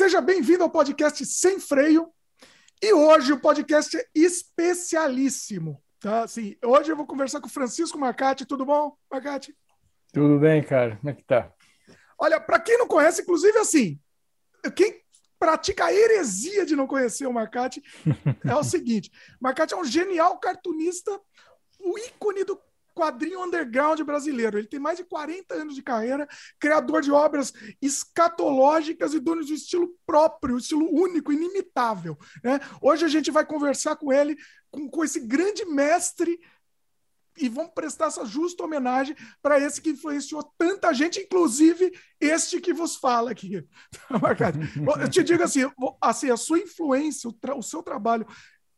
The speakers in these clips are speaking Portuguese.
Seja bem-vindo ao podcast Sem Freio. E hoje o podcast é especialíssimo. Tá? Assim, hoje eu vou conversar com o Francisco Marcati. Tudo bom, Marcati? Tudo bem, cara. Como é que tá? Olha, para quem não conhece, inclusive assim, quem pratica a heresia de não conhecer o Marcati é o seguinte: Marcati é um genial cartunista, o ícone do quadrinho underground brasileiro. Ele tem mais de 40 anos de carreira, criador de obras escatológicas e dono de um estilo próprio, um estilo único, inimitável. Né? Hoje a gente vai conversar com ele, com, com esse grande mestre e vamos prestar essa justa homenagem para esse que influenciou tanta gente, inclusive este que vos fala aqui. Eu te digo assim, assim a sua influência, o, o seu trabalho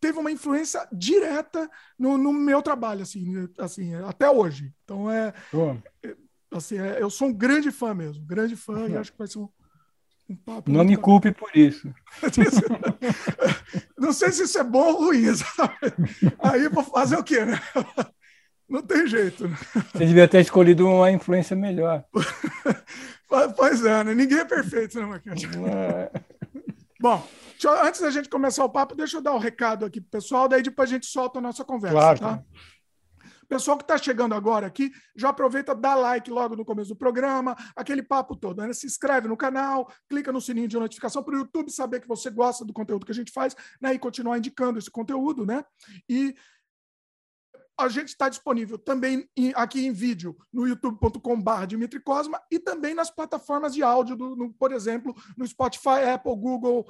teve uma influência direta no, no meu trabalho, assim, assim, até hoje. Então é, é assim, é, eu sou um grande fã mesmo, grande fã e acho que vai ser um, um papo. Não me culpe por isso. Não sei se isso é bom ou ruim. Aí vou fazer o quê, né? Não tem jeito. Né? Você devia ter escolhido uma influência melhor. pois é, né? Ninguém é perfeito, né, Marquinhos? Bom, eu, antes da gente começar o papo, deixa eu dar o um recado aqui pro pessoal, daí depois a gente solta a nossa conversa, claro. tá? Pessoal que está chegando agora aqui, já aproveita, dá like logo no começo do programa, aquele papo todo. Né? Se inscreve no canal, clica no sininho de notificação para o YouTube saber que você gosta do conteúdo que a gente faz né? e continuar indicando esse conteúdo. Né? E a gente está disponível também em, aqui em vídeo no youtube.com.br Dimitri Cosma e também nas plataformas de áudio, do, no, por exemplo, no Spotify, Apple, Google,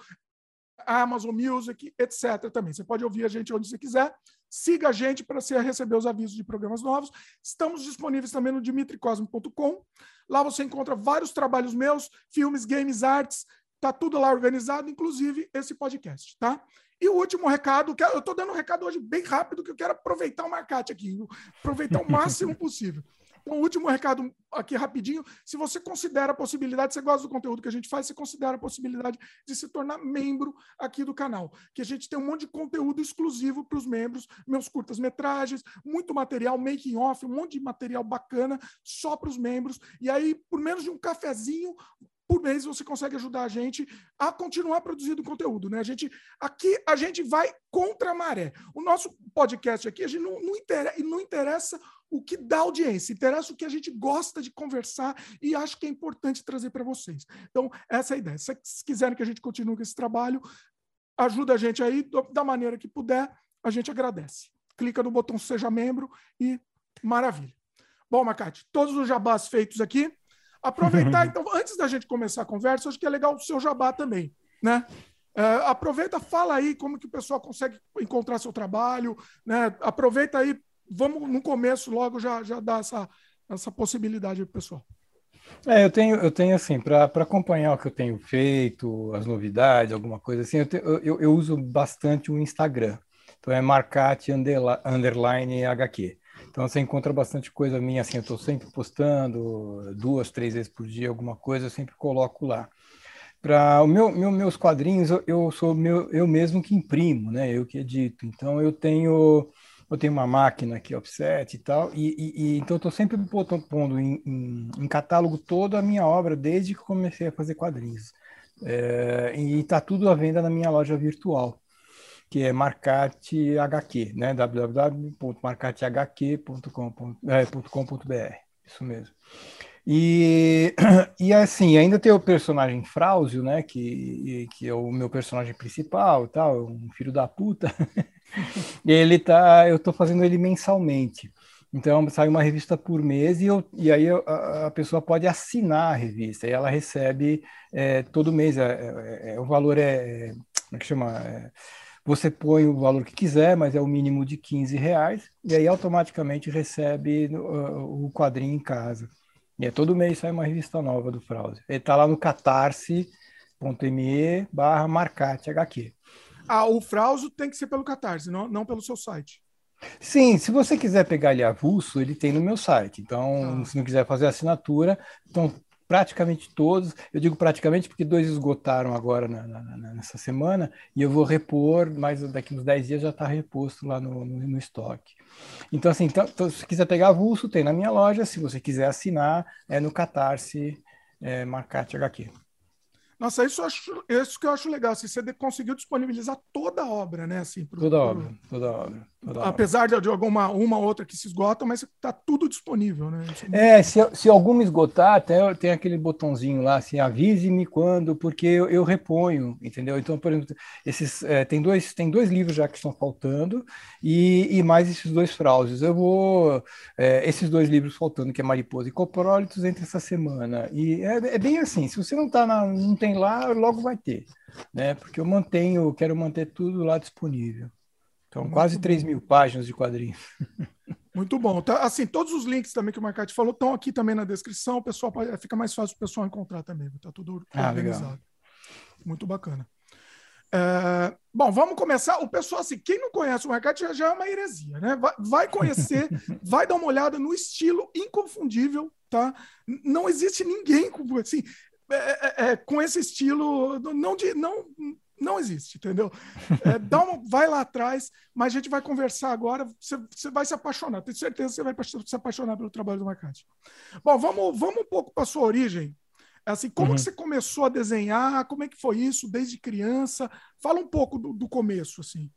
Amazon Music, etc. também. Você pode ouvir a gente onde você quiser. Siga a gente para você receber os avisos de programas novos. Estamos disponíveis também no dimitricosmo.com. Lá você encontra vários trabalhos meus, filmes, games, artes, tá tudo lá organizado, inclusive esse podcast, tá? E o último recado, que eu estou dando um recado hoje bem rápido, que eu quero aproveitar o marcate aqui, aproveitar o máximo possível. Então, último recado aqui rapidinho. Se você considera a possibilidade, você gosta do conteúdo que a gente faz, você considera a possibilidade de se tornar membro aqui do canal. Que a gente tem um monte de conteúdo exclusivo para os membros, meus curtas-metragens, muito material, making off, um monte de material bacana só para os membros. E aí, por menos de um cafezinho, por mês você consegue ajudar a gente a continuar produzindo conteúdo, né? A gente aqui a gente vai contra a maré. O nosso podcast aqui a gente não, não, interessa, não interessa o que dá audiência, interessa o que a gente gosta de conversar e acho que é importante trazer para vocês. Então essa é a ideia. Se, se quiserem que a gente continue com esse trabalho, ajuda a gente aí da maneira que puder, a gente agradece. Clica no botão seja membro e maravilha. Bom, Macate, todos os jabás feitos aqui. Aproveitar, então, antes da gente começar a conversa, acho que é legal o seu jabá também, né? É, aproveita, fala aí como que o pessoal consegue encontrar seu trabalho, né? Aproveita aí, vamos no começo logo já, já dar essa, essa possibilidade para o pessoal. É, eu tenho, eu tenho assim, para acompanhar o que eu tenho feito, as novidades, alguma coisa assim, eu, te, eu, eu uso bastante o Instagram. Então é Marcate underline HQ. Então você encontra bastante coisa minha, assim, eu estou sempre postando duas, três vezes por dia alguma coisa, eu sempre coloco lá. Para meu, meu, meus quadrinhos, eu, sou meu, eu mesmo que imprimo, né? Eu que edito. Então eu tenho eu tenho uma máquina aqui offset e tal, e, e, e então estou sempre pondo em, em, em, catálogo toda a minha obra desde que comecei a fazer quadrinhos. É, e está tudo à venda na minha loja virtual que é Marcate HQ, né? www.marcatehq.com.br. É, Isso mesmo. E, e assim, ainda tem o personagem Frauzio, né? Que, que é o meu personagem principal, tal, um filho da puta. ele tá, eu tô fazendo ele mensalmente. Então sai uma revista por mês e, eu, e aí eu, a, pessoa pode assinar a revista e ela recebe é, todo mês. É, é, é o valor é, é como é que chama? Você põe o valor que quiser, mas é o mínimo de 15 reais, e aí automaticamente recebe uh, o quadrinho em casa. E é todo mês sai uma revista nova do Fraude. Ele está lá no catarse.me barra marcate HQ. Ah, o Frauso tem que ser pelo Catarse, não, não pelo seu site. Sim, se você quiser pegar ele avulso, ele tem no meu site. Então, ah. se não quiser fazer assinatura, então praticamente todos. Eu digo praticamente porque dois esgotaram agora na, na, nessa semana e eu vou repor, mas daqui uns 10 dias já está reposto lá no, no, no, estoque. Então, assim, então, então, se quiser pegar avulso, tem na minha loja. Se você quiser assinar, é no Catarse é, Marcate HQ. Nossa, isso, acho, isso que eu acho legal. Assim, você conseguiu disponibilizar toda a obra, né? Assim, pro, toda a obra, toda a obra. Apesar. De, de alguma uma outra que se esgota, mas está tudo disponível, né? É, se, se alguma esgotar, até tem aquele botãozinho lá, assim, avise-me quando, porque eu, eu, reponho, entendeu? Então, por exemplo, esses, é, tem, dois, tem dois livros já que estão faltando e, e mais esses dois frauses. Eu vou... É, esses dois livros faltando, que é Mariposa e Coprólitos, entre essa semana. E é, é bem assim, se você não, tá na, não tem lá, logo vai ter, né? Porque eu mantenho, quero manter tudo lá disponível. Então, Muito quase bom. 3 mil páginas de quadrinhos. Muito bom. Tá, assim, todos os links também que o Marcate falou estão aqui também na descrição. O pessoal pode, fica mais fácil o pessoal encontrar também. Tá tudo ah, organizado. Legal. Muito bacana. É, bom, vamos começar. O pessoal, assim, quem não conhece o Marcate já, já é uma heresia, né? Vai, vai conhecer, vai dar uma olhada no estilo inconfundível, tá? Não existe ninguém com, assim, é, é, é, com esse estilo, não, de, não, não existe, entendeu? É, dá uma, vai lá atrás, mas a gente vai conversar agora. Você, você vai se apaixonar, tenho certeza que você vai se apaixonar pelo trabalho do Marcante. Bom, vamos, vamos um pouco para sua origem. Assim, como uhum. que você começou a desenhar? Como é que foi isso desde criança? Fala um pouco do, do começo, assim.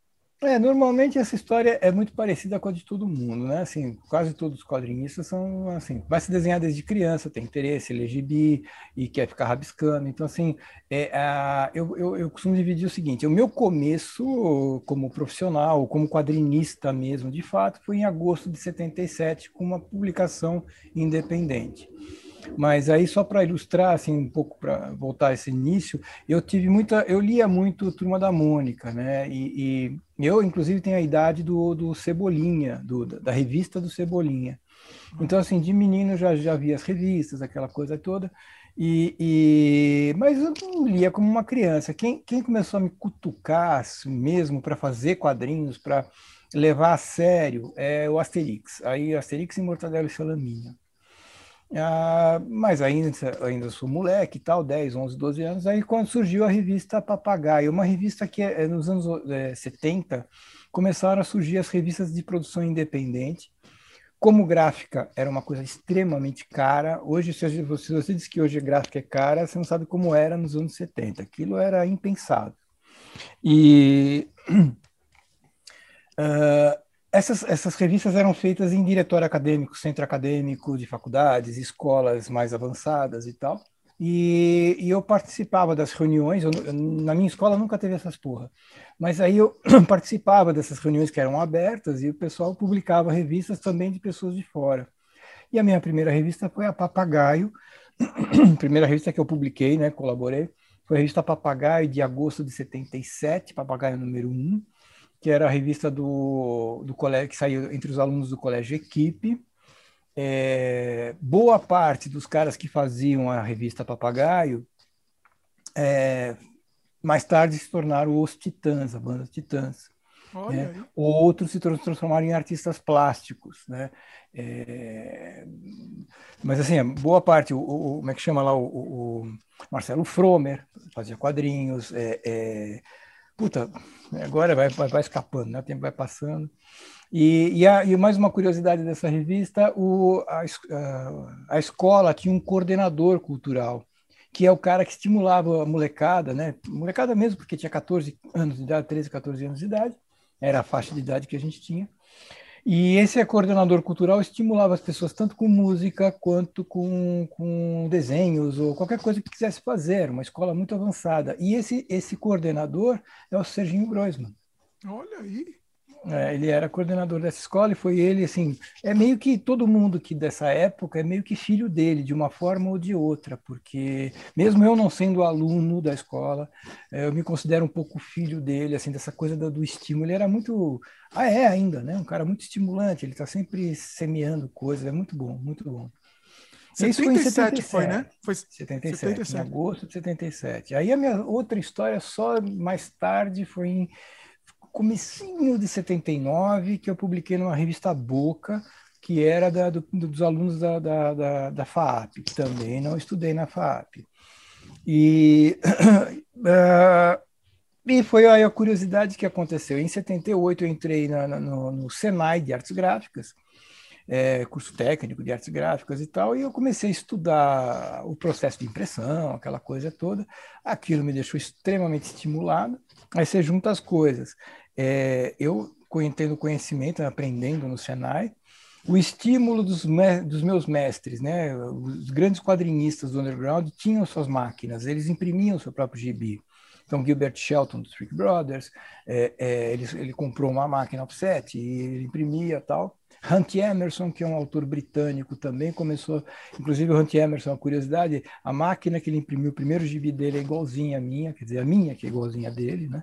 É, normalmente essa história é muito parecida com a de todo mundo, né? Assim, quase todos os quadrinistas são assim, vai se desenhar desde criança, tem interesse, lê gibi e quer ficar rabiscando. Então, assim, é, a, eu, eu, eu costumo dividir o seguinte: o meu começo como profissional, como quadrinista mesmo, de fato, foi em agosto de 77, com uma publicação independente. Mas aí só para ilustrar assim um pouco para voltar a esse início, eu tive muita, eu lia muito Turma da Mônica, né? E, e eu inclusive tenho a idade do, do Cebolinha, do, da revista do Cebolinha. Então assim, de menino já já via as revistas, aquela coisa toda. E, e, mas eu não lia como uma criança. Quem, quem começou a me cutucar assim, mesmo para fazer quadrinhos, para levar a sério, é o Asterix. Aí Asterix e Mortadelo e Salaminha. Ah, mas ainda, ainda sou moleque e tal, 10, 11, 12 anos. Aí quando surgiu a revista Papagaio, uma revista que é, nos anos é, 70 começaram a surgir as revistas de produção independente. Como gráfica era uma coisa extremamente cara. Hoje, se você, você diz que hoje a gráfica é cara, você não sabe como era nos anos 70. Aquilo era impensável. E uh, essas, essas revistas eram feitas em diretório acadêmico, centro acadêmico de faculdades, escolas mais avançadas e tal. E, e eu participava das reuniões. Eu, na minha escola nunca teve essas porra. Mas aí eu participava dessas reuniões que eram abertas e o pessoal publicava revistas também de pessoas de fora. E a minha primeira revista foi a Papagaio, primeira revista que eu publiquei, né, colaborei, foi a revista Papagaio de agosto de 77, Papagaio número 1 que era a revista do, do colégio que saiu entre os alunos do colégio Equipe. É, boa parte dos caras que faziam a revista Papagaio é, mais tarde se tornaram os Titãs, a banda Titãs. Né? Outros se transformaram em artistas plásticos, né? É... Mas assim, boa parte, o, o, como é que chama lá o, o Marcelo Fromer fazia quadrinhos, é, é puta, agora vai, vai, vai escapando, né? o tempo vai passando. E, e, a, e, mais uma curiosidade dessa revista, o, a, a, escola tinha um coordenador cultural, que é o cara que estimulava a molecada, né? molecada mesmo, porque tinha 14 anos de idade, 13, 14 anos de idade, era a faixa de idade que a gente tinha, e esse coordenador cultural estimulava as pessoas tanto com música quanto com, com desenhos ou qualquer coisa que quisesse fazer, uma escola muito avançada. E esse, esse coordenador é o Serginho Groisman. Olha aí. É, ele era coordenador dessa escola e foi ele, assim, é meio que todo mundo que dessa época é meio que filho dele, de uma forma ou de outra, porque mesmo eu não sendo aluno da escola, é, eu me considero um pouco filho dele, assim, dessa coisa do, do estímulo. Ele era muito, ah, é ainda, né? Um cara muito estimulante, ele está sempre semeando coisas, é muito bom, muito bom. 77 Isso foi em 77, foi, né? Foi 77, 77, em agosto de 77. Aí a minha outra história só mais tarde foi em comecinho de 79, que eu publiquei numa revista Boca, que era da, do, dos alunos da, da, da, da, FAAP, também não estudei na FAAP. E, uh, e foi aí a curiosidade que aconteceu. Em 78 eu entrei na, na, no, no Senai de Artes Gráficas, é, curso técnico de artes gráficas e tal, e eu comecei a estudar o processo de impressão, aquela coisa toda. Aquilo me deixou extremamente estimulado. Aí você junta as coisas. É, eu tendo conhecimento, aprendendo no Senai, o estímulo dos, dos, meus mestres, né? Os grandes quadrinistas do underground tinham suas máquinas, eles imprimiam seu próprio gibi. Então, Gilbert Shelton, dos Trick Brothers, é, é, ele, ele, comprou uma máquina offset e ele imprimia tal. Hunt Emerson, que é um autor britânico também, começou, inclusive o Hunt Emerson, uma curiosidade, a máquina que ele imprimiu, o primeiro gibi dele é igualzinha à minha, quer dizer, a minha que é igualzinha a dele, né?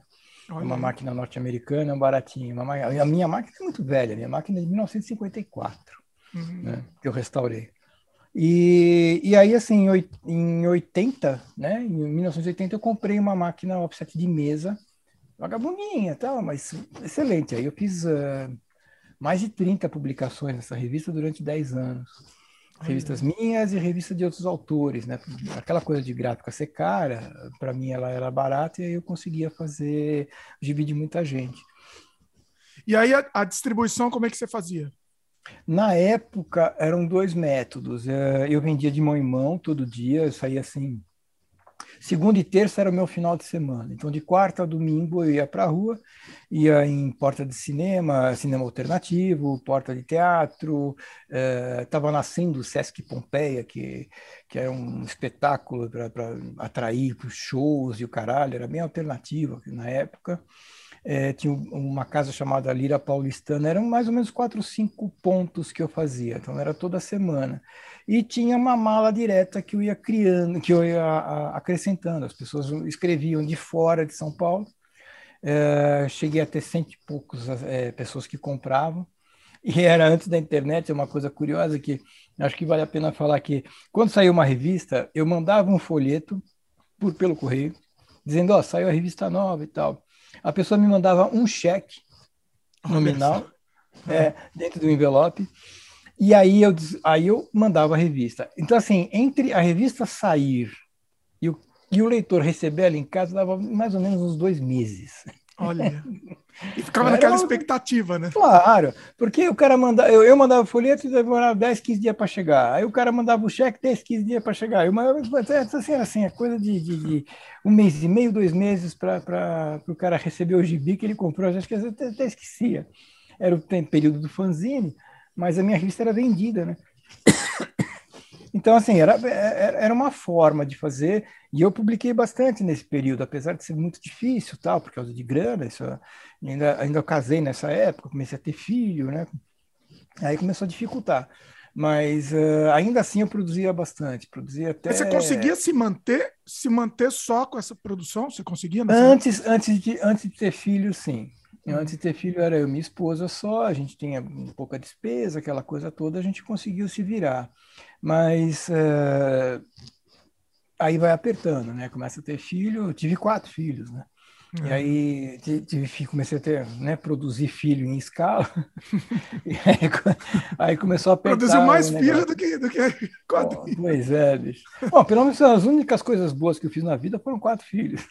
Olha. Uma máquina norte-americana, baratinha. Uma, a minha máquina é muito velha, a minha máquina é de 1954, uhum. né, que eu restaurei. E, e aí, assim, em 80, né, em 1980, eu comprei uma máquina offset de mesa, vagabundinha tal, mas excelente. Aí eu fiz uh, mais de 30 publicações nessa revista durante 10 anos. Revistas minhas e revistas de outros autores, né? Aquela coisa de gráfica ser cara, para mim ela era barata e aí eu conseguia fazer gibi de muita gente. E aí a, a distribuição, como é que você fazia? Na época, eram dois métodos. É, eu vendia de mão em mão todo dia, eu saía assim. Segunda e terça era o meu final de semana. Então, de quarta a domingo, eu ia para a rua, ia em porta de cinema, cinema alternativo, porta de teatro. Estava é, nascendo o Sesc Pompeia, que, que era um espetáculo para atrair os shows e o caralho, era bem alternativo na época é, tinha uma casa chamada Lira Paulistana, eram mais ou menos quatro, cinco pontos que eu fazia, então era toda semana. E tinha uma mala direta que eu ia criando, que eu ia acrescentando, as pessoas escreviam de fora de São Paulo, é, cheguei a ter cento e poucos é, pessoas que compravam, e era antes da internet, é uma coisa curiosa que acho que vale a pena falar que quando saiu uma revista, eu mandava um folheto por, pelo correio, dizendo, ó, oh, saiu a revista nova e tal. A pessoa me mandava um cheque nominal é, dentro do envelope, e aí eu, aí eu mandava a revista. Então, assim, entre a revista sair e o, e o leitor receber ela em casa, dava mais ou menos uns dois meses. Olha. E ficava Era naquela expectativa, né? Claro, porque o cara mandava, eu, eu mandava folheto e demorava 10, 15 dias para chegar. Aí o cara mandava o cheque 10, 15 dias para chegar. Eu mandava, assim, assim, é coisa de, de, de, um mês e meio, dois meses para o cara receber o gibi que ele comprou. Acho que eu até, até esquecia. Era o período do fanzine, mas a minha revista era vendida, né? Então, assim, era, era uma forma de fazer, e eu publiquei bastante nesse período, apesar de ser muito difícil, tal, por causa de grana, isso, ainda, ainda casei nessa época, comecei a ter filho, né? Aí começou a dificultar. Mas uh, ainda assim eu produzia bastante, produzia até. Você conseguia se manter, se manter só com essa produção? Você conseguia? Antes, antes, de, antes de ter filho, sim. Antes de ter filho era eu e minha esposa só, a gente tinha pouca despesa, aquela coisa toda, a gente conseguiu se virar. Mas é, aí vai apertando, né? Começa a ter filho, eu tive quatro filhos, né? E uhum. aí tive, comecei a ter, né, produzir filho em escala. aí, aí, começou a apertar. Produziu mais filho do que, do que quatro. Oh, pois é, bicho. Bom, pelo menos as únicas coisas boas que eu fiz na vida foram quatro filhos.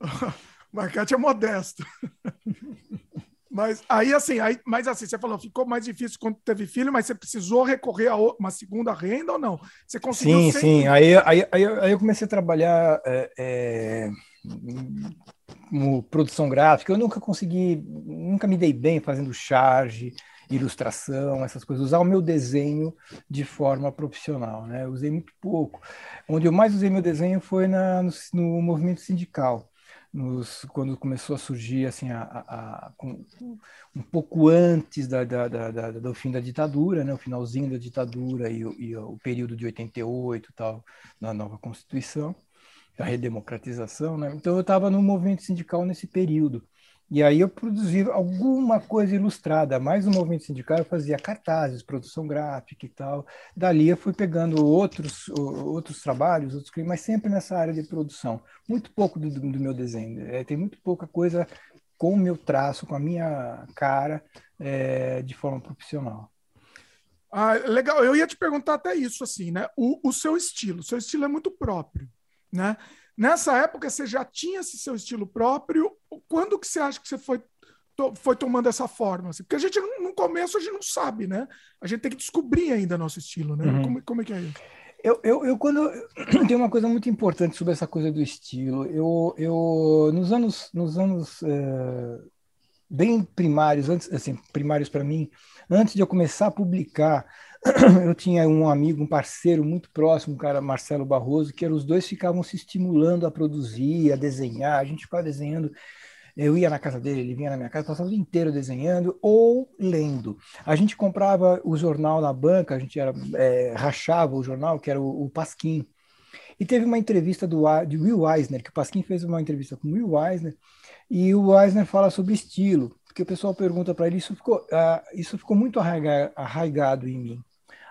Marcate é modesto. Mas aí, assim, aí, mas assim, você falou, ficou mais difícil quando teve filho, mas você precisou recorrer a uma segunda renda ou não? Você conseguiu Sim, sim. Aí, aí, aí, aí, eu comecei a trabalhar é, é, como produção gráfica. Eu nunca consegui, nunca me dei bem fazendo charge, ilustração, essas coisas. Usar o meu desenho de forma profissional, né? Eu usei muito pouco. Onde eu mais usei meu desenho foi na, no, no movimento sindical nos, quando começou a surgir assim a, a, a um pouco antes da, da, da, do fim da ditadura, né, o finalzinho da ditadura e, e o período de 88 tal na nova constituição, a redemocratização, né? Então eu estava no movimento sindical nesse período. E aí eu produzi alguma coisa ilustrada, mais no movimento sindical eu fazia cartazes, produção gráfica e tal. Dali eu fui pegando outros outros trabalhos, outros mas sempre nessa área de produção. Muito pouco do, do meu desenho, é, tem muito pouca coisa com o meu traço, com a minha cara, é, de forma profissional. Ah, legal, eu ia te perguntar até isso, assim, né? O, o seu estilo, o seu estilo é muito próprio, né? Nessa época você já tinha esse seu estilo próprio. Quando que você acha que você foi to, foi tomando essa forma? Assim? Porque a gente, no começo, a gente não sabe, né? A gente tem que descobrir ainda nosso estilo, né? Uhum. Como, como é que é isso? Eu, eu, eu, quando tem uma coisa muito importante sobre essa coisa do estilo. Eu, eu nos anos, nos anos uh, bem primários, antes, assim, primários para mim, antes de eu começar a publicar, eu tinha um amigo, um parceiro muito próximo, um cara Marcelo Barroso, que os dois ficavam se estimulando a produzir, a desenhar. A gente ficava desenhando eu ia na casa dele, ele vinha na minha casa, passava o dia inteiro desenhando ou lendo. A gente comprava o jornal na banca, a gente era, é, rachava o jornal, que era o, o Pasquim. E teve uma entrevista do, de Will Eisner, que o Pasquim fez uma entrevista com o Will Eisner, e o Eisner fala sobre estilo, porque o pessoal pergunta para ele, isso ficou, uh, isso ficou muito arraigado, em mim.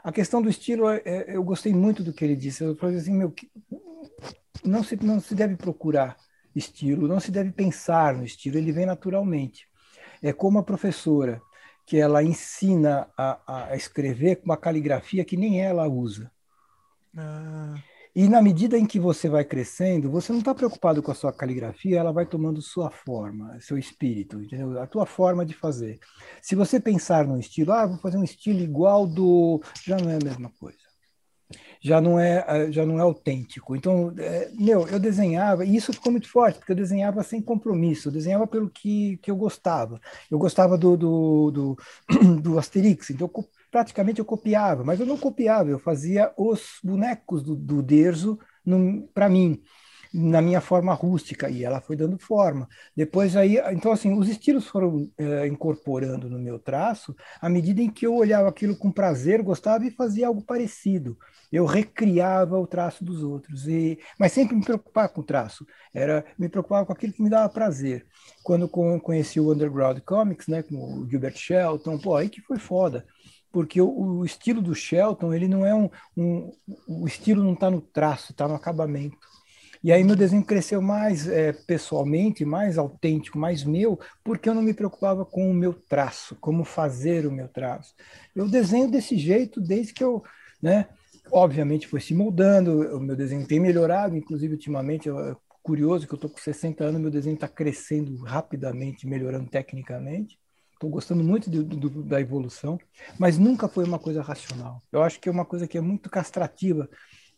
A questão do estilo, é, é, eu gostei muito do que ele disse. Eu falei assim, meu, não se, não se deve procurar estilo, não se deve pensar no estilo, ele vem naturalmente. É como a professora, que ela ensina a, a escrever com uma caligrafia que nem ela usa. Ah. E na medida em que você vai crescendo, você não está preocupado com a sua caligrafia, ela vai tomando sua forma, seu espírito, entendeu? A tua forma de fazer. Se você pensar no estilo, ah, vou fazer um estilo igual do, já não é a mesma coisa já não é eh, já não é autêntico. Então, é, meu, eu desenhava e isso ficou muito forte porque eu desenhava sem compromisso, eu desenhava pelo que, que eu gostava. Eu gostava do do, do, do Asterix, então eu, praticamente eu copiava, mas eu não copiava, eu fazia os bonecos do, do Derzo para mim na minha forma rústica e ela foi dando forma. Depois aí, então assim, os estilos foram é, incorporando no meu traço à medida em que eu olhava aquilo com prazer, gostava e fazia algo parecido. Eu recriava o traço dos outros e, mas sempre me preocupava com o traço. Era me preocupava com aquilo que me dava prazer. Quando conheci o Underground Comics, né, com o Gilbert Shelton, pô, aí que foi foda porque o, o, estilo do Shelton ele não é um, um o estilo não está no traço, está no acabamento. E aí meu desenho cresceu mais é, pessoalmente, mais autêntico, mais meu, porque eu não me preocupava com o meu traço, como fazer o meu traço. Eu desenho desse jeito desde que eu, né? Obviamente foi se moldando, o meu desenho tem melhorado, inclusive ultimamente, eu, curioso que eu estou com 60 anos, meu desenho está crescendo rapidamente, melhorando tecnicamente. Estou gostando muito do, da evolução, mas nunca foi uma coisa racional. Eu acho que é uma coisa que é muito castrativa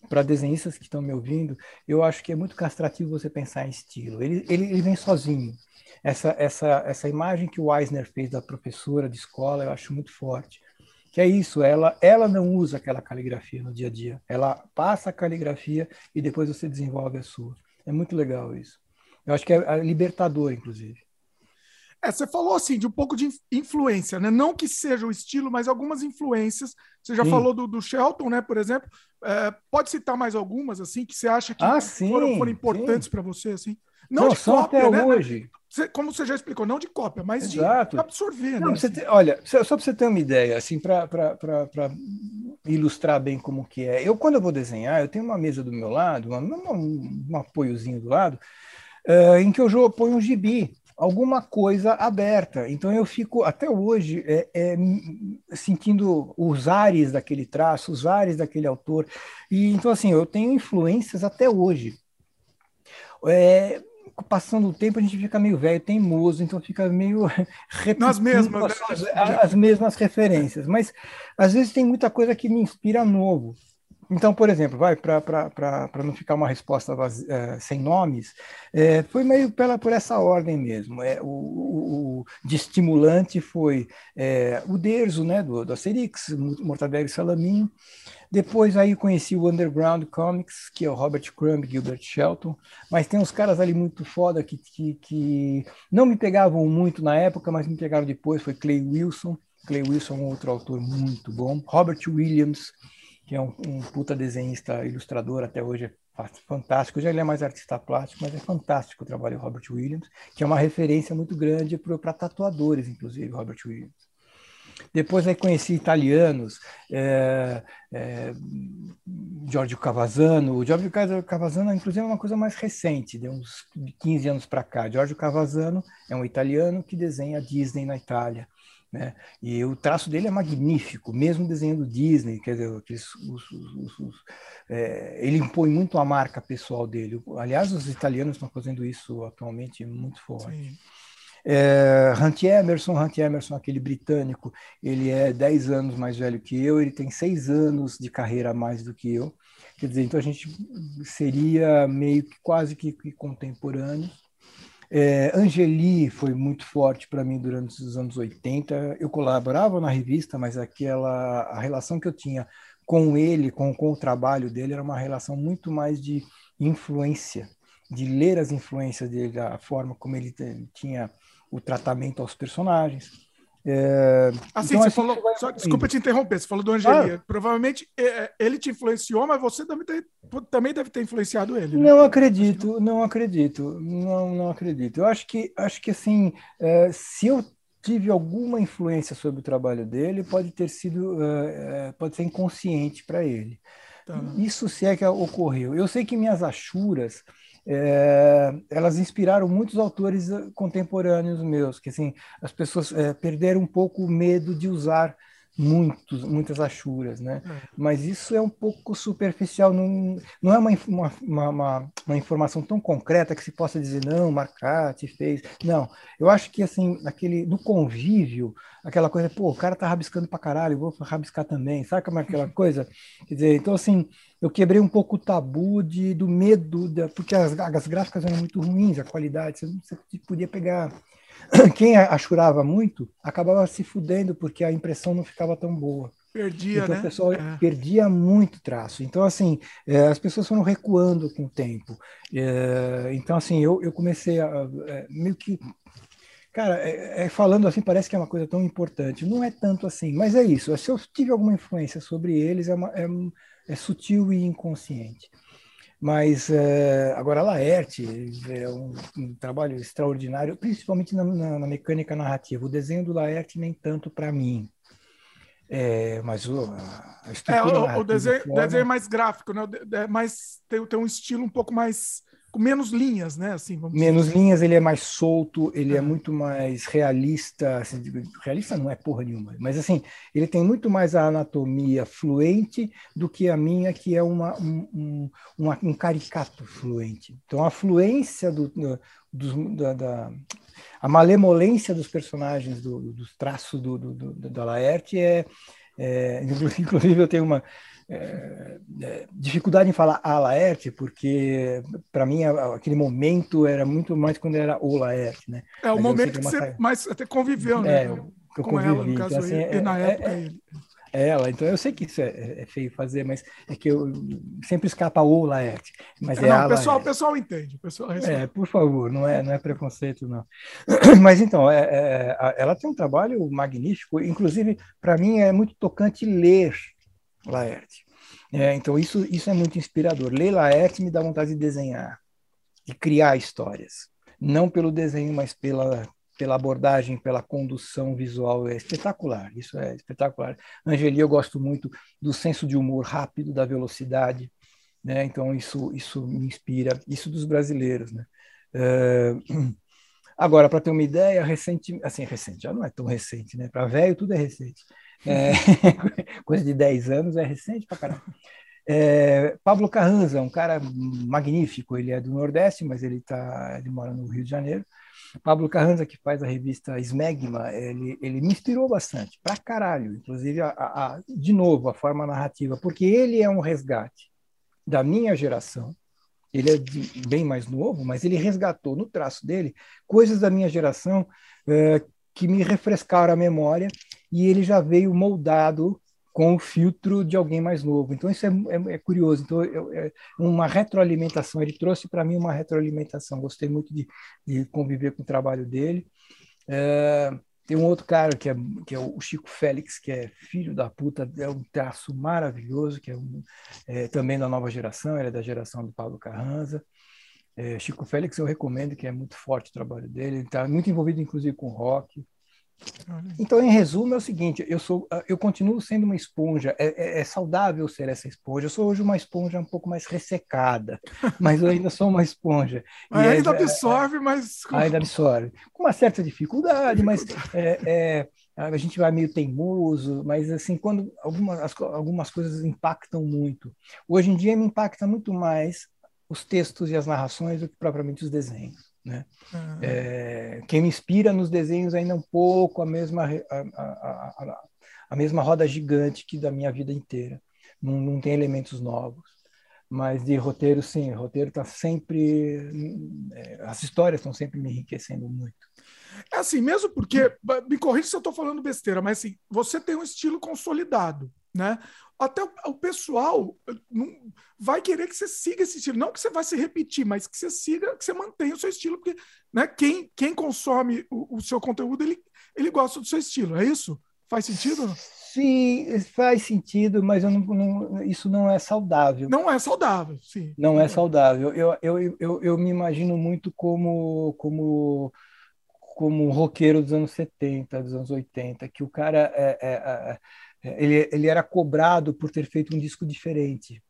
para desenhistas que estão me ouvindo, eu acho que é muito castrativo você pensar em estilo. Ele, ele, ele, vem sozinho. Essa, essa, essa imagem que o Eisner fez da professora de escola, eu acho muito forte. Que é isso, ela, ela não usa aquela caligrafia no dia a dia. Ela passa a caligrafia e depois você desenvolve a sua. É muito legal isso. Eu acho que é libertador, inclusive. É, você falou assim de um pouco de influência, né? Não que seja o estilo, mas algumas influências. Você já sim. falou do, do, Shelton, né? Por exemplo. É, pode citar mais algumas assim que você acha que ah, foram, foram, importantes para você, assim? Não, não de cópia, até né? hoje. Como você já explicou, não de cópia, mas Exato. de absorver. Não, né? Ter, olha, só para você ter uma ideia, assim, para ilustrar bem como que é. Eu, quando eu vou desenhar, eu tenho uma mesa do meu lado, uma, uma, um apoiozinho do lado, uh, em que eu ponho um gibi alguma coisa aberta. Então eu fico até hoje é, é, sentindo os ares daquele traço, os ares daquele autor. E então assim eu tenho influências até hoje. É, passando o tempo a gente fica meio velho, teimoso, então fica meio nas mesmas as, né? as mesmas referências. Mas às vezes tem muita coisa que me inspira novo. Então, por exemplo, vai para não ficar uma resposta é, sem nomes, é, foi meio pela, por essa ordem mesmo. É, o, o, o de estimulante foi é, o Derzo, né, do, do Asterix, Mortadelo e Salaminho. Depois aí conheci o Underground Comics, que é o Robert Crumb e Gilbert Shelton, mas tem uns caras ali muito foda que, que, que não me pegavam muito na época, mas me pegaram depois, foi Clay Wilson. Clay Wilson é um outro autor muito bom. Robert Williams, que é um, um puta desenhista, ilustrador, até hoje é fantástico. Já ele é mais artista plástico, mas é fantástico o trabalho do Robert Williams, que é uma referência muito grande para tatuadores, inclusive, Robert Williams. Depois aí conheci italianos, é, é, Giorgio Cavazzano. O Giorgio Cavazzano, inclusive, é uma coisa mais recente, de uns 15 anos para cá. Giorgio Cavazzano é um italiano que desenha Disney na Itália. Né? E o traço dele é magnífico, mesmo desenhando Disney, quer dizer, aqueles, os, os, os, é, ele impõe muito a marca pessoal dele. Aliás, os italianos estão fazendo isso atualmente muito forte. É, Hunt Emerson, Hunt Emerson, aquele britânico, ele é 10 anos mais velho que eu, ele tem 6 anos de carreira a mais do que eu. Quer dizer, então a gente seria meio que quase que, que contemporâneo. É, Angeli foi muito forte para mim durante os anos 80. Eu colaborava na revista, mas aquela a relação que eu tinha com ele, com, com o trabalho dele, era uma relação muito mais de influência, de ler as influências dele, a forma como ele tinha o tratamento aos personagens. É, assim, então, você falou. Só, desculpa te interromper, você falou do Angeli. Ah. Provavelmente é, é, ele te influenciou, mas você também, ter, também deve ter influenciado ele. Né? Não acredito, não acredito, não, não acredito. Eu acho que, acho que assim, é, se eu tive alguma influência sobre o trabalho dele, pode ter sido, é, é pode ser inconsciente para ele. Tá. Isso se é que ocorreu. Eu sei que minhas achuras é, elas inspiraram muitos autores eh, contemporâneos meus, que assim as pessoas é, perderam um pouco o medo de usar muitos, muitas achuras, né? É. Mas isso é um pouco superficial, não, não é uma, uma, uma, uma, informação tão concreta que se possa dizer, não, Marcati fez. Não, eu acho que, assim, aquele, no convívio, aquela coisa, pô, o cara tá rabiscando pra caralho, vou rabiscar também, sabe como é aquela coisa? Quer dizer, então, assim, eu quebrei um pouco o tabu de, do medo, da, porque as, as gráficas eram muito ruins, a qualidade, você, você podia pegar quem achurava muito acabava se fudendo porque a impressão não ficava tão boa. Perdia, então, né? O pessoal é. perdia muito traço. Então, assim, é, as pessoas foram recuando com o tempo. É, então, assim, eu, eu comecei a, é, meio que Cara, falando assim, parece que é uma coisa tão importante. Não é tanto assim, mas é isso. Se eu tive alguma influência sobre eles, é, uma, é sutil e inconsciente. Mas é, agora Laerte é um, um, trabalho extraordinário, principalmente na, na, na, mecânica narrativa. O desenho do Laerte nem tanto para mim. É, mas o, a estrutura é, o, o desenho, forma... desenho é mais gráfico, né? É mais, tem, tem um estilo um pouco mais com menos linhas, né? Assim, menos dizer. linhas, ele é mais solto, ele é, é muito mais realista. Assim, realista não é porra nenhuma, mas assim, ele tem muito mais a anatomia fluente do que a minha, que é uma, um, um, um caricato fluente. Então, a fluência do, do, da, da, a malemolência dos personagens, do, dos traços do, do, do, da Laerte é, é. Inclusive, eu tenho uma é, é, dificuldade em falar a Laerte, porque para mim aquele momento era muito mais quando era o Laerte, né? É o momento que, você mais até conviveu, né? É, com convivi, ela, no caso, então, assim, e, é, na é, época é, ele. Ela, então eu sei que isso é, é, feio fazer, mas é que eu sempre escapa o Laerte. Mas é não, o pessoal, pessoal entende, pessoal É, por favor, não é, não é preconceito, não. Mas então, é, é, ela tem um trabalho magnífico, inclusive, para mim é muito tocante ler Laerte. É, então, isso, isso é muito inspirador. Ler Laerte me dá vontade de desenhar, de criar histórias. Não pelo desenho, mas pela, pela abordagem, pela condução visual. É espetacular, isso é espetacular. Angeli, eu gosto muito do senso de humor rápido, da velocidade. Né? Então, isso, isso me inspira. Isso dos brasileiros. Né? Uh, agora, para ter uma ideia, recente, assim, recente, já não é tão recente, né? Para velho, tudo é recente. É, coisa de 10 anos é recente pra caramba. É, Pablo Carranza, um cara magnífico, ele é do Nordeste, mas ele, tá, ele mora no Rio de Janeiro. Pablo Carranza, que faz a revista Smegma, ele, ele me inspirou bastante, pra caralho, inclusive, a, a, de novo, a forma narrativa, porque ele é um resgate da minha geração, ele é de, bem mais novo, mas ele resgatou no traço dele coisas da minha geração é, que me refrescaram a memória e ele já veio moldado com o filtro de alguém mais novo. Então, isso é, é, é curioso. Então, eu, é uma retroalimentação. Ele trouxe para mim uma retroalimentação. Gostei muito de, de, conviver com o trabalho dele. É, tem um outro cara que é, que é o Chico Félix, que é filho da puta, é um traço maravilhoso, que é, um, é também da nova geração, ele é da geração do Paulo Carranza. É, Chico Félix eu recomendo, que é muito forte o trabalho dele, ele está muito envolvido inclusive com rock. Então, em resumo, é o seguinte: eu sou, ah, eu continuo sendo uma esponja. É, é, é, saudável ser essa esponja. Eu sou hoje uma esponja um pouco mais ressecada, mas eu ainda sou uma esponja. Mas ainda é, absorve, mas ainda absorve com uma certa dificuldade, mas é, é, a gente vai meio teimoso. Mas assim, quando algumas algumas coisas impactam muito. Hoje em dia me impacta muito mais os textos e as narrações do que propriamente os desenhos. Né? Uhum. É, quem me inspira nos desenhos ainda um pouco a mesma, a, a, a, a, mesma roda gigante que da minha vida inteira. Não, não tem elementos novos. Mas de roteiro, sim, o roteiro está sempre. É, as histórias estão sempre me enriquecendo muito. É assim, mesmo porque, me corrija se eu estou falando besteira, mas assim, você tem um estilo consolidado, né? Até o, o pessoal não, vai querer que você siga esse estilo. Não que você vai se repetir, mas que você siga, que você mantenha o seu estilo, porque né, quem, quem consome o, o seu conteúdo, ele, ele gosta do seu estilo, é isso? Faz sentido? Sim, faz sentido, mas não, não, isso não é saudável. Não é saudável, sim. Não é saudável. Eu, eu, eu, eu me imagino muito como, como como um roqueiro dos anos 70, dos anos 80, que o cara é, é, é, é, ele, ele era cobrado por ter feito um disco diferente.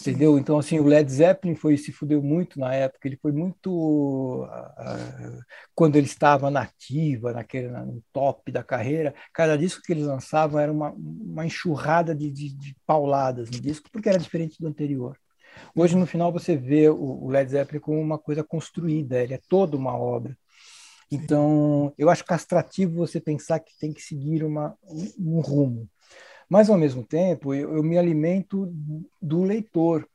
Entendeu? Então, assim, o Led Zeppelin foi, se fudeu muito na época, ele foi muito. Uh, quando ele estava nativa, naquele, no top da carreira, cada disco que eles lançavam era uma, uma enxurrada de, de, de pauladas no disco, porque era diferente do anterior. Hoje, no final, você vê o, o Led Zeppelin como uma coisa construída, ele é toda uma obra. Então, eu acho castrativo você pensar que tem que seguir uma, um rumo. Mas, ao mesmo tempo, eu, eu me alimento do leitor.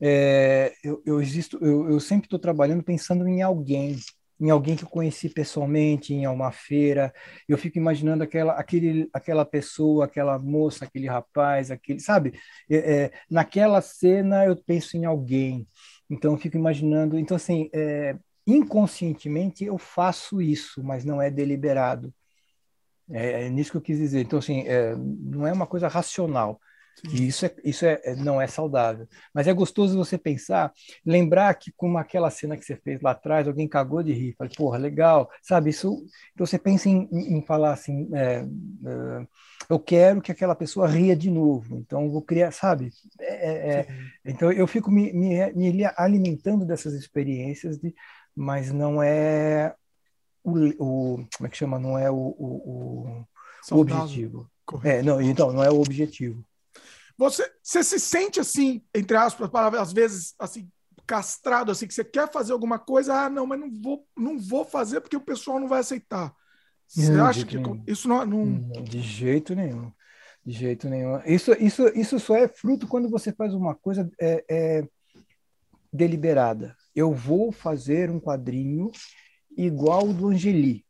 É, eu, eu, existo, eu, eu sempre estou trabalhando pensando em alguém, em alguém que eu conheci pessoalmente, em uma feira. Eu fico imaginando aquela, aquele, aquela pessoa, aquela moça, aquele rapaz, aquele, sabe? É, é, naquela cena eu penso em alguém. Então eu fico imaginando. Então assim, é, inconscientemente eu faço isso, mas não é deliberado. É, é nisso que eu quis dizer. Então, assim, é, não é uma coisa racional. E isso, é, isso é, é, não é saudável. Mas é gostoso você pensar, lembrar que, como aquela cena que você fez lá atrás, alguém cagou de rir. Falei, porra, legal. Sabe, isso. Então você pensa em, em falar assim: é, é, eu quero que aquela pessoa ria de novo. Então vou criar, sabe? É, é, então eu fico me, me, me alimentando dessas experiências de mas não é o, o como é que chama? Não é o, o, o objetivo. É, não, então, não é o objetivo. Você, você se sente assim, entre aspas, às vezes assim, castrado, assim, que você quer fazer alguma coisa, ah, não, mas não vou, não vou fazer porque o pessoal não vai aceitar. Você não, acha que nenhum. isso não, não... De jeito nenhum. De jeito nenhum. Isso, isso, isso só é fruto quando você faz uma coisa é, é deliberada eu vou fazer um quadrinho igual o do Angeli,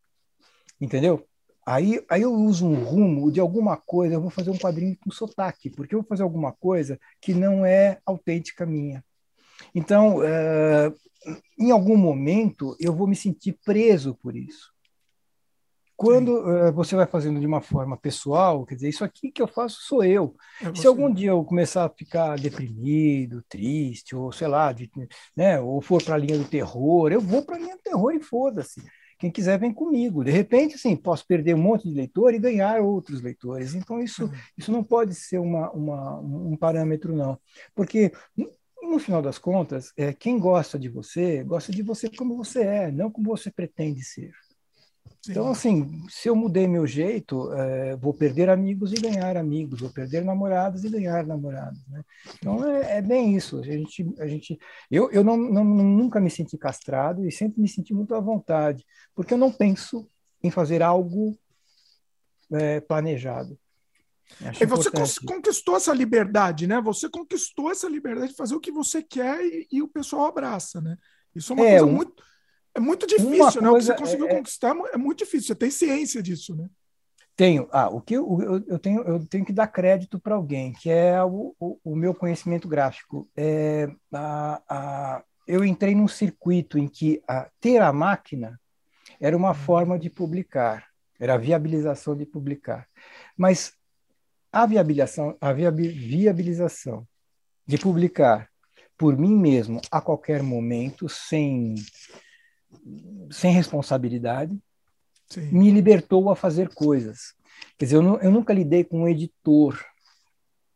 entendeu? Aí, aí eu uso um rumo de alguma coisa, eu vou fazer um quadrinho com sotaque, porque eu vou fazer alguma coisa que não é autêntica minha. Então, é, em algum momento, eu vou me sentir preso por isso. Quando uh, você vai fazendo de uma forma pessoal, quer dizer, isso aqui que eu faço sou eu. É Se algum dia eu começar a ficar deprimido, triste, ou sei lá, de, né, ou for para a linha do terror, eu vou para a linha do terror e foda-se. Quem quiser vem comigo. De repente, assim, posso perder um monte de leitor e ganhar outros leitores. Então, isso, uhum. isso não pode ser uma, uma, um parâmetro, não. Porque no final das contas, é, quem gosta de você, gosta de você como você é, não como você pretende ser. Então, assim, se eu mudei meu jeito, é, vou perder amigos e ganhar amigos, vou perder namorados e ganhar namorados, né? Então, é, é, bem isso. A gente, a gente, eu eu não, não, nunca me senti castrado e sempre me senti muito à vontade, porque eu não penso em fazer algo é, planejado. Acho e você importante. conquistou essa liberdade, né? Você conquistou essa liberdade de fazer o que você quer e, e o pessoal abraça, né? Isso é uma é, coisa um... muito é muito difícil, né? o que você conseguiu é, é... conquistar é muito difícil. Você tem ciência disso, né? Tenho. Ah, o que eu, eu, eu tenho, eu tenho que dar crédito para alguém, que é o, o, o, meu conhecimento gráfico. É, a, a, eu entrei num circuito em que a, ter a máquina era uma forma de publicar, era a viabilização de publicar. Mas a viabilização, a viabilização de publicar por mim mesmo a qualquer momento, sem sem responsabilidade, Sim. me libertou a fazer coisas. Quer dizer, eu, eu, nunca lidei com um editor,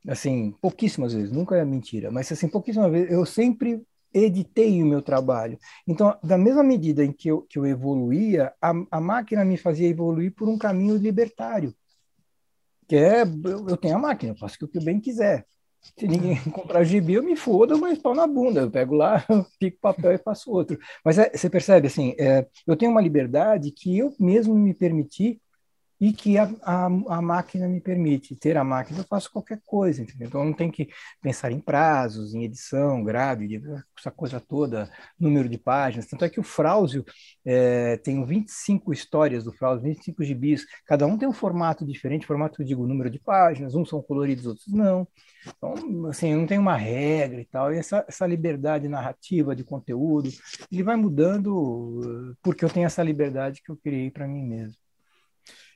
assim, pouquíssimas vezes, nunca é mentira, mas assim, pouquíssimas vezes, eu sempre editei o meu trabalho. Então, da mesma medida em que eu, que eu evoluía, a, a máquina me fazia evoluir por um caminho libertário, que é, eu, eu tenho a máquina, eu faço o que eu bem quiser. Se ninguém comprar gibi, eu me foda, mas pau na bunda. Eu pego lá, pico papel e faço outro. Mas é, você percebe, assim, é, eu tenho uma liberdade que eu mesmo me permiti e que a, a, a, máquina me permite. Ter a máquina, eu faço qualquer coisa, entendeu? Então, não tenho que pensar em prazos, em edição, grave, essa coisa toda, número de páginas. Tanto é que o Frausio, é, tem 25 histórias do Frausio, 25 gibis, cada um tem um formato diferente, formato eu digo, número de páginas, uns são coloridos, outros não. Então, assim, não tem uma regra e tal, e essa, essa liberdade narrativa de conteúdo, ele vai mudando porque eu tenho essa liberdade que eu criei para mim mesmo.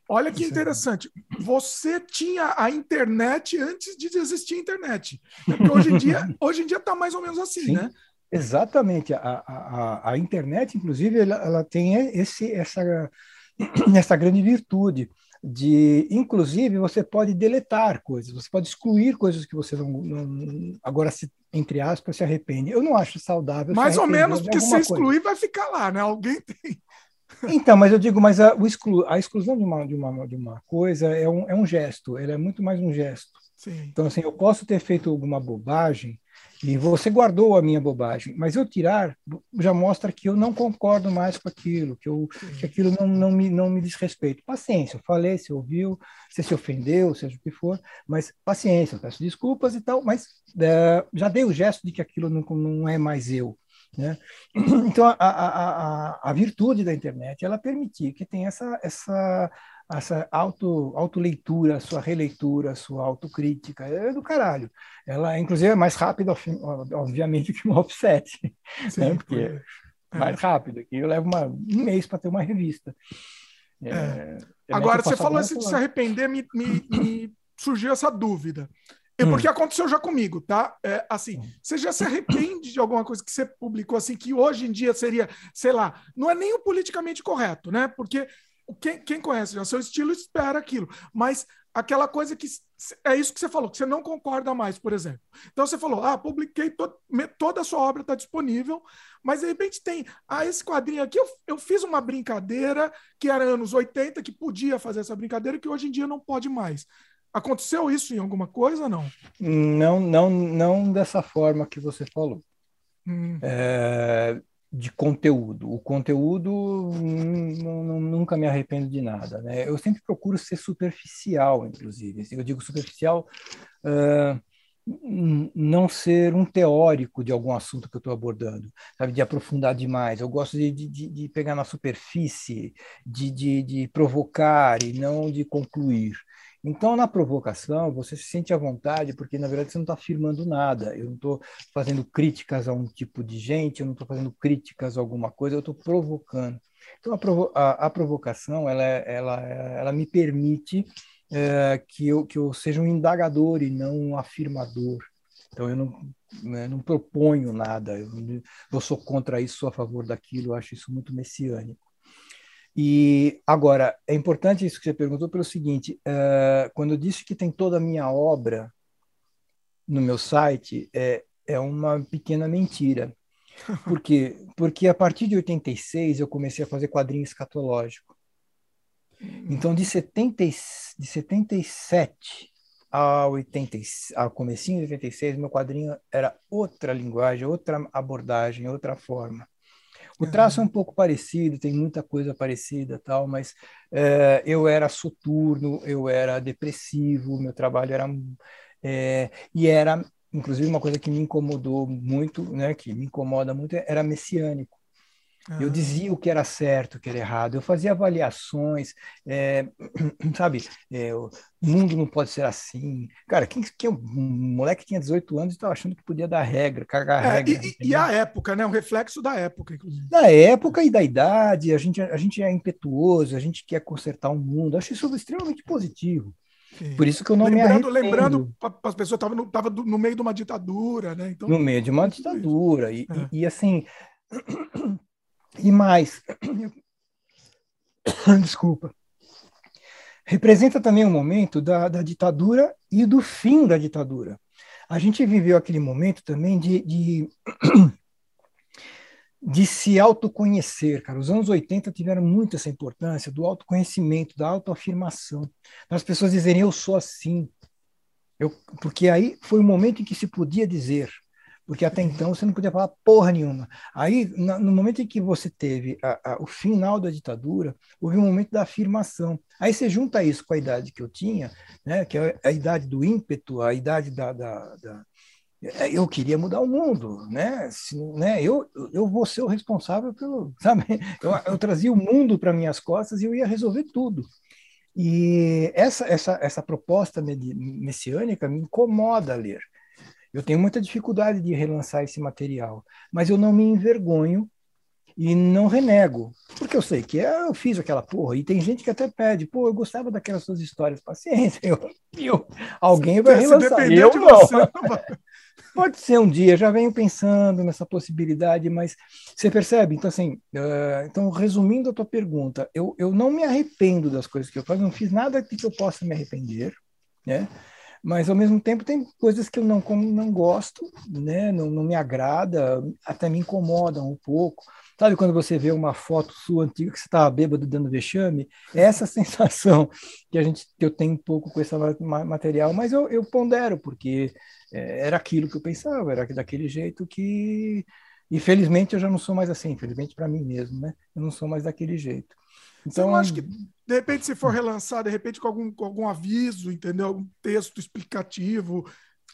Olha que interessante. Você tinha a internet antes de existir a internet. Porque hoje em dia, hoje em dia está mais ou menos assim, Sim, né? Exatamente. A, a, a internet, inclusive, ela, ela tem esse, essa, essa grande virtude de, inclusive, você pode deletar coisas, você pode excluir coisas que você não, não agora se, entre aspas, se arrepende. Eu não acho saudável. Mais ou menos, porque se excluir vai ficar lá, né? Alguém tem. Então, mas eu digo, mas a, exclu, a exclusão de uma, de, uma, de uma coisa é um, é um gesto, ele é muito mais um gesto. Sim. Então, assim, eu posso ter feito alguma bobagem e você guardou a minha bobagem, mas eu tirar já mostra que eu não concordo mais com aquilo, que, eu, que aquilo não, não, me, não me diz respeito. Paciência, eu falei, você ouviu, você se ofendeu, seja o que for, mas paciência, eu peço desculpas e tal, mas é, já dei o gesto de que aquilo não, não é mais eu. Né? Então, a, a, a, a, virtude da internet ela permitir que tenha essa, essa, essa auto, autoleitura, sua releitura, sua autocrítica. É do caralho. Ela, inclusive, é mais rápida, obviamente, que uma offset. Sim, né? Porque é mais rápido. Aqui eu levo uma, um mês para ter uma revista. É, é. Agora, você falou assim de se arrepender, me, me, me surgiu essa dúvida. E hum. porque aconteceu já comigo, tá? É, assim, hum. você já se arrepende de alguma coisa que você publicou assim, que hoje em dia seria, sei lá, não é nem o politicamente correto, né? Porque quem, quem conhece o seu estilo espera aquilo, mas aquela coisa que é isso que você falou, que você não concorda mais, por exemplo. Então você falou, ah, publiquei to toda a sua obra está disponível, mas de repente tem, ah, esse quadrinho aqui eu, eu fiz uma brincadeira que era anos 80, que podia fazer essa brincadeira, que hoje em dia não pode mais. Aconteceu isso em alguma coisa não? Não, não, não dessa forma que você falou. Hum. É, de conteúdo. O conteúdo hum, nunca me arrependo de nada. Né? Eu sempre procuro ser superficial, inclusive. Eu digo superficial, uh, não ser um teórico de algum assunto que eu estou abordando, sabe, de aprofundar demais. Eu gosto de, de, de pegar na superfície, de, de, de provocar e não de concluir. Então, na provocação, você se sente à vontade, porque na verdade você não está afirmando nada. Eu não estou fazendo críticas a um tipo de gente, eu não estou fazendo críticas a alguma coisa, eu estou provocando. Então, a, provo a, a, provocação, ela, ela, ela me permite é, que, eu, que eu seja um indagador e não um afirmador. Então, eu não, né, não proponho nada, eu, eu sou contra isso, sou a favor daquilo, eu acho isso muito messiânico. E agora, é importante isso que você perguntou pelo seguinte: uh, quando eu disse que tem toda a minha obra no meu site, é, é uma pequena mentira. Por quê? Porque a partir de 86 eu comecei a fazer quadrinho escatológico. Então, de, 70, de 77 a, 80, a comecinho de 86, meu quadrinho era outra linguagem, outra abordagem, outra forma. O traço é um pouco parecido, tem muita coisa parecida, tal, mas é, eu era soturno, eu era depressivo, meu trabalho era é, e era, inclusive, uma coisa que me incomodou muito, né, que me incomoda muito, era messiânico. Eu dizia o que era certo, o que era errado. Eu fazia avaliações, é, sabe? É, o mundo não pode ser assim. Cara, quem, quem, um moleque que tinha 18 anos estava achando que podia dar regra, cagar é, regra. E, e, a época, né? Um reflexo da época, inclusive. Da época e da idade. A gente, a gente é impetuoso, a gente quer consertar o mundo. Acho isso extremamente positivo. Sim. Por isso que eu não lembrando, me Lembrando, as pessoas estavam no, tava no meio de uma ditadura, né? Então, no meio de uma ditadura. E, é. e, e assim. E mais, desculpa, representa também o um momento da, da, ditadura e do fim da ditadura. A gente viveu aquele momento também de, de, de se autoconhecer, cara. Os anos 80 tiveram muito essa importância do autoconhecimento, da autoafirmação, das pessoas dizerem eu sou assim, Eu, porque aí foi o momento em que se podia dizer, porque até então você não podia falar porra nenhuma. Aí, no momento em que você teve a, a, o final da ditadura, houve um momento da afirmação. Aí você junta isso com a idade que eu tinha, né, que é a idade do ímpeto, a idade da, da, da é, eu queria mudar o mundo, né? Se, né? Eu, eu vou ser o responsável pelo, sabe? Eu, eu trazia o mundo para minhas costas e eu ia resolver tudo. E essa, essa, essa proposta messiânica me incomoda a ler. Eu tenho muita dificuldade de relançar esse material, mas eu não me envergonho e não renego, porque eu sei que eu fiz aquela porra, e tem gente que até pede, pô, eu gostava daquelas suas histórias, paciência, eu, eu alguém vai relançar, eu não. Você, Pode ser um dia, já venho pensando nessa possibilidade, mas você percebe? Então, assim, uh, então, resumindo a tua pergunta, eu, eu não me arrependo das coisas que eu faço, não fiz nada que eu possa me arrepender, né? Mas, ao mesmo tempo, tem coisas que eu não, como, não gosto, né? Não, não me agrada, até me incomodam um pouco. Sabe quando você vê uma foto sua antiga que você estava bêbado dando vexame? É essa sensação que a gente que eu tenho um pouco com esse material, mas eu, eu pondero, porque é, era aquilo que eu pensava, era daquele jeito que. Infelizmente eu já não sou mais assim, infelizmente para mim mesmo, né? Eu não sou mais daquele jeito. Então, eu acho que, de repente, se for relançar, de repente, com algum, com algum aviso, entendeu? Algum texto explicativo.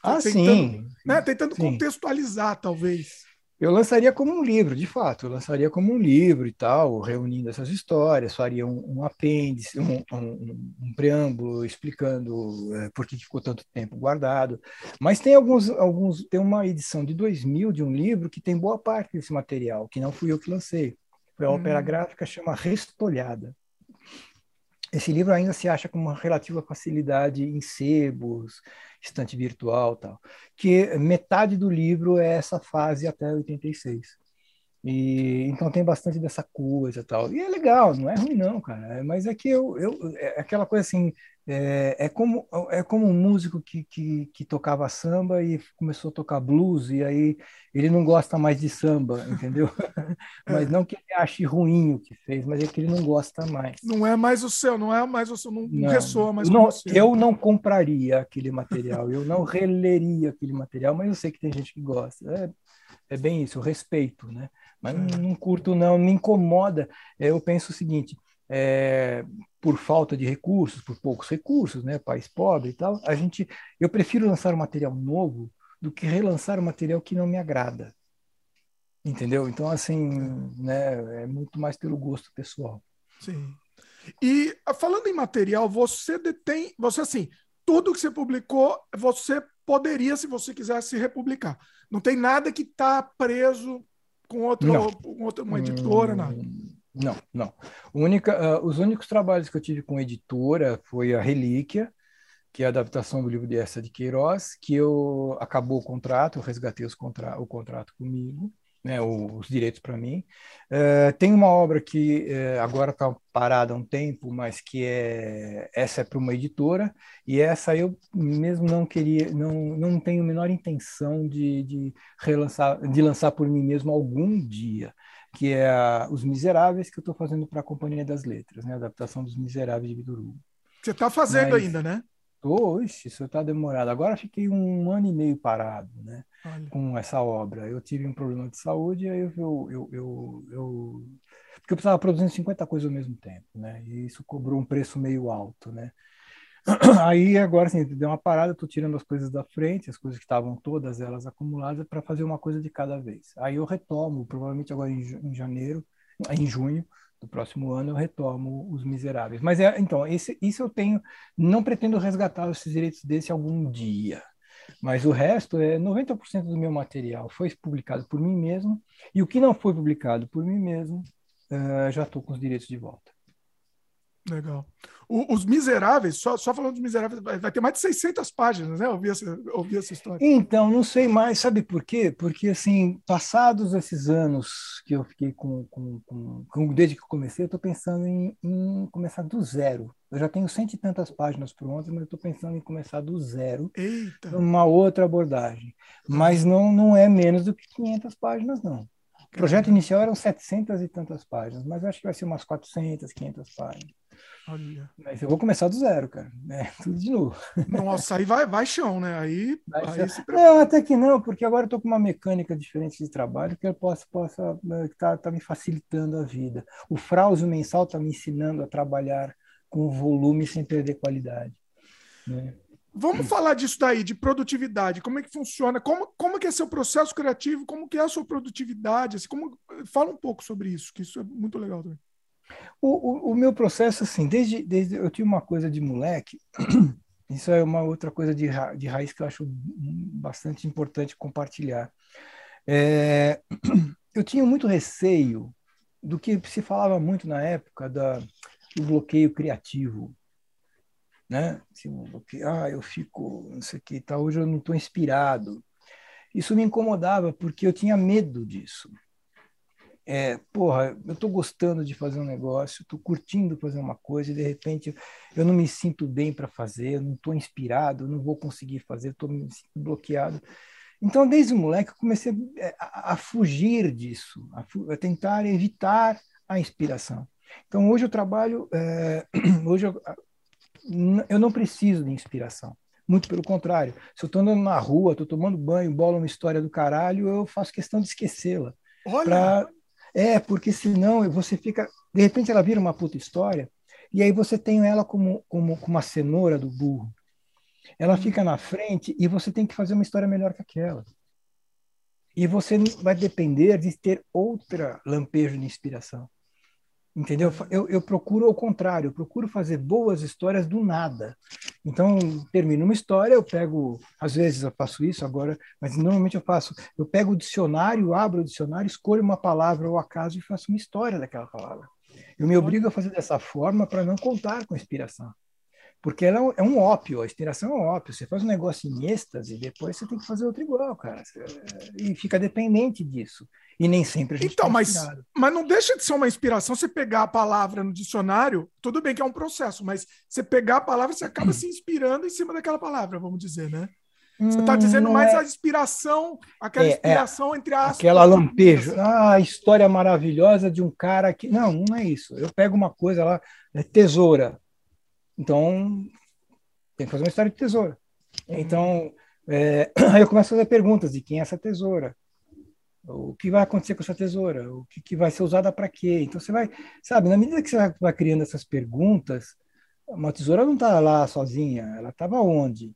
Ah, tentando, sim. Né? Tentando sim. contextualizar, talvez. Eu lançaria como um livro, de fato, eu lançaria como um livro e tal, reunindo essas histórias, faria um, um apêndice, um, um, um, preâmbulo explicando é, por que ficou tanto tempo guardado. Mas tem alguns, alguns, tem uma edição de 2000 de um livro que tem boa parte desse material, que não fui eu que lancei. Foi a hum. ópera gráfica chama Restolhada. Esse livro ainda se acha com uma relativa facilidade em sebos, estante virtual tal, que metade do livro é essa fase até 86. E então tem bastante dessa coisa tal. E é legal, não é ruim não, cara. Mas é que eu, eu é aquela coisa assim, é, é, como, é como um músico que, que, que, tocava samba e começou a tocar blues, e aí ele não gosta mais de samba, entendeu? mas não que ele ache ruim o que fez, mas é que ele não gosta mais. Não é mais o seu, não é mais o seu, não, não ressoa mais não, Eu não compraria aquele material, eu não releria aquele material, mas eu sei que tem gente que gosta. É, é bem isso, eu respeito, né? Mas não, não curto, não, me incomoda. Eu penso o seguinte. É, por falta de recursos, por poucos recursos, né, país pobre e tal, a gente, eu prefiro lançar um material novo do que relançar um material que não me agrada. Entendeu? Então, assim, né, é muito mais pelo gosto pessoal. Sim. E falando em material, você detém, você assim, tudo que você publicou, você poderia, se você quisesse, republicar. Não tem nada que está preso com, outro, com outra, uma editora, hum, nada. Não, não. Única, uh, os únicos trabalhos que eu tive com editora foi a Relíquia, que é a adaptação do livro de Essa de Queiroz, que eu acabou o contrato, eu resgatei contra, o contrato comigo, né, os direitos para mim. Uh, tem uma obra que uh, agora está parada há um tempo, mas que é essa é para uma editora e essa eu mesmo não queria, não, não tenho a menor intenção de, de relançar, de lançar por mim mesmo algum dia que é a, Os Miseráveis, que eu estou fazendo para a Companhia das Letras, né? A adaptação dos Miseráveis de Vitor Hugo. Você está fazendo Mas, ainda, né? Oxe, isso está demorado. Agora fiquei um ano e meio parado, né? Olha. Com essa obra. Eu tive um problema de saúde, aí eu, eu, eu, eu, eu porque eu precisava produzir 50 coisas ao mesmo tempo, né? E isso cobrou um preço meio alto, né? Aí agora assim, deu uma parada, estou tirando as coisas da frente, as coisas que estavam todas elas acumuladas para fazer uma coisa de cada vez. Aí eu retomo, provavelmente agora em, janeiro, em junho do próximo ano eu retomo os miseráveis. Mas é, então, esse, isso eu tenho, não pretendo resgatar esses direitos desse algum dia. Mas o resto é 90% do meu material foi publicado por mim mesmo, e o que não foi publicado por mim mesmo, uh, já estou com os direitos de volta. Legal. O, os Miseráveis, só, só falando dos Miseráveis, vai, vai, ter mais de 600 páginas, né? Ouvi essa, ouvi essa história. Então, não sei mais, sabe por quê? Porque, assim, passados esses anos que eu fiquei com, com, com, com desde que eu comecei, eu estou pensando em, em, começar do zero. Eu já tenho cento e tantas páginas prontas, mas eu estou pensando em começar do zero, Eita. uma outra abordagem. Mas não, não é menos do que 500 páginas, não. O projeto inicial eram 700 e tantas páginas, mas acho que vai ser umas 400, 500 páginas. Olha. Mas eu vou começar do zero, cara. É, tudo de novo. Nossa, aí vai, vai chão, né? Aí, vai aí. Não, até que não, porque agora eu tô com uma mecânica diferente de trabalho que eu posso, possa né, tá, tá me facilitando a vida. O frauso mensal tá me ensinando a trabalhar com volume sem perder qualidade. Né? Vamos falar disso daí, de produtividade. Como é que funciona? Como, como que é seu processo criativo? Como que é a sua produtividade? Assim, como, fala um pouco sobre isso, que isso é muito legal também. O, o, o, meu processo, assim, desde, desde eu tinha uma coisa de moleque, isso é uma outra coisa de, ra, de raiz que eu acho bastante importante compartilhar. É, eu tinha muito receio do que se falava muito na época da, do bloqueio criativo. Né? Ah, eu fico, não sei o que, tá, hoje eu não estou inspirado. Isso me incomodava porque eu tinha medo disso é, porra, eu estou gostando de fazer um negócio, estou curtindo fazer uma coisa e de repente eu não me sinto bem para fazer, eu não estou inspirado, eu não vou conseguir fazer, estou me bloqueado. Então, desde o moleque, eu comecei a, é, a, a fugir disso, a, a, tentar evitar a inspiração. Então, hoje eu trabalho, é, hoje eu, eu não preciso de inspiração. Muito pelo contrário. Se eu estou andando na rua, estou tomando banho, bola uma história do caralho, eu faço questão de esquecê-la. Olha! É, porque senão você fica. De repente ela vira uma puta história, e aí você tem ela como, como, como uma cenoura do burro. Ela fica na frente e você tem que fazer uma história melhor que aquela. E você vai depender de ter outra lampejo de inspiração. Entendeu? Eu, eu procuro ao contrário, eu procuro fazer boas histórias do nada. Então, termino uma história, eu pego, às vezes eu faço isso agora, mas normalmente eu faço, eu pego o dicionário, abro o dicionário, escolho uma palavra ao acaso e faço uma história daquela palavra. Eu me obrigo a fazer dessa forma para não contar com inspiração. Porque ela é um ópio, a inspiração é um ópio. Você faz um negócio em êxtase, depois você tem que fazer outro igual, cara. E fica dependente disso. E nem sempre a gente Então, tá mas, mas não deixa de ser uma inspiração você pegar a palavra no dicionário. Tudo bem que é um processo, mas você pegar a palavra, você acaba se inspirando em cima daquela palavra, vamos dizer, né? Você está dizendo hum, mais é... a inspiração, aquela é, é inspiração é, entre aspas. Aquela lampejo. Ah, a história maravilhosa de um cara que. Não, não é isso. Eu pego uma coisa lá, é tesoura. Então, tem que fazer uma história de tesoura. Uhum. Então, é, aí eu começo a fazer perguntas de quem é essa tesoura. O que vai acontecer com essa tesoura? O que, que vai ser usada para quê? Então você vai, sabe, na medida que você vai, criando essas perguntas, uma tesoura não está lá sozinha, ela estava onde?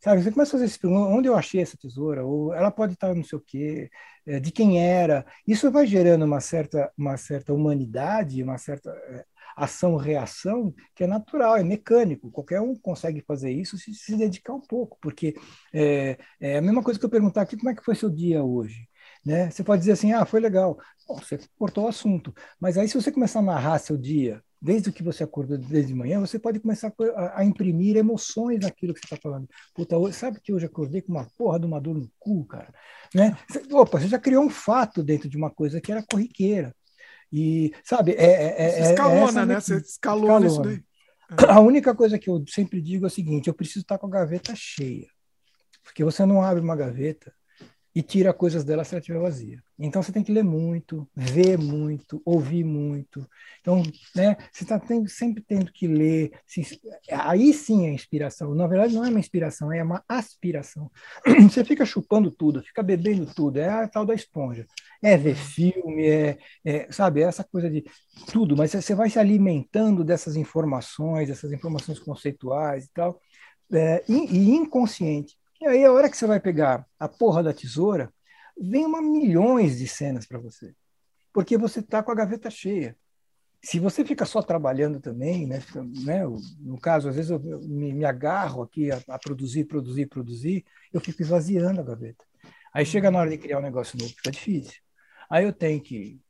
Sabe, você começa a fazer esse pergunta, onde eu achei essa tesoura? Ou ela pode estar não sei o quê, é, de quem era? Isso vai gerando uma certa, uma certa humanidade, uma certa é, ação-reação que é natural, é mecânico. Qualquer um consegue fazer isso se se dedicar um pouco, porque é, é a mesma coisa que eu perguntar aqui, como é que foi seu dia hoje? Né? Você pode dizer assim, ah, foi legal. Bom, você cortou o assunto. Mas aí, se você começar a narrar seu dia, desde que você acordou desde manhã, você pode começar a, a imprimir emoções naquilo que você está falando. Puta, sabe que hoje acordei com uma porra de uma dor no cu, cara? Né? Você, opa, você já criou um fato dentro de uma coisa que era corriqueira. E, sabe, é. é, é você escalona, é né? Você escalona, escalona isso daí. A única coisa que eu sempre digo é o seguinte: eu preciso estar com a gaveta cheia. Porque você não abre uma gaveta e tira coisas dela se ela estiver vazia. Então você tem que ler muito, ver muito, ouvir muito. Então, né, você está sempre tendo que ler. Se, aí sim é inspiração. Na verdade, não é uma inspiração, é uma aspiração. Você fica chupando tudo, fica bebendo tudo. É a tal da esponja. É ver filme, é, é sabe, é essa coisa de tudo. Mas você vai se alimentando dessas informações, dessas informações conceituais e tal, é, e, e inconsciente. E aí, a hora que você vai pegar a porra da tesoura, vem uma milhões de cenas para você. Porque você está com a gaveta cheia. Se você fica só trabalhando também, né, fica, né no caso, às vezes eu me, me agarro aqui a, a, produzir, produzir, produzir, eu fico esvaziando a gaveta. Aí chega na hora de criar um negócio novo, fica difícil. Aí eu tenho que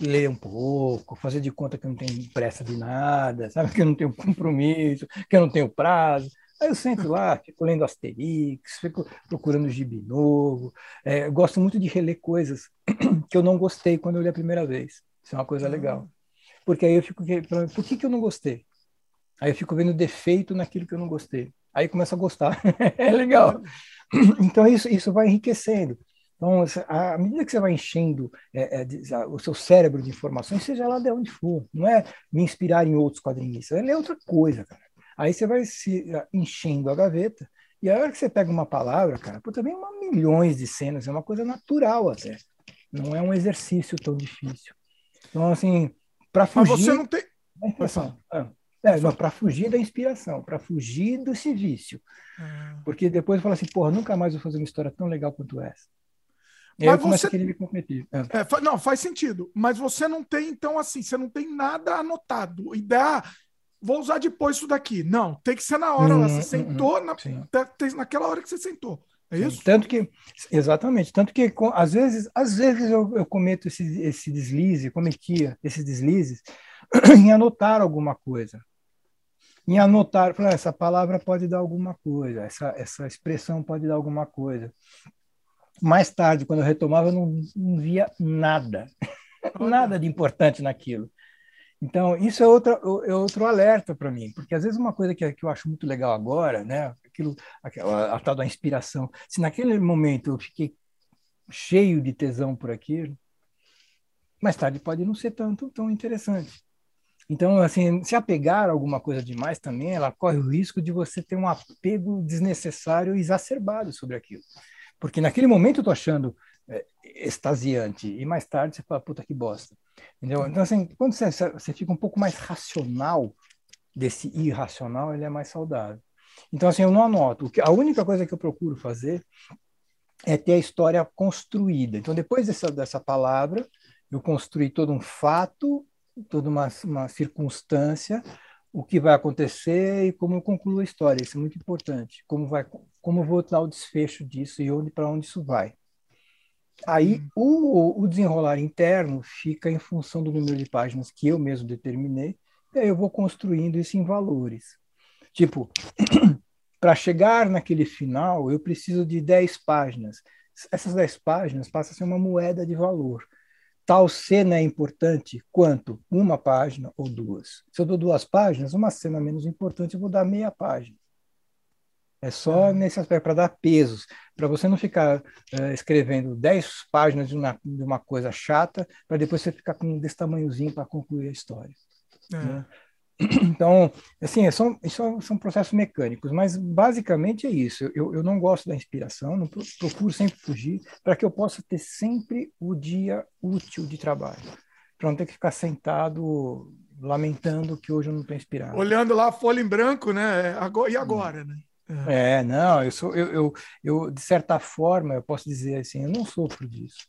ler um pouco, fazer de conta que eu não tenho pressa de nada, sabe? Que eu não tenho compromisso, que eu não tenho prazo. Aí eu sento lá, fico lendo Asterix, fico procurando gibi novo. É, gosto muito de reler coisas que eu não gostei quando eu li a primeira vez. Isso é uma coisa legal. Porque aí eu fico, por que, que eu não gostei? Aí eu fico vendo defeito naquilo que eu não gostei. Aí começo a gostar. é legal. Então isso, isso vai enriquecendo. Então, à medida que você vai enchendo é, é, o seu cérebro de informações, seja lá de onde for, não é me inspirar em outros quadrinistas, é outra coisa, cara. Aí você vai se enchendo a gaveta, e a hora que você pega uma palavra, cara, pô, também uma milhões de cenas, é uma coisa natural até. Não é um exercício tão difícil. Então, assim, para fugir. Mas você não tem. Ah, é, para fugir da inspiração, para fugir desse vício. Ah. Porque depois eu falo assim, porra, nunca mais vou fazer uma história tão legal quanto essa. E aí eu começo você... a querer me competir. É. É, não, faz sentido. Mas você não tem, então, assim, você não tem nada anotado. Ideia, vou usar depois isso daqui. Não, tem que ser na hora. Hum, você hum, sentou, hum, na, naquela hora que você sentou. É isso? Tanto que, exatamente, tanto que às vezes, às vezes eu, eu cometo esse, esse deslize, cometia esses deslizes em anotar alguma coisa. Em anotar, falar, ah, essa palavra pode dar alguma coisa, essa, essa expressão pode dar alguma coisa. Mais tarde, quando eu retomava, eu não, não via nada, nada de importante naquilo. Então, isso é, outra, é outro alerta para mim, porque às vezes uma coisa que, que eu acho muito legal agora, né, aquilo, aquela, a tal da inspiração, se naquele momento eu fiquei cheio de tesão por aquilo, mais tarde pode não ser tanto tão interessante. Então, assim, se apegar a alguma coisa demais também, ela corre o risco de você ter um apego desnecessário exacerbado sobre aquilo. Porque naquele momento eu tô achando é, extasiante, e mais tarde você fala, puta que bosta. Entendeu? Então, assim, quando você, você fica um pouco mais racional desse irracional, ele é mais saudável. Então, assim, eu não anoto. A única coisa que eu procuro fazer é ter a história construída. Então, depois dessa, dessa palavra, eu construí todo um fato, toda uma, uma circunstância, o que vai acontecer e como eu concluo a história. Isso é muito importante. Como vai, como vou dar o desfecho disso e onde para onde isso vai. Aí hum. o, o desenrolar interno fica em função do número de páginas que eu mesmo determinei, e aí eu vou construindo isso em valores. Tipo, para chegar naquele final, eu preciso de 10 páginas. Essas 10 páginas passam a ser uma moeda de valor. Tal cena é importante quanto? Uma página ou duas. Se eu dou duas páginas, uma cena menos importante, eu vou dar meia página. É só nesse aspecto, para dar pesos, para você não ficar uh, escrevendo 10 páginas de uma, de uma coisa chata, para depois você ficar com desse tamanhozinho para concluir a história. É. Né? Então, assim, são, são, são processos mecânicos, mas basicamente é isso. Eu, eu não gosto da inspiração, não procuro sempre fugir, para que eu possa ter sempre o dia útil de trabalho, para não ter que ficar sentado lamentando que hoje eu não estou inspirado. Olhando lá a folha em branco, né? É, e agora, né? É, não, eu sou, eu, eu, eu, de certa forma, eu posso dizer assim, eu não sofro disso,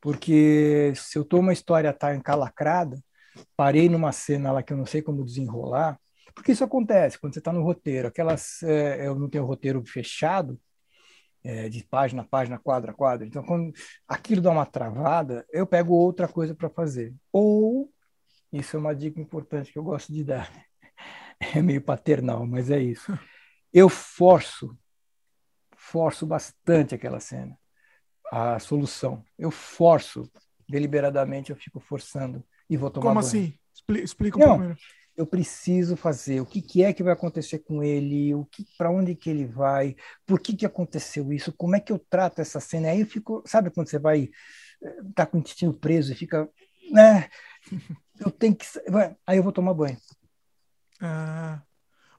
porque se eu tô uma história tá encalacrada, parei numa cena lá que eu não sei como desenrolar, porque isso acontece quando você está no roteiro, aquelas, é, eu não tenho roteiro fechado, é, de página a página, quadra a quadra, então quando aquilo dá uma travada, eu pego outra coisa para fazer, ou, isso é uma dica importante que eu gosto de dar, é meio paternal, mas é isso eu forço, forço bastante aquela cena, a solução. Eu forço, deliberadamente eu fico forçando e vou tomar Como banho. assim? Explica um Não, Eu preciso fazer. O que, que é que vai acontecer com ele? O que, para onde que ele vai? Por que que aconteceu isso? Como é que eu trato essa cena? Aí eu fico, sabe quando você vai eh, tá com o intestino preso e fica, né? Eu tenho que, aí eu vou tomar banho. Ah.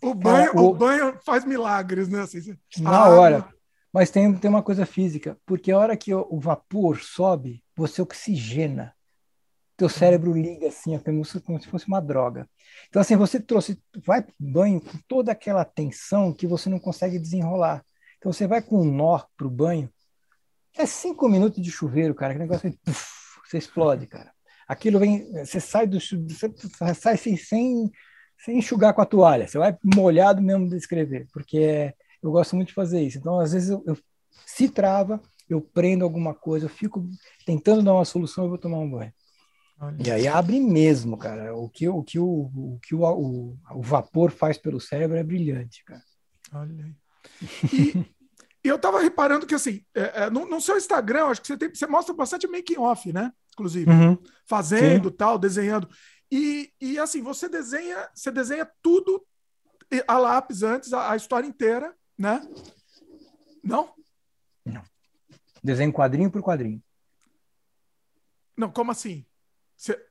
O banho, o... o... banho faz milagres, né? Assim, na hora. Mas tem, tem uma coisa física, porque a hora que o, o vapor sobe, você oxigena. Teu cérebro liga assim, como se, como se fosse uma droga. Então, assim, você trouxe, vai pro banho com toda aquela tensão que você não consegue desenrolar. Então, você vai com um nó pro banho, é cinco minutos de chuveiro, cara. Que negócio aí, puff, você explode, cara. Aquilo vem, você sai do você sai sem, sem sem enxugar com a toalha, você vai molhado mesmo de escrever, porque é, eu gosto muito de fazer isso. Então, às vezes, eu, eu, se trava, eu prendo alguma coisa, eu fico tentando dar uma solução, eu vou tomar um banho. Olha. E aí abre mesmo, cara. O que, o, que, o, o, que o, o, o vapor faz pelo cérebro é brilhante, cara. Olha aí. E, eu tava reparando que, assim, é, é, no, no, seu Instagram, acho que você, tem, você mostra bastante making off, né? Inclusive, uhum. fazendo Sim. tal, desenhando. E, e assim, você desenha, você desenha tudo a lápis antes, a, a história inteira, né? Não? Não. Desenho quadrinho por quadrinho. Não, como assim? Você...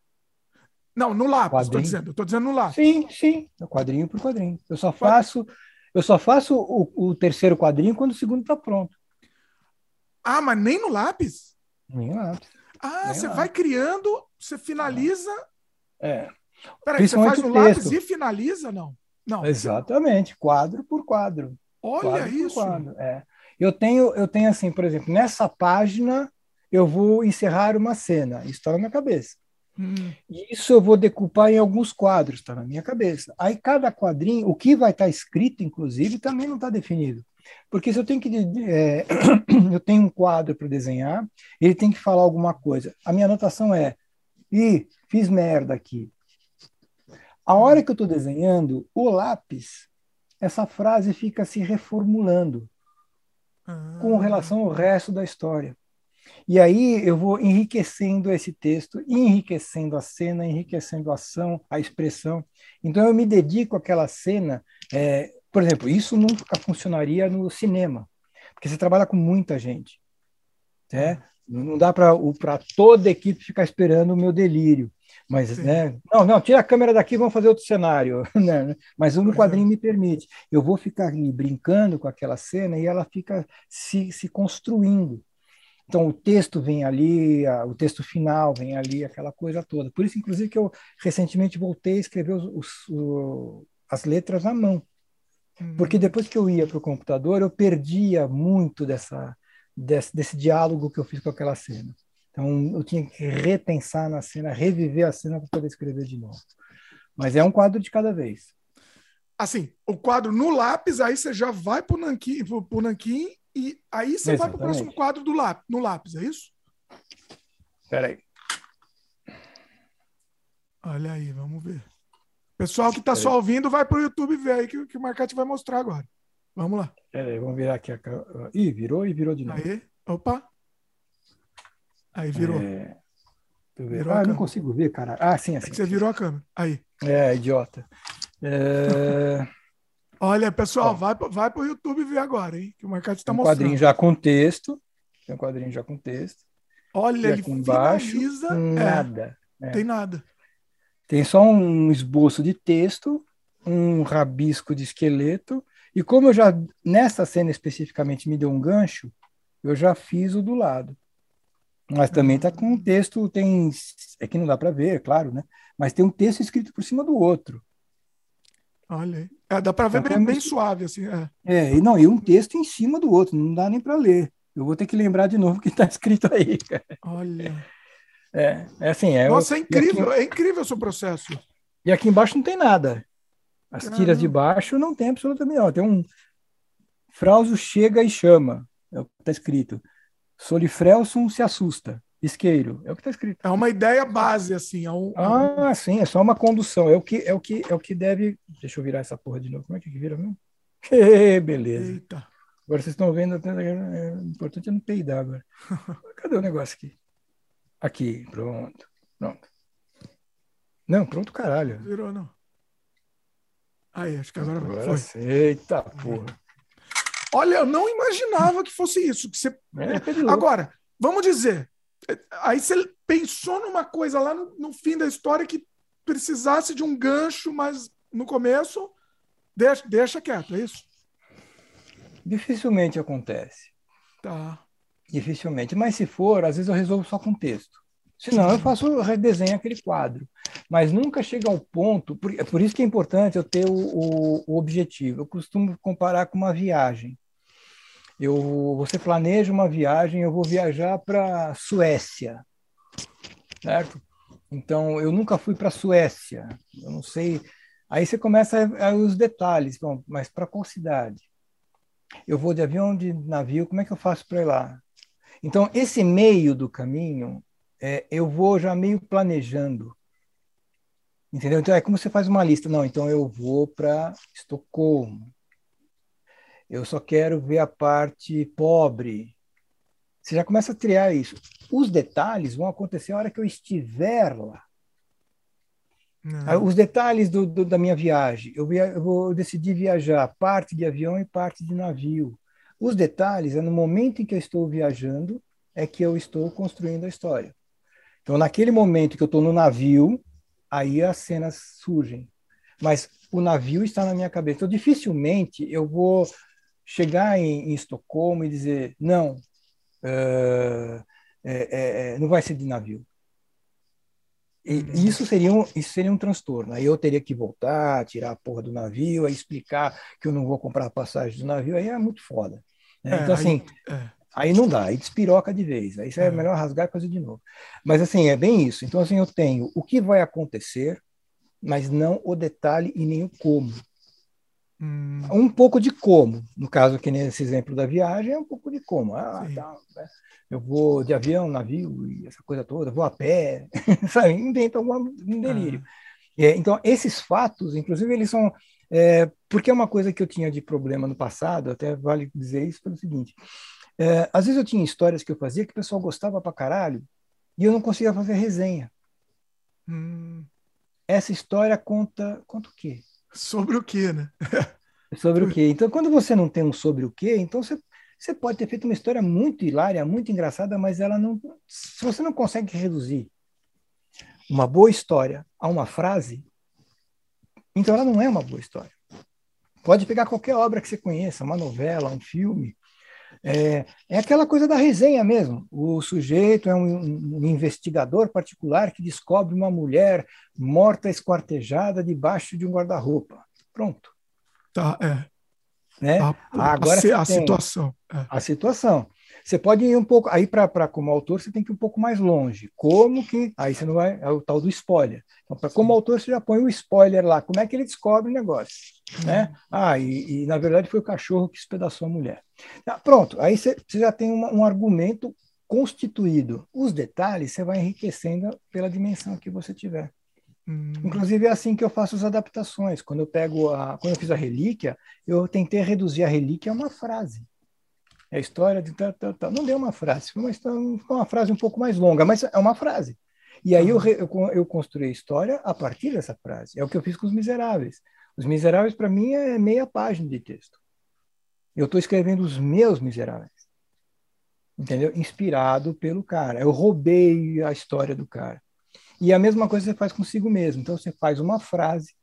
Não, no lápis, estou dizendo. Estou dizendo no lápis. Sim, sim. Quadrinho por quadrinho. Eu só faço, eu só faço o, o terceiro quadrinho quando o segundo está pronto. Ah, mas nem no lápis? Nem no lápis. Ah, nem você lápis. vai criando, você finaliza. É. Peraí, você faz no lápis e finaliza, não? Não. Exatamente, quadro por quadro. Olha quadro isso. Quadro. É. Eu tenho, eu tenho assim, por exemplo, nessa página eu vou encerrar uma cena, isso está na minha cabeça. Hum. Isso eu vou decupar em alguns quadros, está na minha cabeça. Aí cada quadrinho, o que vai estar tá escrito, inclusive, também não está definido. Porque se eu tenho que é, eu tenho um quadro para desenhar, ele tem que falar alguma coisa. A minha anotação é: e fiz merda aqui. A hora que eu estou desenhando, o lápis, essa frase fica se reformulando ah. com relação ao resto da história. E aí eu vou enriquecendo esse texto, enriquecendo a cena, enriquecendo a ação, a expressão. Então eu me dedico àquela cena. É, por exemplo, isso nunca funcionaria no cinema, porque você trabalha com muita gente. Né? Não dá para toda a equipe ficar esperando o meu delírio. Mas, né? Não, não, tira a câmera daqui, vamos fazer outro cenário. Né? Mas um quadrinho me permite. Eu vou ficar ali brincando com aquela cena e ela fica se, se construindo. Então, o texto vem ali, a, o texto final vem ali, aquela coisa toda. Por isso, inclusive, que eu recentemente voltei a escrever os, os, os, as letras à mão. Uhum. Porque depois que eu ia para o computador, eu perdia muito dessa, desse, desse diálogo que eu fiz com aquela cena. Então, eu tinha que repensar na cena, reviver a cena para poder escrever de novo. Mas é um quadro de cada vez. Assim, o quadro no lápis, aí você já vai para o nanquim, nanquim e aí você Exatamente. vai para o próximo quadro do lápis, no lápis, é isso? Espera aí. Olha aí, vamos ver. Pessoal que está só ouvindo, vai para o YouTube ver aí que, que o Marcate vai mostrar agora. Vamos lá. Peraí, vamos virar aqui. A... Ih, virou e virou de novo. Aí, opa. Aí virou. É... Virou ah, não consigo ver, cara. Ah, sim, assim. É você virou a câmera. Aí. É, idiota. É... Olha, pessoal, vai, vai para o YouTube ver agora, hein? Que o Marcate está um mostrando. quadrinho já com texto. Tem um quadrinho já com texto. Olha, e aqui embaixo. É, nada. É, Tem nada. Tem só um esboço de texto, um rabisco de esqueleto. E como eu já, nessa cena especificamente, me deu um gancho, eu já fiz o do lado. Mas também está com um texto, tem. É que não dá para ver, é claro, né? Mas tem um texto escrito por cima do outro. Olha aí. É, dá para ver então, bem, bem, suave, assim. É. é, e não, e um texto em cima do outro, não dá nem para ler. Eu vou ter que lembrar de novo o que está escrito aí. Cara. Olha. É, é assim. É, Nossa, é incrível, aqui, é incrível o seu processo. E aqui embaixo não tem nada. As Caramba. tiras de baixo não tem absolutamente nada. Tem um. Frauso chega e chama. É o que está escrito. Solifrelson se assusta. Isqueiro, é o que está escrito. É uma ideia base, assim. É um, ah, sim, é só uma condução. É o que é o que é o que deve. Deixa eu virar essa porra de novo. Como é que vira mesmo? Beleza. Eita. Agora vocês estão vendo. É, o importante é não peidar agora. Cadê o negócio aqui? Aqui, pronto. Pronto. Não, pronto, caralho. Virou, não. Aí, acho que agora, agora foi. Eita, porra. Olha, eu não imaginava que fosse isso. Que você... É, agora, vamos dizer, Aí você pensou numa coisa lá no, no, fim da história que precisasse de um gancho, mas no começo deixa, deixa quieto, é isso? Dificilmente acontece. Tá. Dificilmente. Mas se for, às vezes eu resolvo só com texto. Se não, eu faço redesenho aquele quadro. Mas nunca chega ao ponto. Por, é por isso que é importante eu ter o, o, o objetivo. Eu costumo comparar com uma viagem eu, você planeja uma viagem, eu vou viajar para Suécia, certo? Então, eu nunca fui para Suécia, eu não sei. Aí você começa a, a, os detalhes, bom, mas para qual cidade? Eu vou de avião, de navio, como é que eu faço para ir lá? Então, esse meio do caminho, é, eu vou já meio planejando. Entendeu? Então, é como você faz uma lista. Não, então eu vou para Estocolmo eu só quero ver a parte pobre. Você já começa a criar isso. Os detalhes vão acontecer a hora que eu estiver lá. Não. Os detalhes do, do, da minha viagem. Eu, via, eu vou decidir viajar parte de avião e parte de navio. Os detalhes é no momento em que eu estou viajando é que eu estou construindo a história. Então, naquele momento que eu estou no navio, aí as cenas surgem. Mas o navio está na minha cabeça. Então, dificilmente eu vou chegar em, em Estocolmo e dizer: não, uh, é, é, não vai ser de navio. E uhum. isso seria, um, isso seria um transtorno. Aí eu teria que voltar, tirar a porra do navio, aí explicar que eu não vou comprar a passagem do navio, aí é muito foda. Né? É, então, assim, aí, é. Aí, não dá, aí despiroca de vez. Aí é, é melhor rasgar e fazer de novo. Mas, assim, é bem isso. Então, assim, eu tenho o que vai acontecer, mas não o detalhe e nem o como. Hum. Um pouco de como. No caso, aqui nesse exemplo da viagem, é um pouco de como. Ah, tá, né? eu vou de avião, navio e essa coisa toda, vou a pé, sabe? Inventa algum um delírio. Ah. É, então, esses fatos, inclusive, eles são. É, porque é uma coisa que eu tinha de problema no passado, até vale dizer isso pelo seguinte: é, às vezes eu tinha histórias que eu fazia que o pessoal gostava pra caralho e eu não conseguia fazer resenha. Hum. Essa história conta, conta o quê? Sobre o quê, né? sobre o quê? Então, quando você não tem um sobre o quê, então você você pode ter feito uma história muito hilária, muito engraçada, mas ela não. Se você não consegue reduzir uma boa história a uma frase, então ela não é uma boa história. Pode pegar qualquer obra que você conheça, uma novela, um filme. É, é aquela coisa da resenha mesmo. O sujeito é um, um investigador particular que descobre uma mulher morta esquartejada debaixo de um guarda-roupa. Pronto. Tá, é. Né? A, Agora a, a situação. É. A situação. Você pode ir um pouco, aí para como autor você tem que ir um pouco mais longe. Como que, aí você não vai, é o tal do spoiler. Então, para como autor você já põe o spoiler lá, como é que ele descobre o negócio. Né? Ah, e, e, na verdade foi o cachorro que espedaçou a mulher. Tá, pronto, aí você, já tem uma, um argumento constituído. Os detalhes você vai enriquecendo pela dimensão que você tiver. Hum. Inclusive é assim que eu faço as adaptações. Quando eu pego a, quando eu fiz a relíquia, eu tentei reduzir a relíquia a uma frase. É a história de tal, tal, tal. Não deu uma frase, foi uma, uma frase um pouco mais longa, mas é uma frase. E aí eu, eu, eu construí a história a partir dessa frase. É o que eu fiz com os Miseráveis. Os Miseráveis, para mim, é meia página de texto. Eu estou escrevendo os meus Miseráveis. Entendeu? Inspirado pelo cara. Eu roubei a história do cara. E a mesma coisa você faz consigo mesmo. Então você faz uma frase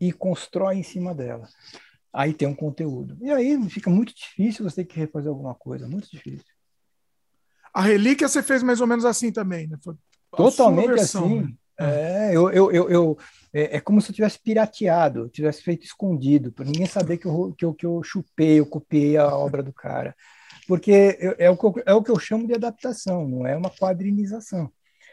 e constrói em cima dela. Aí tem um conteúdo. E aí fica muito difícil você ter que refazer alguma coisa, muito difícil. A relíquia você fez mais ou menos assim também, né? Foi Totalmente versão, assim. Né? É, eu, eu, eu, eu é, é, como se eu tivesse pirateado, tivesse feito escondido, para ninguém saber que eu, que, eu, que eu chupei, eu copiei a obra do cara. Porque é o, que eu, é o que eu chamo de adaptação, não é uma quadrinização.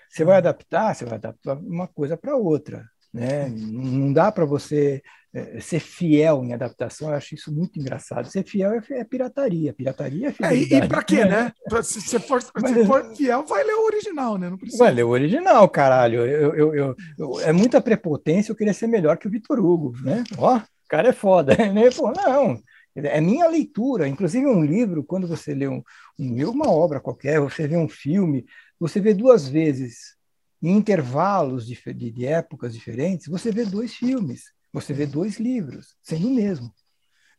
Você vai adaptar, você vai adaptar uma coisa para outra. Né? Não dá para você é, ser fiel em adaptação, eu acho isso muito engraçado. Ser fiel é, é pirataria, pirataria é fidelidade. É, e para quê, né? Se você for, se for fiel, vai ler o original, né? Não precisa. Vai ler o original, caralho. Eu, eu, eu, eu, é muita prepotência eu querer ser melhor que o Vitor Hugo, né? Ó, o cara é foda. Né? Pô, não, é minha leitura. Inclusive um livro, quando você lê um, um, uma obra qualquer, você vê um filme, você vê duas vezes, em intervalos de, de, de épocas diferentes, você vê dois filmes, você vê dois livros, sendo o mesmo.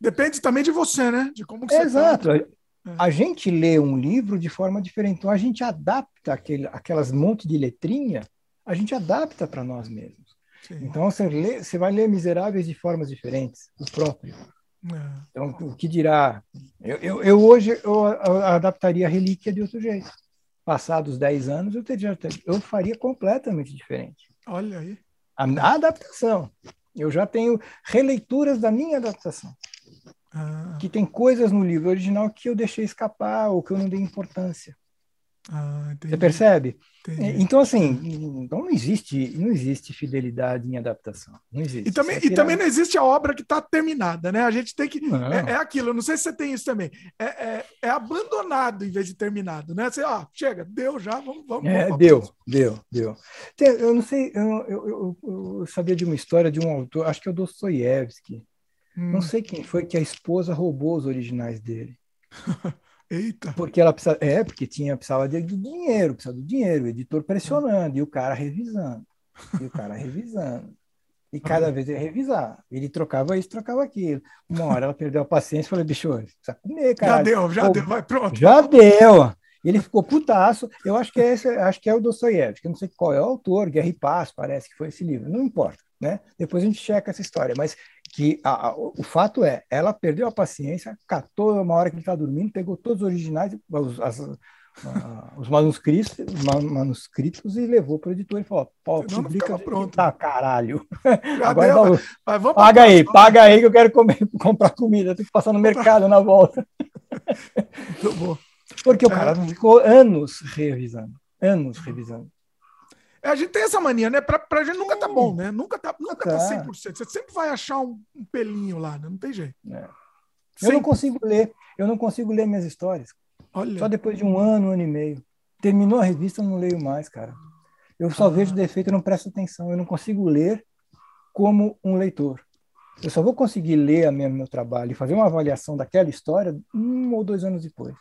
Depende também de você, né? De como você tá. Exato. Tá. A gente lê um livro de forma diferente. Então, a gente adapta aquele, aquelas monte de letrinha, a gente adapta para nós mesmos. Sim. Então, você, lê, você vai ler Miseráveis de formas diferentes, o próprio. É. Então, o que dirá? Eu, eu, eu hoje eu adaptaria a relíquia de outro jeito passados 10 anos, eu, teria, eu faria completamente diferente. Olha aí. A, a adaptação. Eu já tenho releituras da minha adaptação. Ah. Que tem coisas no livro original que eu deixei escapar ou que eu não dei importância. Ah, Você percebe? Entendi. Então, assim, então não existe, não existe fidelidade em adaptação. Não existe. E também, é e também não existe a obra que está terminada, né? A gente tem que. É, é, aquilo, não sei se você tem isso também. É, é, é abandonado em vez de terminado, né? Você, ó, chega, deu já, vamos. vamos, é, vamos deu, deu, deu. Tem, eu não sei, eu, eu, eu, eu, sabia de uma história de um autor, acho que é o Dostoiévski. Hum. Não sei quem foi que a esposa roubou os originais dele. Eita. Porque ela precisa, é, porque tinha, precisava de, dinheiro, precisava do dinheiro, o editor pressionando, e o cara revisando, e o cara revisando. E cada vez ele revisar. Ele trocava isso, trocava aquilo. Uma hora ela perdeu a paciência e falou, bicho, precisa comer, cara. Já deu, já Pô, deu, vai pronto. Já deu. Ele ficou putaço. Eu acho que é esse, acho que é o Dostoiévski, não sei qual é o autor, Guerra e Paz, parece que foi esse livro. Não importa, né? Depois a gente checa essa história, mas que a, a, o fato é, ela perdeu a paciência, catou uma hora que ele está dormindo, pegou todos os originais, os, as, os manuscritos, manuscritos e levou para o editor e falou: Pô, publica pronto. Tá, caralho. Agora deu, mas vamos paga aí, vamos. paga aí que eu quero comer, comprar comida, tenho que passar no mercado na volta. Porque o cara é. ficou anos revisando, anos revisando. A gente tem essa mania, né? Pra, pra gente nunca tá bom, né? Nunca tá, nunca tá 100%. Você sempre vai achar um, um pelinho lá, né? Não tem jeito. É. Eu não consigo ler, eu não consigo ler minhas histórias. Olha. Só depois de um ano, um ano e meio. Terminou a revista, eu não leio mais, cara. Eu só ah. vejo defeito, eu não presto atenção. Eu não consigo ler como um leitor. Eu só vou conseguir ler a minha, meu trabalho e fazer uma avaliação daquela história um ou dois anos depois.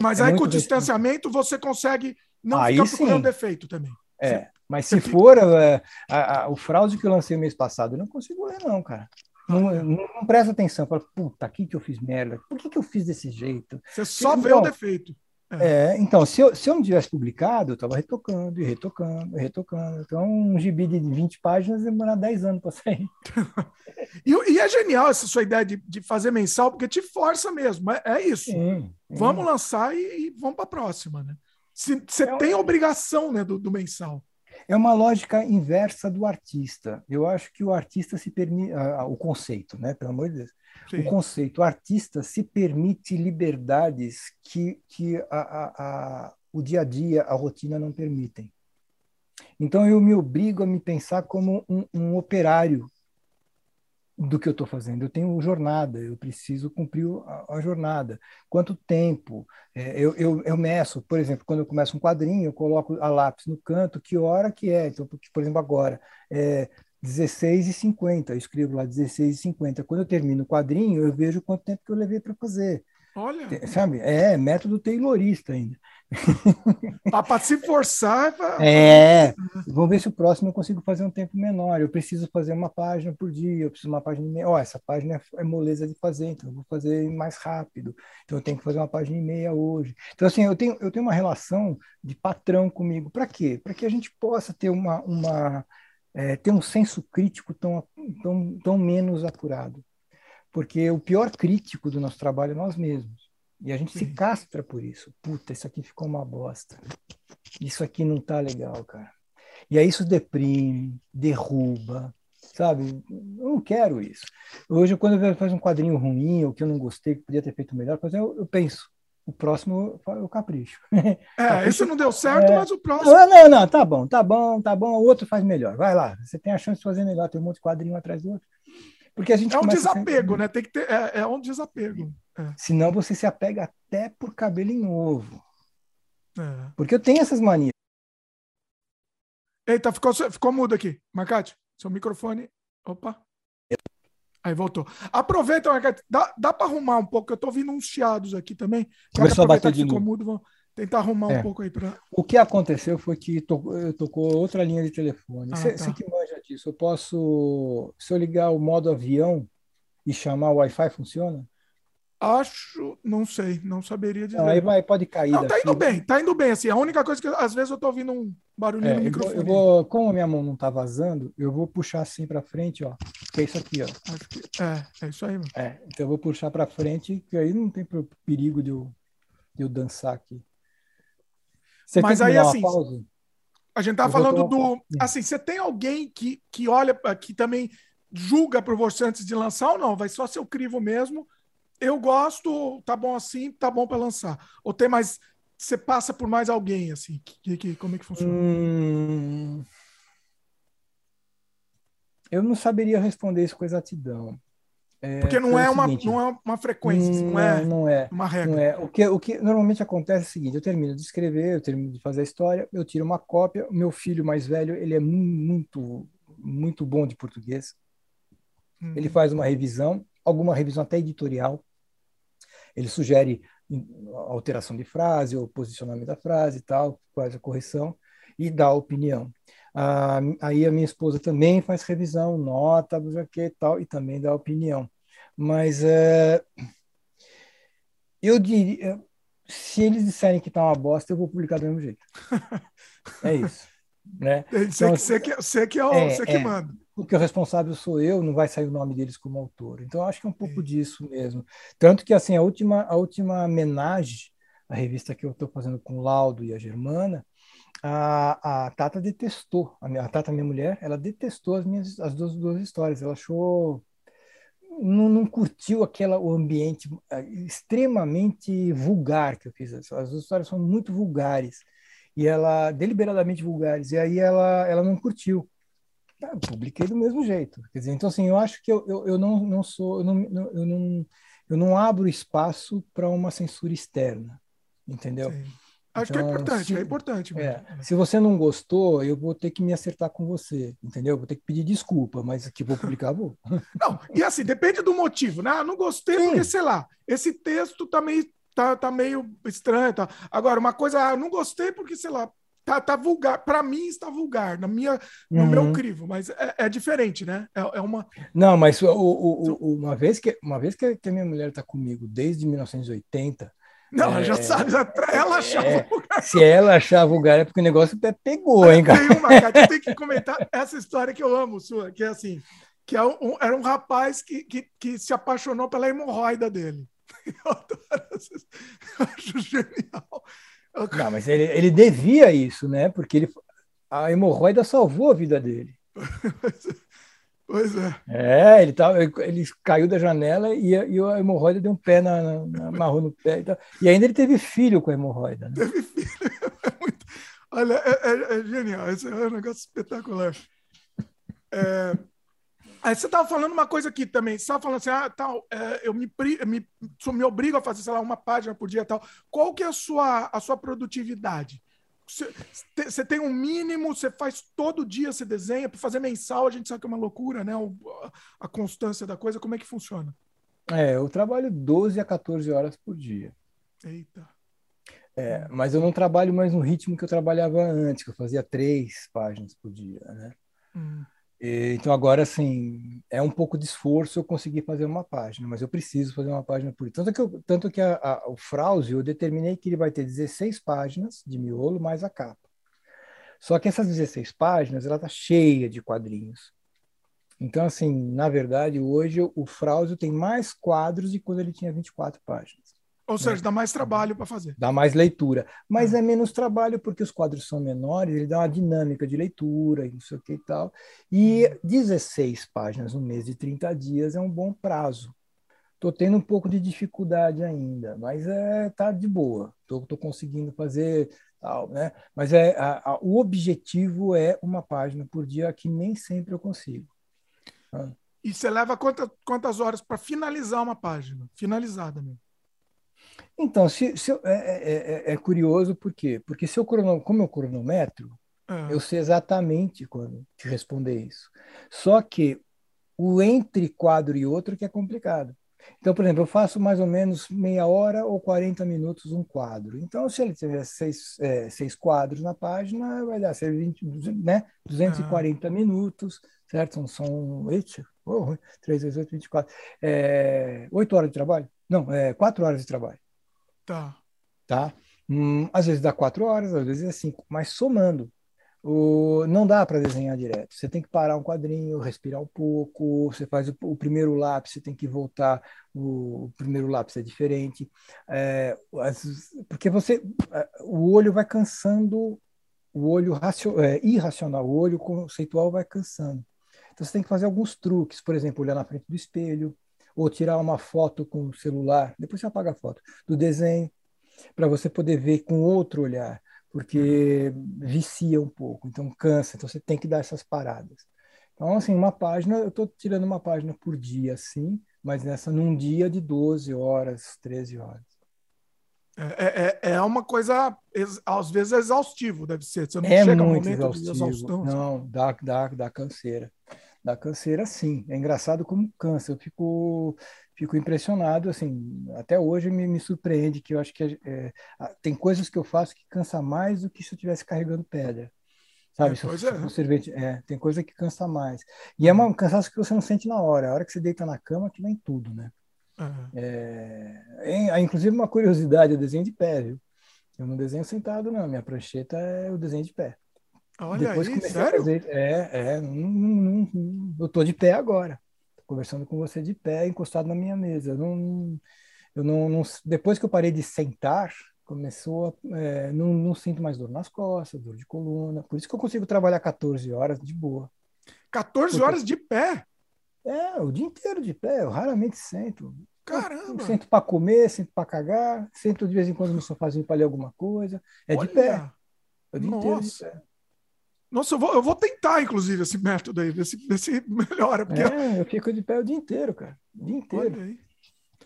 Mas é aí com o distanciamento você consegue não aí ficar procurando sim. defeito também. É, mas se for é, a, a, o fraude que eu lancei mês passado, eu não consigo ler, não, cara. Não, não, não presta atenção. Fala, puta, aqui que eu fiz merda. Por que, que eu fiz desse jeito? Você só vê o defeito. É. é, então, se eu, se eu não tivesse publicado, eu estava retocando e retocando e retocando. Então, um gibi de 20 páginas demora 10 anos para sair. e, e, é genial essa sua ideia de, de fazer mensal, porque te força mesmo. É, é isso. Sim, sim. Vamos lançar e, e vamos para a próxima. Né? Você é tem a obrigação né, do, do mensal. É uma lógica inversa do artista. Eu acho que o artista se permite. Uh, o conceito, né? Pelo amor de Deus. Sim. O conceito, o artista se permite liberdades que, que a, a, a, o dia a dia, a rotina não permitem. Então eu me obrigo a me pensar como um, um operário do que eu estou fazendo. Eu tenho jornada, eu preciso cumprir a, a jornada. Quanto tempo? É, eu, eu, eu meço, por exemplo, quando eu começo um quadrinho, eu coloco a lápis no canto, que hora que é. Então, por exemplo, agora, é 16h50, eu escrevo lá 16h50. Quando eu termino o quadrinho, eu vejo quanto tempo que eu levei para fazer. Olha. Sabe? É método taylorista ainda. Para se forçar. Pra... É. Vamos ver se o próximo eu consigo fazer um tempo menor. Eu preciso fazer uma página por dia, eu preciso uma página e meia. Ó, essa página é, é moleza de fazer, então eu vou fazer mais rápido. Então eu tenho que fazer uma página e meia hoje. Então, assim, eu tenho, eu tenho uma relação de patrão comigo. Para quê? Para que a gente possa ter uma. uma é, ter um senso crítico tão, tão, tão menos apurado. Porque o pior crítico do nosso trabalho é nós mesmos. E a gente se castra por isso. Puta, isso aqui ficou uma bosta. Isso aqui não tá legal, cara. E aí isso deprime, derruba, sabe? Eu não quero isso. Hoje, quando eu faço um quadrinho ruim, ou que eu não gostei, que podia ter feito melhor, eu, eu penso, o próximo eu capricho. É, capricho, esse não deu certo, é... mas o próximo. Não, não, não, tá bom, tá bom, tá bom, o outro faz melhor. Vai lá, você tem a chance de fazer melhor, tem um monte de quadrinho atrás do outro. Porque a gente é um desapego, né? Tem que ter, é, é um desapego. É. Senão você se apega até por cabelo em ovo. É. Porque eu tenho essas manias. Eita, ficou, ficou mudo aqui. Marcate, seu microfone. Opa. Aí voltou. Aproveita, Marcate. Dá, dá para arrumar um pouco, eu tô ouvindo uns chiados aqui também. Começou a bater de ficou mudo, vamos tentar arrumar é. um pouco aí para. O que aconteceu foi que tocou, tocou outra linha de telefone. Você ah, tá. que manja disso. Eu posso. Se eu ligar o modo avião e chamar o Wi-Fi, funciona? Acho, não sei, não saberia dizer. Não, aí vai, pode cair. Não, tá indo bem, tá indo bem. Assim, a única coisa que às vezes eu tô ouvindo um barulhinho é, no microfone. Eu vou, eu vou, como a minha mão não tá vazando, eu vou puxar assim para frente, ó. Que é isso aqui, ó. Que, é, é isso aí, mano. É, então eu vou puxar para frente, que aí não tem perigo de eu, de eu dançar aqui. Você Mas aí, assim, a gente tá falando do. Assim, você tem alguém que, que olha, que também julga por você antes de lançar ou não? Vai só ser o crivo mesmo eu gosto, tá bom assim, tá bom para lançar. Ou tem mais. Você passa por mais alguém, assim? Que, que, como é que funciona? Hum... Eu não saberia responder isso com exatidão. É, Porque não é, uma, seguinte, não é uma frequência, não, não, é, não é uma regra. Não é. O, que, o que normalmente acontece é o seguinte: eu termino de escrever, eu termino de fazer a história, eu tiro uma cópia. Meu filho mais velho, ele é muito, muito bom de português. Hum. Ele faz uma revisão, alguma revisão até editorial. Ele sugere alteração de frase ou posicionamento da frase e tal, faz a correção e dá a opinião. Ah, aí a minha esposa também faz revisão, nota, não sei o que e tal, e também dá opinião. Mas é, eu diria, se eles disserem que tá uma bosta, eu vou publicar do mesmo jeito. É isso. Né? Você, então, você, que, você que é o, é, você que é, manda. Porque o responsável sou eu, não vai sair o nome deles como autor. Então, acho que é um pouco é. disso mesmo. Tanto que, assim, a última, a última homenagem, a revista que eu estou fazendo com o Laudo e a Germana, a, a Tata detestou, a, minha, a Tata, minha mulher, ela detestou as minhas as duas, duas histórias. Ela achou não, não, curtiu aquela o ambiente eh, extremamente vulgar que eu fiz. As duas histórias são muito vulgares e ela deliberadamente vulgares e aí ela ela não curtiu. Ah, publiquei do mesmo jeito. Quer dizer, então assim, eu acho que eu, eu, eu não, não sou eu não, eu não eu não abro espaço para uma censura externa, entendeu? Sim. Acho então, que é então, importante, se, é importante. É, se você não gostou, eu vou ter que me acertar com você, entendeu? Vou ter que pedir desculpa, mas que vou publicar, vou. Não, e assim, depende do motivo, né? Ah, não gostei Sim. porque, sei lá, esse texto tá meio, tá, tá meio estranho. Tá. Agora, uma coisa, ah, não gostei porque, sei lá, tá, tá vulgar. Para mim está vulgar, na minha, no uhum. meu crivo, mas é, é diferente, né? É, é, uma. Não, mas o, o, o, uma vez que uma vez que a minha mulher está comigo desde 1980 não, ela já é. sabe, ela achava é, vulgar. Se ela achava vulgar é porque o negócio pegou, hein, cara? Tem uma, cara, eu tenho que comentar essa história que eu amo, sua, que é assim, que é um, era um rapaz que, que, que se apaixonou pela hemorroida dele. Eu eu acho genial. Não, mas ele, ele devia isso, né? Porque ele, a hemorroida salvou a vida dele. Pois é. É, ele, tava, ele caiu da janela e, e a hemorroida deu um pé na, na, na amarrou no pé. E, e, ainda ele teve filho com a hemorroida. Né? Teve filho. É muito, olha, é, é, é, genial.Esse é um negócio espetacular. É, aí você estava falando uma coisa aqui também. Você estava falando assim, ah, tal, é, eu me, me, me obrigo a fazer, sei lá, uma página por dia tal. Qual que é a sua, a sua produtividade? Você tem um mínimo, você faz todo dia, você desenha, para fazer mensal, a gente sabe que é uma loucura, né? a constância da coisa, como é que funciona? É, eu trabalho 12 a 14 horas por dia. Eita. É, mas eu não trabalho mais no ritmo que eu trabalhava antes, que eu fazia três páginas por dia, né? Hum. Então, agora, assim, é um pouco de esforço eu conseguir fazer uma página, mas eu preciso fazer uma página por Tanto que, eu, tanto que a, a, o Frause, eu determinei que ele vai ter 16 páginas de miolo mais a capa. Só que essas 16 páginas, ela tá cheia de quadrinhos. Então, assim, na verdade, hoje o Frause tem mais quadros de quando ele tinha 24 páginas. Ou seja, né? dá mais trabalho para fazer. Dá mais leitura. Mas é. é. menos trabalho porque os quadros são menores, ele dá uma dinâmica de leitura e não sei o que e tal. E 16 páginas no mês de 30 dias é um bom prazo. Estou tendo um pouco de dificuldade ainda, mas é, tá de boa. Estou conseguindo fazer tal, né? Mas é, a, a, o objetivo é uma página por dia que nem sempre eu consigo. Ah. E você leva quanta, quantas horas para finalizar uma página? Finalizada mesmo. Então, se, se eu, é, é, é, é, curioso por quê? Porque se eu crono, como eu cronometro, é. eu sei exatamente quando te responder isso. Só que o entre quadro e outro que é complicado. Então, por exemplo, eu faço mais ou menos meia hora ou 40 minutos um quadro. Então, se ele tiver seis, é, seis quadros na página, vai dar ser 20, né? 240 ah. minutos, certo? São, são 8, oh, 3 vezes 8, 24. É, 8 horas de trabalho? Não, é 4 horas de trabalho. Tá. Tá? Hum, às vezes dá quatro horas, às vezes é cinco, mas somando. O, não dá para desenhar direto. Você tem que parar um quadrinho, respirar um pouco. Você faz o, o primeiro lápis, você tem que voltar. O, o primeiro lápis é diferente, é, as, porque você, é, o olho vai cansando. O olho racio, é, irracional, o olho conceitual vai cansando. Então você tem que fazer alguns truques, por exemplo, olhar na frente do espelho, ou tirar uma foto com o celular, depois você apaga a foto, do desenho, para você poder ver com outro olhar, porque vicia um pouco, então cansa, então você tem que dar essas paradas. Então, assim, uma página, eu estou tirando uma página por dia, sim, mas nessa num dia de 12 horas, 13 horas. É, é, é uma coisa, às vezes, exaustivo, deve ser. Você não é chega muito exaustivo. Não, dá, dá, dá canseira da canseira, sim. É engraçado como cansa. Eu fico, fico impressionado, assim, até hoje me, me surpreende que eu acho que é, tem coisas que eu faço que cansa mais do que se eu estivesse carregando pedra. Sabe? É, se, é. Sorvete, é, tem coisa que cansa mais. E é um cansaço que você não sente na hora. A hora que você deita na cama, que vem tudo, né? Uhum. É, é, inclusive, uma curiosidade, eu desenho de pé, viu? Eu não desenho sentado, não. Minha prancheta é o desenho de pé. Olha Depois aí, sério? Fazer, é, é. Não, não, não, eu tô de pé agora. Tô conversando com você de pé, encostado na minha mesa. Não, eu não, não depois que eu parei de sentar, começou a, é, não, não sinto mais dor nas costas, dor de coluna. Por isso que eu consigo trabalhar 14 horas de boa. 14 Porque, horas de pé? É, o dia inteiro de pé. Eu raramente sento. Caramba! Eu sento para comer, sento para cagar, sento de vez em quando no sofazinho para ler alguma coisa. É Olha. de pé. É o dia Nossa. inteiro de pé. Nossa, eu vou, eu vou tentar, inclusive, esse método aí, ver se, ver se melhora. Porque... É, eu fico de pé o dia inteiro, cara. O dia inteiro.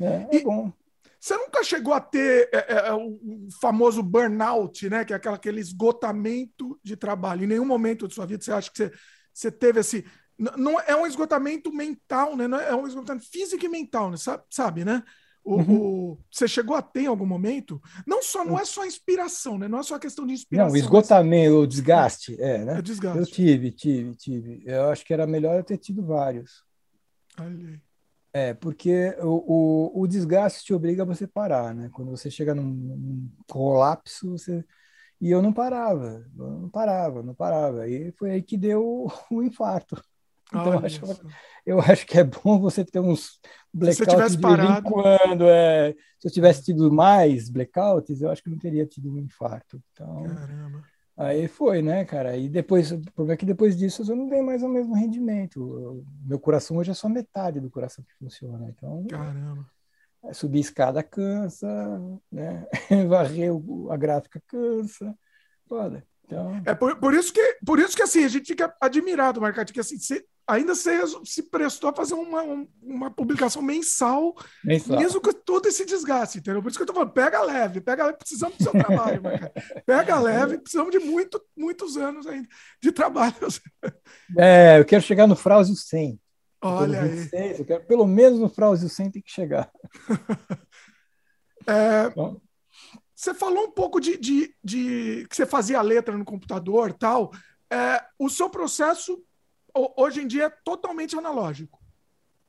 É, é bom. Você nunca chegou a ter é, é, é, o famoso burnout, né? Que é aquela, aquele esgotamento de trabalho. Em nenhum momento de sua vida você acha que você, você teve esse. Não é um esgotamento mental, né? Não é, é um esgotamento físico e mental, né? Sabe, sabe né? O, uhum. o, você chegou a ter em algum momento? Não só não é só inspiração, né? Não é só questão de inspiração. Não, o esgotamento, mas... o desgaste, é, né? É desgaste. Eu tive, tive, tive. Eu acho que era melhor eu ter tido vários. Olha é, porque o, o, o, desgaste te obriga a você parar, né? Quando você chega num, num colapso, você... e eu não parava, eu não parava, não parava. E foi aí que deu o infarto. Então, eu acho, eu acho, que é bom você ter uns blackouts de vez em quando. É. Se eu tivesse tido mais blackouts, eu acho que não teria tido um infarto. Então, Caramba. Aí foi, né, cara? E depois, o problema é que depois disso eu não tenho mais o mesmo rendimento. Meu coração hoje é só metade do coração que funciona. Então, Caramba. É, subir escada cansa, né? Varrer a gráfica cansa. Foda. Então... É por, por, isso que, por isso que assim, a gente fica admirado, Marcati, que assim, você ainda se, se prestou a fazer uma, uma publicação mensal, mensal, mesmo com todo esse desgaste, entendeu? Por isso que eu tô falando, pega leve, pega leve, precisamos do seu trabalho, pega leve, precisamos de muito, muitos anos ainda de trabalho. É, eu quero chegar no Frauzio 100. Olha 26, aí. Eu quero, pelo menos no Frauzio 100 tem que chegar. é, você falou um pouco de, de, de, que você fazia letra no computador tal. É, o seu processo hoje em dia é totalmente analógico.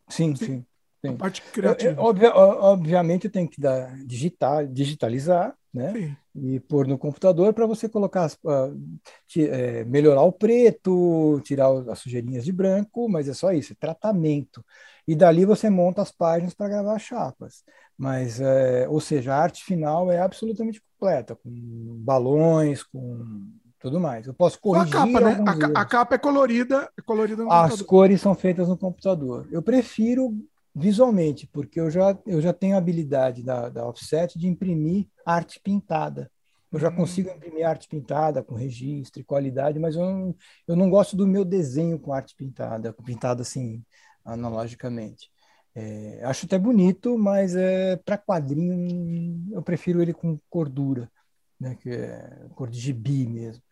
Sim, sim. sim. A parte criativa. Obvia, obviamente tem que dar, digitar, digitalizar, né? Sim. E pôr no computador para você colocar, uh, é, melhorar o preto, tirar as sujeirinhas de branco, mas é só isso, é tratamento. E dali você monta as páginas para gravar chapas. Mas, é, ou seja, a arte final é absolutamente completa, com balões, com tudo mais. Eu posso corrigir. A capa, né? A, a, capa é colorida, é colorida no As computador. cores são feitas no computador. Eu prefiro visualmente, porque eu já, eu já tenho a habilidade da, da offset de imprimir arte pintada. Eu já hum. consigo imprimir arte pintada com registro e qualidade, mas eu não, eu não gosto do meu desenho com arte pintada, pintada assim, analogicamente. É, acho até bonito, mas é, para quadrinho eu prefiro ele com cordura né, que é cor de gibi mesmo.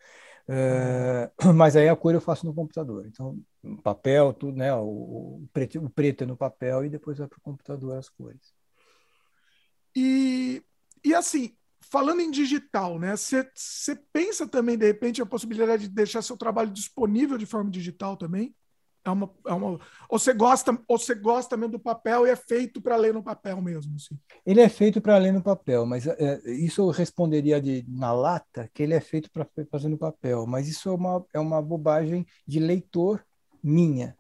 É, mas aí a cor eu faço no computador. Então, papel, tudo, né? O, o, preto, o preto é no papel e depois vai para o computador as cores. E, e assim, falando em digital, né? Você pensa também, de repente, a possibilidade de deixar seu trabalho disponível de forma digital também? É uma, é uma, ou você gosta, ou você gosta mesmo do papel e é feito para ler no papel mesmo? Assim? Ele é feito para ler no papel, mas é, isso eu responderia de, na lata que ele é feito para fazer no papel, mas isso é uma, é uma bobagem de leitor minha.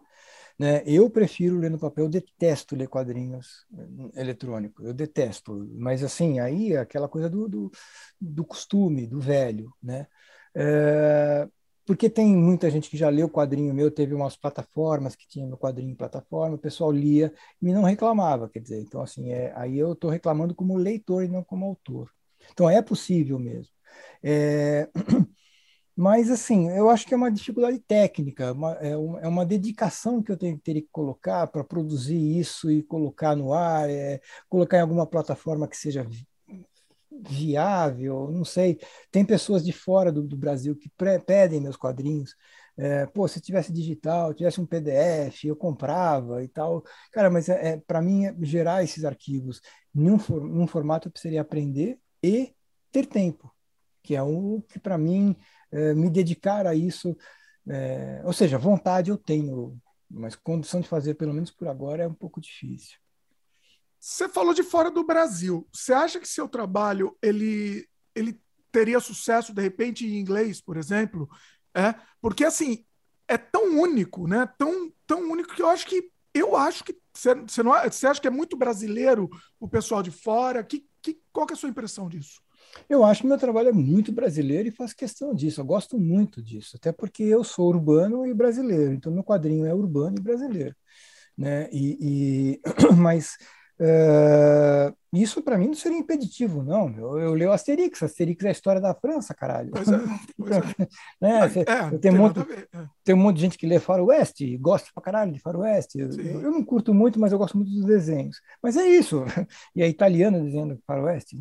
Né? Eu prefiro ler no papel, eu detesto ler quadrinhos eh, eletrônicos, eu detesto, mas assim, aí é aquela coisa do, do, do costume, do velho, né? É, porque tem muita gente que já leu o quadrinho meu, teve umas plataformas que tinha no quadrinho em plataforma, o pessoal lia e não reclamava, quer dizer, então assim, é, aí eu estou reclamando como leitor e não como autor. Então é possível mesmo. É, mas assim, eu acho que é uma dificuldade técnica, uma, é, uma, é uma dedicação que eu tenho, teria que colocar para produzir isso e colocar no ar, é, colocar em alguma plataforma que seja viável, não sei. Tem pessoas de fora do, do Brasil que pedem meus quadrinhos. É, pô, se tivesse digital, tivesse um PDF, eu comprava e tal. Cara, mas é, é para mim gerar esses arquivos num, for, num formato eu precisaria aprender e ter tempo, que é o que para mim é, me dedicar a isso. É, ou seja, vontade eu tenho, mas condição de fazer, pelo menos por agora, é um pouco difícil. Você falou de fora do Brasil. Você acha que seu trabalho ele, ele teria sucesso de repente em inglês, por exemplo? É, porque assim é tão único, né? Tão, tão único que eu acho que eu acho que você, você acha que é muito brasileiro o pessoal de fora? Que, que, qual que é a sua impressão disso? Eu acho que meu trabalho é muito brasileiro e faço questão disso. Eu gosto muito disso, até porque eu sou urbano e brasileiro. Então meu quadrinho é urbano e brasileiro, né? E, e mas Uh, isso para mim não seria impeditivo, não. Eu, eu leio Asterix, Asterix é a história da França, caralho. Pois é, pois é. né? Cê, é, tem, um monte de gente que lê Faroeste gosta pra caralho de Faroeste. Eu, eu, não curto muito, mas eu gosto muito dos desenhos. Mas é isso. E é italiano dizendo Faroeste.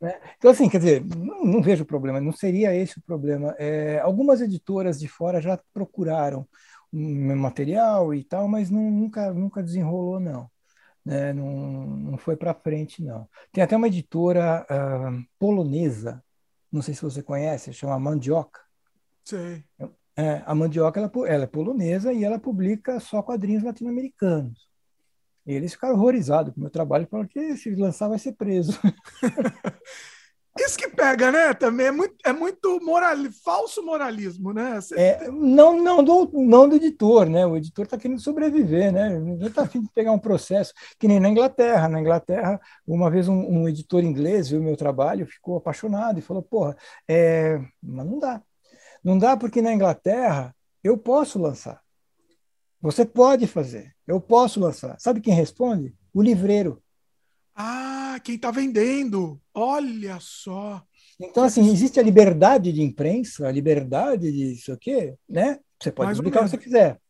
Né? Então, assim, quer dizer, não, não, vejo problema, não seria esse o problema. É, algumas editoras de fora já procuraram um material e tal, mas não, nunca, nunca desenrolou, não né? não, não foi para frente, não. Tem até uma editora uh, polonesa, não sei se você conhece, chama Mandioca. Sim. É, a Mandioca ela, ela é polonesa e ela publica só quadrinhos latino-americanos. Eles ficaram horrorizados com o meu trabalho, falaram que se lançar vai ser preso. Isso que pega, né? Também é muito, é muito moral, falso moralismo, né? É, não, não, do, não do editor, né? O editor está querendo sobreviver, né? Ninguém está afim de pegar um processo, que nem na Inglaterra. Na Inglaterra, uma vez um, um editor inglês viu meu trabalho, ficou apaixonado e falou: porra, é... mas não dá. Não dá porque na Inglaterra eu posso lançar. Você pode fazer, eu posso lançar. Sabe quem responde? O livreiro. Ah, quem está vendendo. Olha só. Então, assim, existe a liberdade de imprensa, a liberdade de isso aqui, né? Você pode Mais publicar o que você quiser.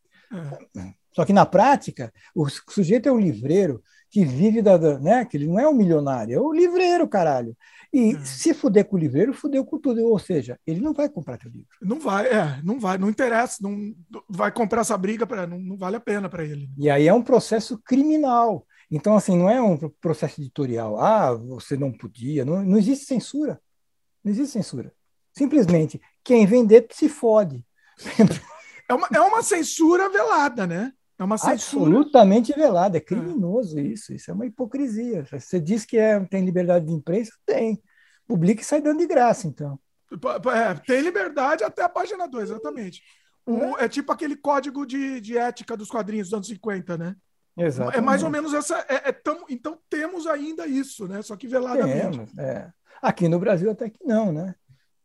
É. Só que na prática, o sujeito é um livreiro que vive da, né? Que ele não é um milionário, é o livreiro, caralho. E é. se fuder com o livreiro, fudeu com tudo. Ou seja, ele não vai comprar teu livro. Não vai, é, não vai, não interessa, não vai comprar essa briga para não, não vale a pena para ele. E aí é um processo criminal. Então, assim, não é um processo editorial. Ah, você não podia. Não, não existe censura. Não existe censura. Simplesmente, quem vender se fode. É uma, é uma censura velada, né? É uma censura. Absolutamente velada. É criminoso é. isso. Isso é uma hipocrisia. Você diz que é, tem liberdade de imprensa? Tem. Publica e sai dando de graça, então. É, tem liberdade até a página 2, exatamente. O, é. é tipo aquele código de, de ética dos quadrinhos dos anos 50, né? Exatamente. É mais ou menos essa. É, é tão, então temos ainda isso, né? Só que veladamente. Temos, é. Aqui no Brasil até que não, né?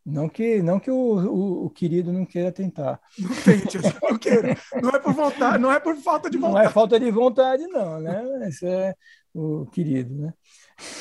Não que, não que o, o, o querido não queira tentar. Não tente, não queira. Não é por vontade, não é por falta de vontade. Não é falta de vontade, não, né? Isso é o querido, né?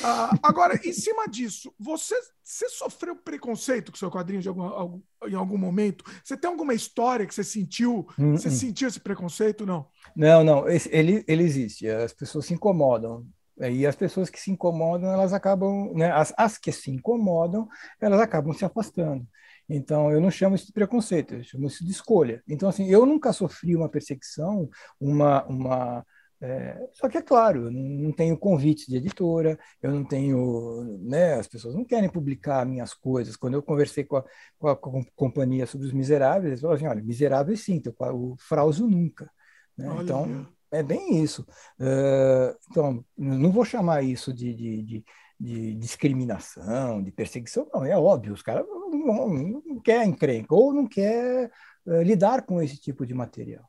Ah, agora, em cima disso, você, você sofreu preconceito com seu quadrinho de algum, algum, em algum momento? Você tem alguma história que você sentiu? Hum, você hum. sentiu esse preconceito? Não. Não, não. Ele, ele existe. As pessoas se incomodam. E as pessoas que se incomodam, elas acabam, né, as, as que se incomodam, elas acabam se afastando. Então, eu não chamo isso de preconceito, eu chamo isso de escolha. Então, assim, eu nunca sofri uma perseguição, uma, uma é, só que é claro, eu não tenho convite de editora, eu não tenho, né, as pessoas não querem publicar minhas coisas. Quando eu conversei com a, com a, com a companhia sobre os miseráveis, eles falaram assim, olha, miseráveis sim, o frauso nunca. Né? Então, é bem isso. Uh, então, não vou chamar isso de, de, de, de, discriminação, de perseguição, não, é óbvio, os caras não, não querem encrenca ou não quer uh, lidar com esse tipo de material.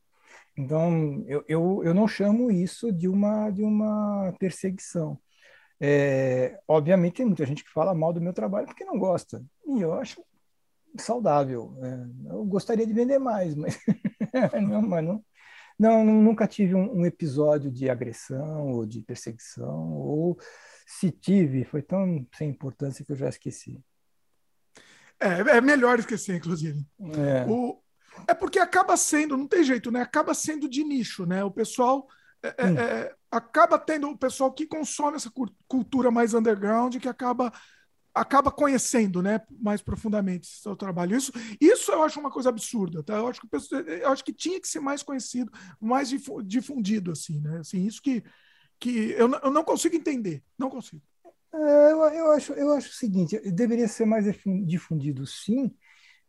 Então, eu, eu, eu não chamo isso de uma, de uma perseguição. É, obviamente, tem muita gente que fala mal do meu trabalho porque não gosta. E eu acho saudável. É, eu gostaria de vender mais, mas não, mas não, não, nunca tive um, um, episódio de agressão ou de perseguição, ou se tive, foi tão sem importância que eu já esqueci. É, é melhor esquecer, inclusive. É. O, é porque acaba sendo, não tem jeito, né? Acaba sendo de nicho, né? O pessoal é, é hum. é, acaba tendo o pessoal que consome essa cultura mais underground, que acaba acaba conhecendo, né, mais profundamente seu trabalho. Isso, isso eu acho uma coisa absurda, tá? Eu acho que eu acho que tinha que ser mais conhecido, mais difundido, assim, né? Assim, isso que que eu, eu não consigo entender, não consigo. É, eu, eu, acho, eu acho o seguinte, deveria ser mais difundido, sim,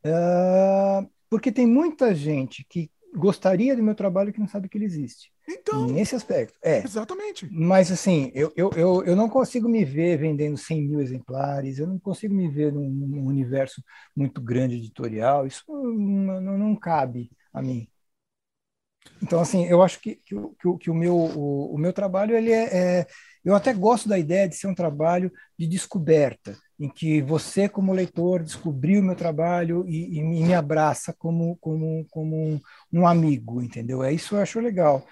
Uh, porque tem muita gente que gostaria do meu trabalho que não sabe que ele existe. Então, nesse aspecto, é. Exatamente. Mas, assim, eu, eu, eu, eu não consigo me ver vendendo 100 mil exemplares, eu não consigo me ver num, num universo muito grande editorial, isso não, não, não, cabe a mim. Então, assim, eu acho que, que, que, que o, meu, o, o, meu trabalho, ele é, é, Eu até gosto da ideia de ser um trabalho de descoberta, em que você, como leitor, descobriu o meu trabalho e, e me abraça como, como, como um, um amigo, entendeu? É isso eu acho legal.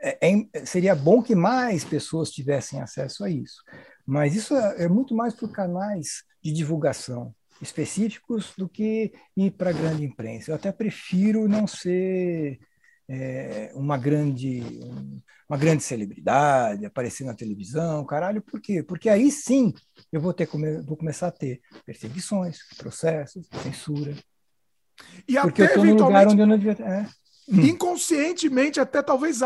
É, é, seria bom que mais pessoas tivessem acesso a isso, mas isso é, é muito mais para canais de divulgação específicos do que ir para a grande imprensa. Eu até prefiro não ser é, uma grande uma grande celebridade, aparecer na televisão, caralho, por quê? Porque aí sim eu vou ter vou começar a ter perseguições, processos, censura. E porque até eu estou no lugar onde eu não devia. É. Inconscientemente, até talvez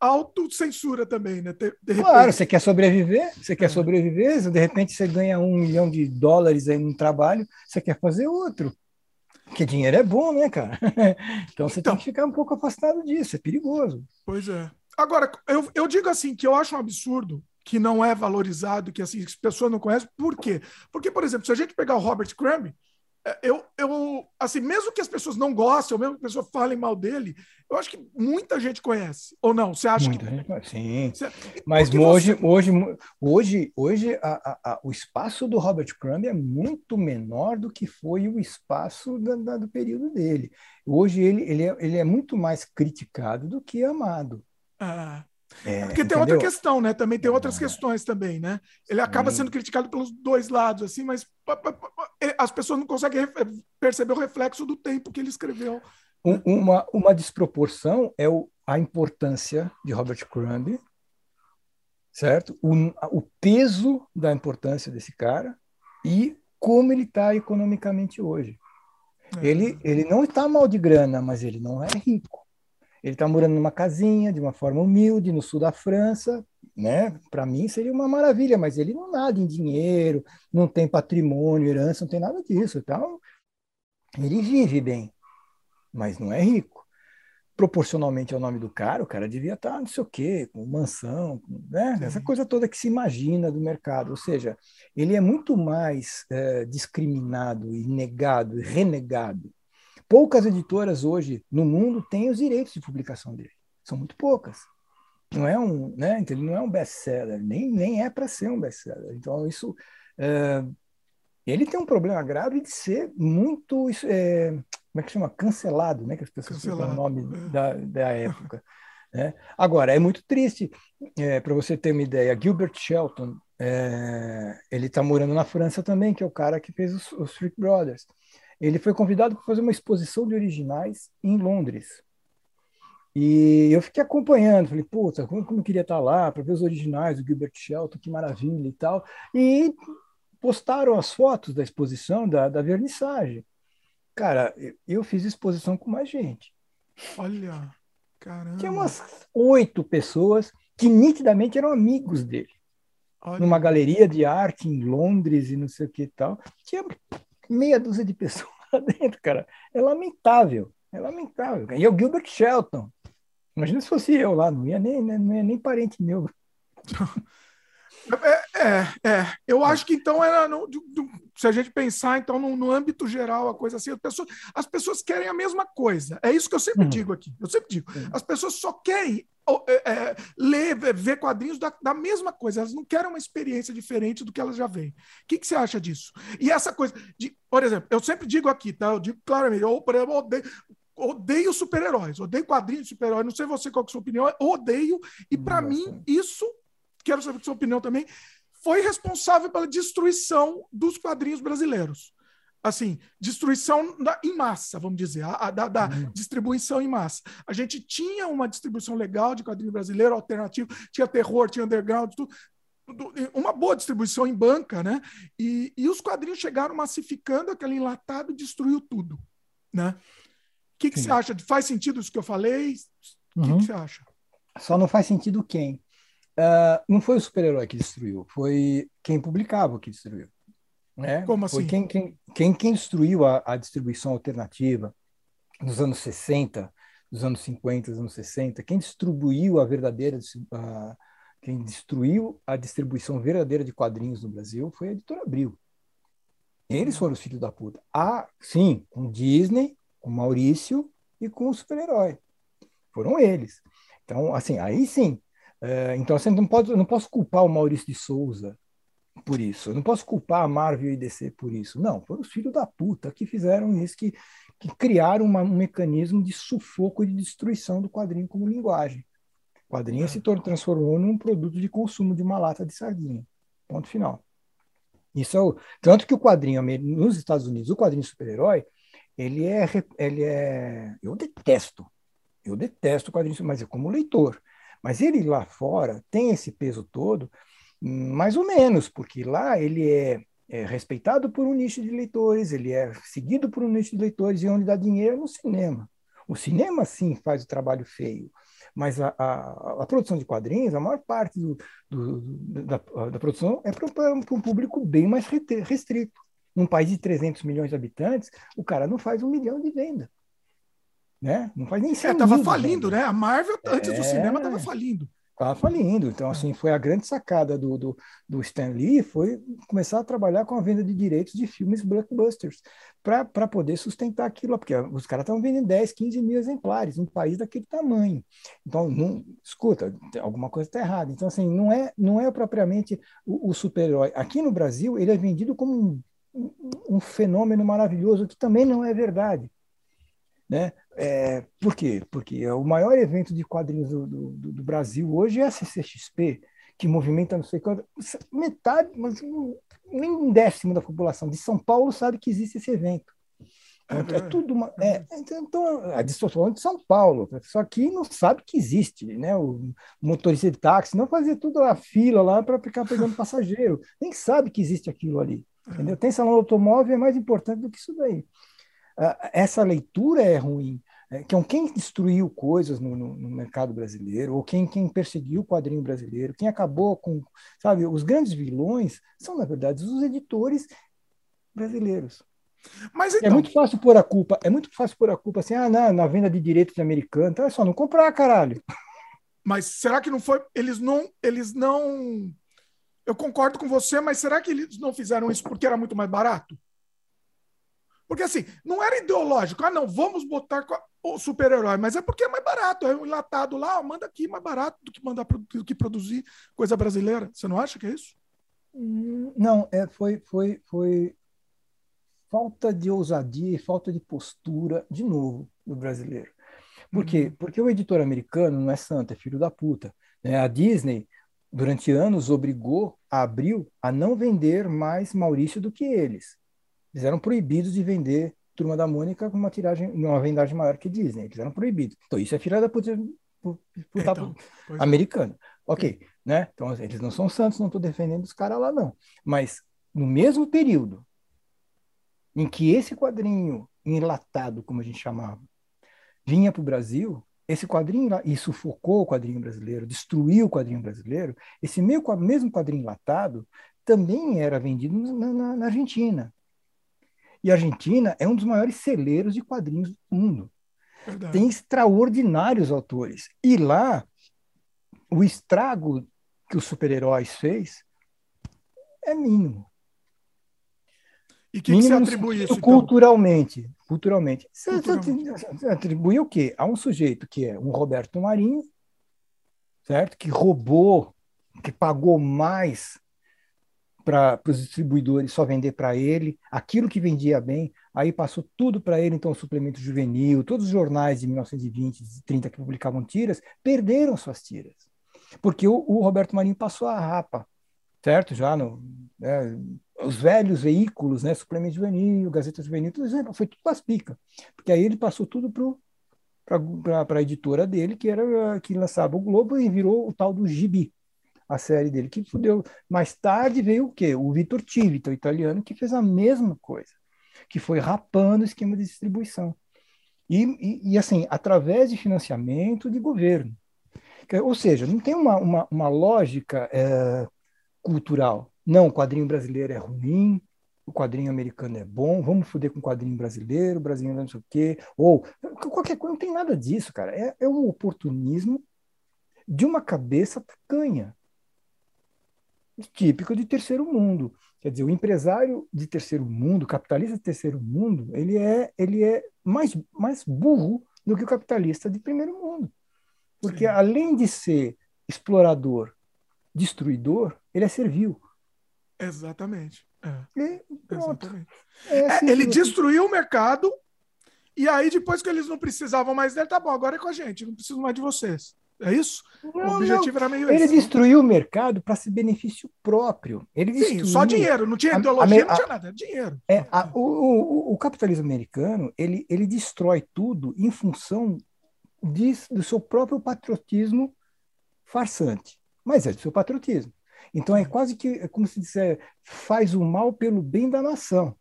autocensura auto também, né? Claro, você quer sobreviver, você quer é. sobreviver, de repente você ganha um milhão de dólares aí no trabalho, você quer fazer outro. Porque dinheiro é bom, né, cara? Então você então, tem que ficar um pouco afastado disso, é perigoso. Pois é. Agora, eu, eu digo assim, que eu acho um absurdo que não é valorizado, que assim, as pessoas não conhecem. Por quê? Porque, por exemplo, se a gente pegar o Robert Crumb, eu, eu, assim, mesmo que as pessoas não gostem, ou mesmo que as pessoas falem mal dele, eu acho que muita gente conhece. Ou não? Você acha muita que... gente Sim. Você... Mas hoje, você... hoje, hoje, hoje a, a, a, o espaço do Robert Crumb é muito menor do que foi o espaço da, da, do período dele. Hoje ele, ele, é, ele é muito mais criticado do que amado. Ah. É, Porque entendeu? tem outra questão, né? Também tem outras questões também, né? Ele acaba sendo criticado pelos dois lados, assim, mas as pessoas não conseguem perceber o reflexo do tempo que ele escreveu. uma, uma desproporção é o, a importância de Robert Crumb, certo? O, o peso da importância desse cara e como ele está economicamente hoje. É. Ele, ele não está mal de grana, mas ele não é rico. Ele está morando numa casinha, de uma forma humilde, no sul da França, né? Para mim seria uma maravilha, mas ele não nada em dinheiro, não tem patrimônio, herança, não tem nada disso. Então, ele vive bem, mas não é rico. Proporcionalmente ao nome do cara, o cara devia estar tá não sei o quê, com mansão, né? essa coisa toda que se imagina do mercado. Ou seja, ele é muito mais é, discriminado e negado e renegado Poucas editoras hoje no mundo têm os direitos de publicação dele. São muito poucas. Não é um, né? Ele não é um best-seller, nem, nem é para ser um best-seller. Então isso, é, ele tem um problema grave de ser muito, é, como é que chama, cancelado, né? Que as pessoas cancelado. o nome é. da, da época. Né? Agora é muito triste. É, para você ter uma ideia, Gilbert Shelton, é, ele está morando na França também, que é o cara que fez os, os Freak Brothers ele foi convidado para fazer uma exposição de originais em Londres. E eu fiquei acompanhando, falei, puta, como, como eu queria estar lá para ver os originais do Gilbert Shelton, que maravilha e tal. E postaram as fotos da exposição, da, da vernissagem. Cara, eu fiz exposição com mais gente. Olha, caramba. Tinha umas oito pessoas que nitidamente eram amigos dele. Olha. Numa galeria de arte em Londres e não sei o que e tal. Tinha meia dúzia de pessoas lá dentro, cara. É lamentável. É lamentável. E é o Gilbert Shelton. Imagina se fosse eu lá, não ia nem, não ia nem parente meu. É, é, é, eu acho que então era no, do, do, se a gente pensar então no, no, âmbito geral a coisa assim, as pessoas, as pessoas querem a mesma coisa. É isso que eu sempre uhum. digo aqui. Eu sempre digo, uhum. as pessoas só querem é, é, ler, ver quadrinhos da, da, mesma coisa. Elas não querem uma experiência diferente do que elas já veem. O que, que você acha disso? E essa coisa de, por exemplo, eu sempre digo aqui, tá? Eu digo claramente, eu, por exemplo, odeio, odeio super-heróis, odeio quadrinhos de super-heróis. Não sei você qual é a sua opinião, odeio. E para mim isso quero saber a sua opinião também, foi responsável pela destruição dos quadrinhos brasileiros. Assim, destruição da, em massa, vamos dizer, a, a da, da uhum. distribuição em massa. A gente tinha uma distribuição legal de quadrinho brasileiro, alternativo, tinha terror, tinha underground, tudo, uma boa distribuição em banca, né? E, e os quadrinhos chegaram massificando aquele enlatado e destruiu tudo, né? O que, que você acha? Faz sentido isso que eu falei? O que, uhum. que você acha? Só não faz sentido quem? Uh, não foi o super-herói que destruiu, foi quem publicava que destruiu. Né? Como assim? Foi quem, quem, quem, quem destruiu a, a distribuição alternativa nos anos 60, dos anos 50, dos anos 60, quem distribuiu a verdadeira a, quem destruiu a distribuição verdadeira de quadrinhos no Brasil foi a editora Abril. Eles foram os filhos da puta. Ah, sim, com Disney, com Maurício e com o super-herói. Foram eles. Então, assim, aí sim. É, então, assim, não, pode, não posso culpar o Maurício de Souza por isso. Eu não posso culpar a Marvel e DC por isso. Não, foram os filhos da puta que fizeram isso, que, que criaram uma, um mecanismo de sufoco e de destruição do quadrinho como linguagem. O quadrinho é. se transformou num produto de consumo de uma lata de sardinha. Ponto final. Isso é o, tanto que o quadrinho nos Estados Unidos, o quadrinho super-herói, ele é, ele é, eu detesto, eu detesto o quadrinho, mas é como leitor. Mas ele lá fora tem esse peso todo, mais ou menos, porque lá ele é, é, respeitado por um nicho de leitores, ele é seguido por um nicho de leitores, e onde dá dinheiro é no cinema. O cinema, sim, faz o trabalho feio, mas a, a, a produção de quadrinhos, a maior parte do, do, da, da, produção é para um público bem mais restrito. Num país de 300 milhões de habitantes, o cara não faz um milhão de venda. Né? Não faz nem 100 É, tava falindo, né? A Marvel, antes é... do cinema, tava falindo estava falindo. Então, assim, foi a grande sacada do, do, do Stan Lee, foi começar a trabalhar com a venda de direitos de filmes blockbusters, para poder sustentar aquilo, porque os caras estavam vendendo 10, 15 mil exemplares, um país daquele tamanho. Então, não, escuta, alguma coisa está errada. Então, assim, não é, não é propriamente o, o super-herói. Aqui no Brasil, ele é vendido como um, um fenômeno maravilhoso, que também não é verdade. Né? É, por quê? Porque o maior evento de quadrinhos do, do, do, Brasil hoje é a CCXP, que movimenta não sei quanto, metade, mas nem um décimo da população de São Paulo sabe que existe esse evento. É, é tudo uma. É, então, a distorção de São Paulo, só que não sabe que existe, né? O motorista de táxi não fazia tudo a fila lá para ficar pegando passageiro, nem sabe que existe aquilo ali. Entendeu? Tem salão automóvel é mais importante do que isso daí. Essa leitura é ruim. É, que é quem destruiu coisas no, no, no, mercado brasileiro, ou quem, quem perseguiu o quadrinho brasileiro, quem acabou com, sabe, os grandes vilões são, na verdade, os editores brasileiros. Mas é então... É muito fácil pôr a culpa, é muito fácil pôr a culpa assim, ah, na, na venda de direitos de americano, então é só não comprar, caralho. Mas será que não foi, eles não, eles não, eu concordo com você, mas será que eles não fizeram isso porque era muito mais barato? Porque assim, não era ideológico. Ah, não, vamos botar o super-herói, mas é porque é mais barato. É um enlatado lá, manda aqui mais barato do que mandar do que produzir coisa brasileira. Você não acha que é isso? Hum, não, é, foi, foi, foi falta de ousadia e falta de postura, de novo, do brasileiro. Por quê? Uhum. Porque o editor americano não é santo, é filho da puta. Né? A Disney, durante anos, obrigou a Abril a não vender mais Maurício do que eles. Eles eram proibidos de vender Turma da Mônica com uma tiragem, uma vendagem maior que Disney. Eles eram proibidos. Então, isso é filha da puta, puta então, é. americana. Ok, né? Então, eles não são santos, não estou defendendo os caras lá, não. Mas, no mesmo período em que esse quadrinho enlatado, como a gente chamava, vinha para o Brasil, esse quadrinho e sufocou o quadrinho brasileiro, destruiu o quadrinho brasileiro, esse mesmo quadrinho enlatado também era vendido na, na, na Argentina. E a Argentina é um dos maiores celeiros de quadrinhos do mundo. Verdade. Tem extraordinários autores. E lá, o estrago que os super-heróis fez é mínimo. E que, que você atribui isso? Culturalmente. Então? Culturalmente. Você, você atribui o quê? A um sujeito que é um Roberto Marinho, certo? Que roubou, que pagou mais para os distribuidores só vender para ele, aquilo que vendia bem, aí passou tudo para ele, então o suplemento juvenil, todos os jornais de 1920 e 30 que publicavam tiras, perderam suas tiras, porque o, o Roberto Marinho passou a rapa, certo? Já no, né, os velhos veículos, né, suplemento juvenil, Gazeta Juvenil, tudo isso foi tudo as picas, porque aí ele passou tudo para a editora dele, que era que lançava o Globo e virou o tal do Gibi, a série dele, que fudeu. Mais tarde veio o quê? O Vitor Tivita, o italiano, que fez a mesma coisa, que foi rapando o esquema de distribuição. E, e, e assim, através de financiamento de governo. Ou seja, não tem uma, uma, uma lógica é, cultural. Não, o quadrinho brasileiro é ruim, o quadrinho americano é bom, vamos foder com o quadrinho brasileiro, brasileiro não sei o quê, ou qualquer coisa, não tem nada disso, cara. É, é um oportunismo de uma cabeça tacanha, típico de terceiro mundo. Quer dizer, o empresário de terceiro mundo, capitalista de terceiro mundo, ele é, ele é mais, mais burro do que o capitalista de primeiro mundo. Porque Sim. além de ser explorador, destruidor, ele é servil. Exatamente. É. E, Exatamente. É assim é, ele destruiu o mercado e aí depois que eles não precisavam mais dele, tá bom, agora é com a gente, não preciso mais de vocês. É isso? Não, o objetivo não. era meio Ele esse. destruiu o mercado para se benefício próprio. Ele Sim, só dinheiro, não tinha ideologia, a, a, não tinha nada, dinheiro. É, a, o, o, o, capitalismo americano, ele, ele destrói tudo em função de, do seu próprio patriotismo farsante. Mas é do seu patriotismo. Então é quase que, é como se disser, faz o mal pelo bem da nação.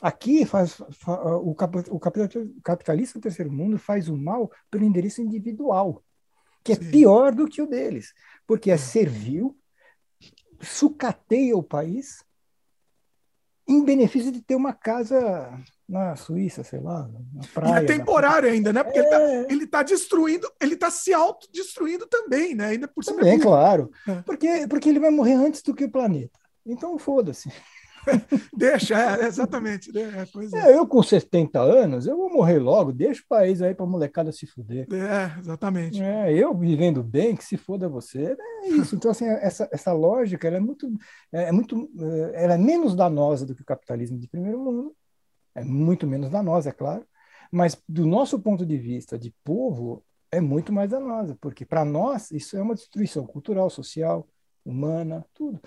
Aqui faz, o, capitalista do terceiro mundo faz o mal pelo endereço individual que é Sim. pior do que o deles, porque é servil, sucateia o país em benefício de ter uma casa na Suíça, sei lá, na praia. E é temporário ainda, né? Porque é... ele está tá destruindo, ele está se autodestruindo também, né? Ainda por cima. Também, claro. É. Porque, porque ele vai morrer antes do que o planeta. Então, foda-se. deixa, é, exatamente. Né? É, é. eu com 70 anos, eu vou morrer logo, deixa o país aí para a molecada se fuder. É, exatamente. É, eu vivendo bem, que se foda você, é isso. Então, assim, essa, essa lógica ela é muito, é, é muito. É, ela é menos danosa do que o capitalismo de primeiro mundo, é muito menos danosa, é claro, mas do nosso ponto de vista de povo, é muito mais danosa, porque para nós isso é uma destruição cultural, social, humana, tudo.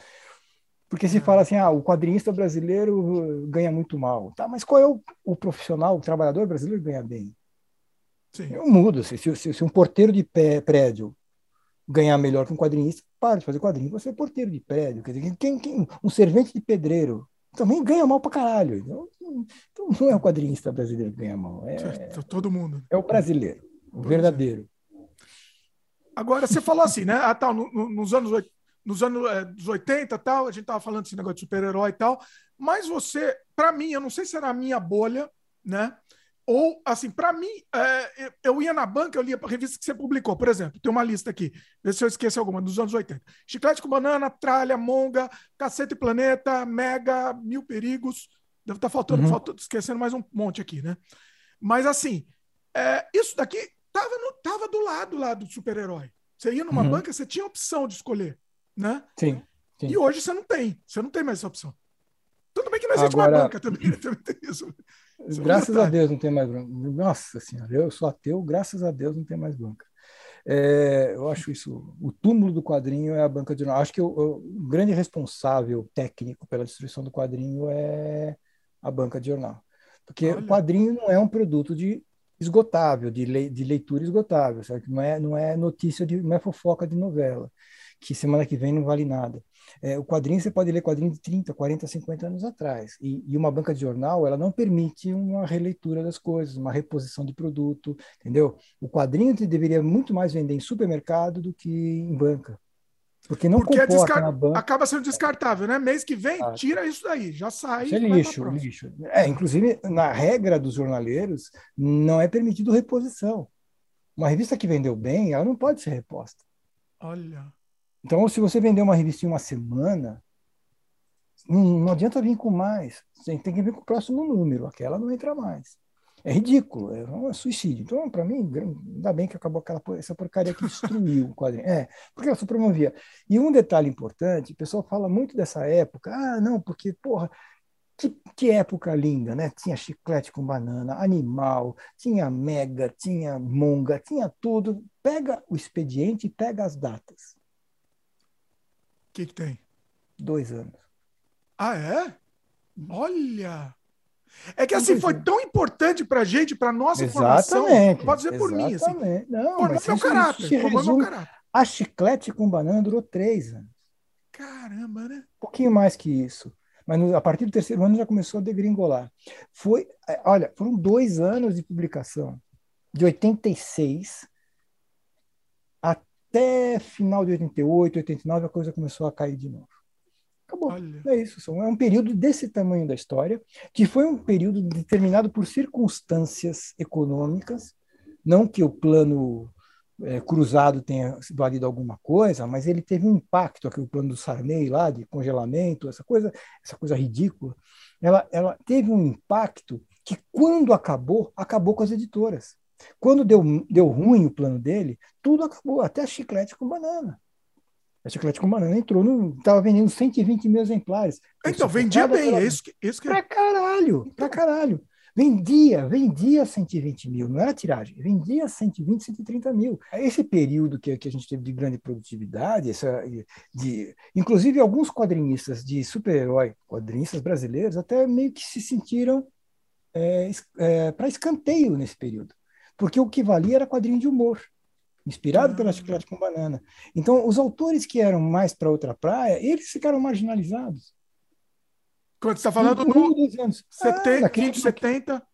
Porque se fala assim, ah, o quadrinista brasileiro ganha muito mal. Tá, mas qual é o, o profissional, o trabalhador brasileiro ganha bem? Sim. Eu mudo. Se, se, se um porteiro de pé, prédio ganhar melhor que um quadrinista, para de fazer quadrinho, você é porteiro de prédio. Quer dizer, quem, quem, um servente de pedreiro também ganha mal pra caralho. Então, então não é o quadrinista brasileiro que ganha mal. É, Todo mundo. É o brasileiro, o verdadeiro. Agora, você falou assim, né? Ah, tá, no, no, nos anos nos anos é, 80 tal, a gente tava falando desse negócio de super-herói e tal, mas você, para mim, eu não sei se era a minha bolha, né? Ou, assim, para mim, é, eu ia na banca, eu lia a revista que você publicou, por exemplo, tem uma lista aqui, vê se eu esqueci alguma, dos anos 80. Chiclete com banana, tralha, monga, cacete planeta, mega, mil perigos, deve estar tá faltando, uhum. faltando, esquecendo mais um monte aqui, né? Mas, assim, é, isso daqui tava, no, tava do lado lá do super-herói. Você ia numa uhum. banca, você tinha opção de escolher né? Sim, sim. E hoje você não tem, você não tem mais essa opção. Tudo bem que não existe Agora, uma banca também, né? também tem isso. isso é graças a Deus não tem mais banca. Nossa senhora, eu sou ateu, graças a Deus não tem mais banca. É, eu acho isso, o túmulo do quadrinho é a banca de jornal. Acho que o, o, grande responsável técnico pela destruição do quadrinho é a banca de jornal. Porque Olha. o quadrinho não é um produto de esgotável, de, le, de leitura esgotável, sabe? Não é, não é notícia de, não é fofoca de novela que semana que vem não vale nada. É, o quadrinho, você pode ler quadrinho de 30, 40, 50 anos atrás. E, e, uma banca de jornal, ela não permite uma releitura das coisas, uma reposição de produto, entendeu? O quadrinho deveria muito mais vender em supermercado do que em banca. Porque não Porque é descar... banca... acaba sendo descartável, né? Mês que vem, ah, tira isso daí, já sai. Isso é lixo, lixo. É, inclusive, na regra dos jornaleiros, não é permitido reposição. Uma revista que vendeu bem, ela não pode ser reposta. Olha. Então, se você vender uma revista em uma semana, não, não adianta vir com mais. Você tem que vir com o próximo número. Aquela não entra mais. É ridículo, é um suicídio. Então, para mim, ainda bem que acabou aquela essa porcaria que destruiu o quadrinho. É, porque ela só promovia. E um detalhe importante, o pessoal fala muito dessa época. Ah, não, porque, porra, que, que, época linda, né? Tinha chiclete com banana, animal, tinha mega, tinha monga, tinha tudo. Pega o expediente e pega as datas que, que tem? Dois anos. Ah, é? Olha! É que assim, foi tão importante pra gente, pra nossa Exatamente. formação. Pode dizer por mim, assim. Não, formou meu caráter. Formou meu caráter. A chiclete com banana durou três anos. Caramba, né? Um pouquinho mais que isso. Mas a partir do terceiro ano já começou a degringolar. Foi, é, olha, foram dois anos de publicação. De 86 até final de 88, 89, a coisa começou a cair de novo. Acabou. Olha. É isso. É um período desse tamanho da história, que foi um período determinado por circunstâncias econômicas, não que o plano é, cruzado tenha valido alguma coisa, mas ele teve um impacto, aquele plano do Sarney lá, de congelamento, essa coisa, essa coisa ridícula, ela, ela teve um impacto que, quando acabou, acabou com as editoras. Quando deu, deu ruim o plano dele, tudo acabou, até a chiclete com banana. A chiclete com banana entrou. Estava vendendo 120 mil exemplares. Então, vendia bem, é isso que. Isso que... Pra caralho, pra caralho. Vendia, vendia 120 mil, não era tiragem, vendia 120, 130 mil. Esse período que, que a gente teve de grande produtividade, essa, de, inclusive alguns quadrinistas de super-herói, quadrinistas brasileiros, até meio que se sentiram é, é, para escanteio nesse período, porque o que valia era quadrinho de humor inspirado pela ah. Chiclete com Banana. Então, os autores que eram mais para outra praia, eles ficaram marginalizados. Quando você está falando no, dos anos. 70, ah, 20, 70?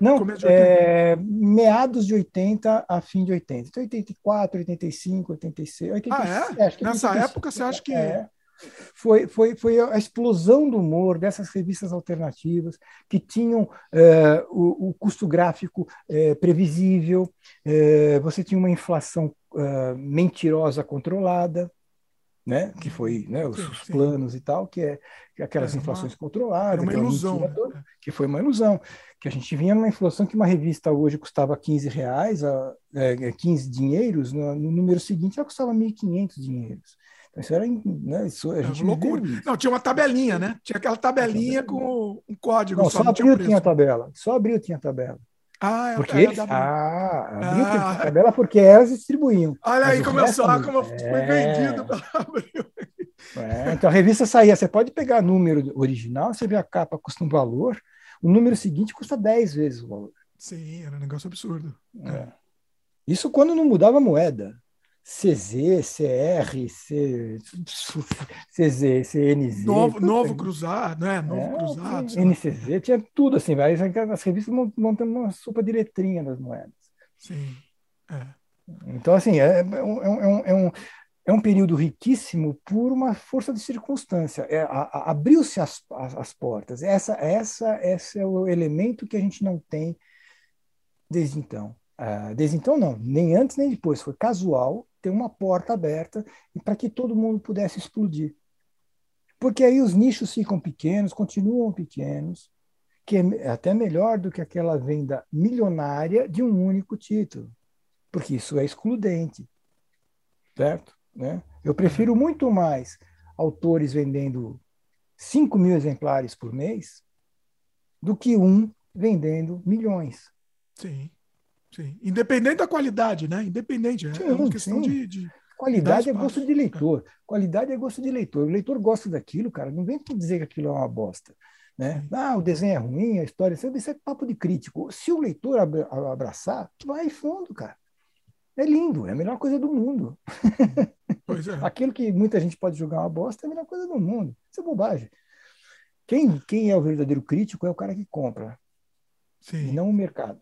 Não, começo de 80. É, meados de 80 a fim de 80. Então, 84, 85, 86, 86. Ah, é? Nessa 85, época, você acha que. É, foi, foi, foi a explosão do humor dessas revistas alternativas que tinham é, o, o, custo gráfico é, previsível, é, você tinha uma inflação mentirosa controlada, né? que foi né, os, sim, planos e tal, que é, que é aquelas inflações controladas. Uma ilusão. Né? Que foi uma ilusão. Que a gente vinha numa inflação que uma revista hoje custava 15 reais, a, é, 15 dinheiros, no, no número seguinte ela custava 1.500 dinheiros. Isso era né, isso, a gente loucura. Não, tinha uma tabelinha, né? Tinha aquela tabelinha com um código. Não, só, só abriu tinha, tinha tabela. Só abriu tinha tabela. Ah, é, porque eles, ah, abriu ah. tabela porque elas distribuíam. Olha aí, começou a como foi é... vendido pela Abril. É, então a revista saía, você pode pegar número original, você vê a capa custa um valor, o número seguinte custa 10 vezes o valor. Sim, era um negócio absurdo. É. Isso quando não mudava a moeda. CZ, CR, C, CZ, CNZ. Novo, novo cruzado, né? Novo é, cruzado. NCZ, tinha tudo assim, vai. As revistas montam uma sopa de letrinha das moedas. Sim. É. Então, assim, é, é, um, é, um, é um período riquíssimo por uma força de circunstância. É, Abriu-se as, as, as, portas. Essa, essa, esse é o elemento que a gente não tem desde então. Uh, desde então, não, nem antes nem depois. Foi casual ter uma porta aberta e para que todo mundo pudesse explodir. Porque aí os nichos ficam pequenos, continuam pequenos, que é até melhor do que aquela venda milionária de um único título, porque isso é excludente, certo? Né? Eu prefiro muito mais autores vendendo 5 mil exemplares por mês do que um vendendo milhões. Sim. Sim. Independente da qualidade, né? Independente. É sim, é uma questão de, de, Qualidade é gosto de leitor. Qualidade é gosto de leitor. O leitor gosta daquilo, cara. Não vem dizer que aquilo é uma bosta. Né? Ah, o desenho é ruim, a história. Isso é papo de crítico. Se o leitor abraçar, vai fundo, cara. É lindo, é a melhor coisa do mundo. Pois é. Aquilo que muita gente pode julgar uma bosta é a melhor coisa do mundo. Isso é bobagem. Quem, quem é o verdadeiro crítico é o cara que compra. Sim. E não o mercado.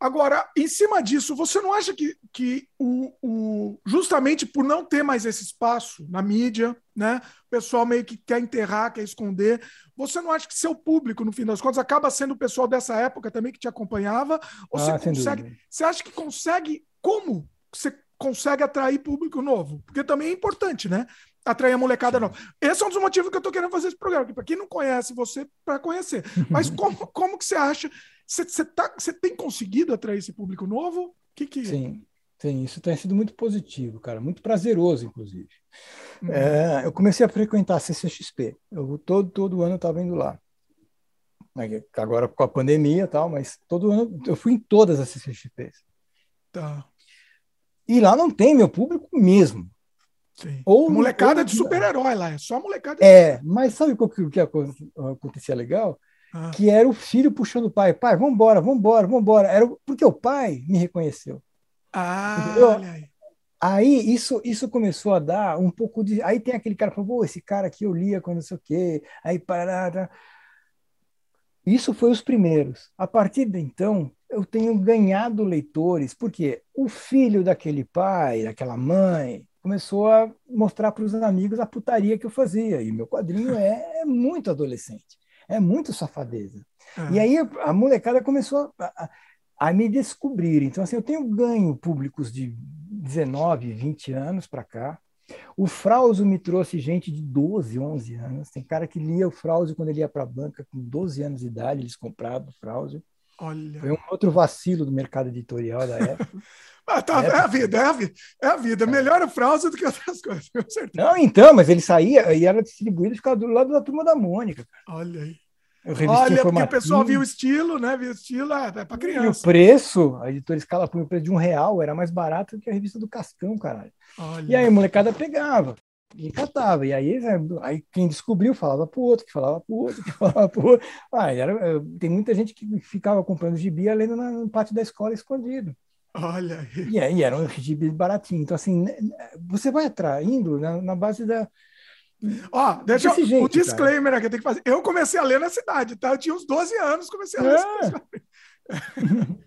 Agora, em cima disso, você não acha que, que o, o, justamente por não ter mais esse espaço na mídia, né, o pessoal meio que quer enterrar, quer esconder, você não acha que seu público, no fim das contas, acaba sendo o pessoal dessa época também que te acompanhava? Ou ah, você consegue. Você acha que consegue. Como você consegue atrair público novo? Porque também é importante, né? Atrair a molecada nova. Esse é um dos motivos que eu estou querendo fazer esse programa, para quem não conhece você, para conhecer. Mas como, como que você acha você, tá, tem conseguido atrair esse público novo? Que que... Sim, sim, isso tem sido muito positivo, cara, muito prazeroso, inclusive. Uhum. É, eu comecei a frequentar a CCXP. Eu todo, todo ano estava indo lá. Agora com a pandemia e tal, mas todo ano eu fui em todas as CCXPs. Tá. E lá não tem meu público mesmo. Sim. Ou molecada de super-herói lá, é só molecada. É, mas sabe o que, que acontecia legal? ah. que era o filho puxando o pai. Pai, vambora, vambora, vambora. Era porque o pai me reconheceu. Ah, olha aí. Aí isso, isso começou a dar um pouco de. Aí tem aquele cara que falou, esse cara aqui eu lia quando não sei o quê. Aí parada. Isso foi os primeiros. A partir de então, eu tenho ganhado leitores, porque o filho daquele pai, daquela mãe, começou a mostrar para os amigos a putaria que eu fazia. E meu quadrinho é, é muito adolescente, é muito safadeza. Uhum. E aí a molecada começou a, a, a, me descobrir. Então, assim, eu tenho ganho públicos de 19, 20 anos para cá. O Frauso me trouxe gente de 12, 11 anos. Tem cara que lia o Frauso quando ele ia para a banca com 12 anos de idade, eles compravam o Frauso. Olha. Foi um outro vacilo do mercado editorial da época. ah, tá, é, é, a vida, é a vida, é a vida. Melhor o Frauso do que outras coisas, com certeza. Não, então, mas ele saía e era distribuído ficava do lado da turma da Mônica. Olha aí. Olha, porque o pessoal viu o estilo, né? Viu o estilo, é, é para criança. E o preço, a editora Escala põe o preço de um real, era mais barato que a revista do Cascão, caralho. Olha. E aí a molecada pegava e catava. E aí, aí quem descobriu falava pro outro, que falava pro outro, que falava pro outro. Ah, era, eh, tem muita gente que ficava comprando gibi lendo no pátio da escola escondido. Olha aí. E aí era um gibi baratinho. Então, assim, né, você vai atraindo na, na base da Ó, deixa eu, jeito, o disclaimer cara. aqui, eu tenho que fazer. Eu comecei a ler na cidade, tá? Eu tinha uns 12 anos, comecei a ler. É.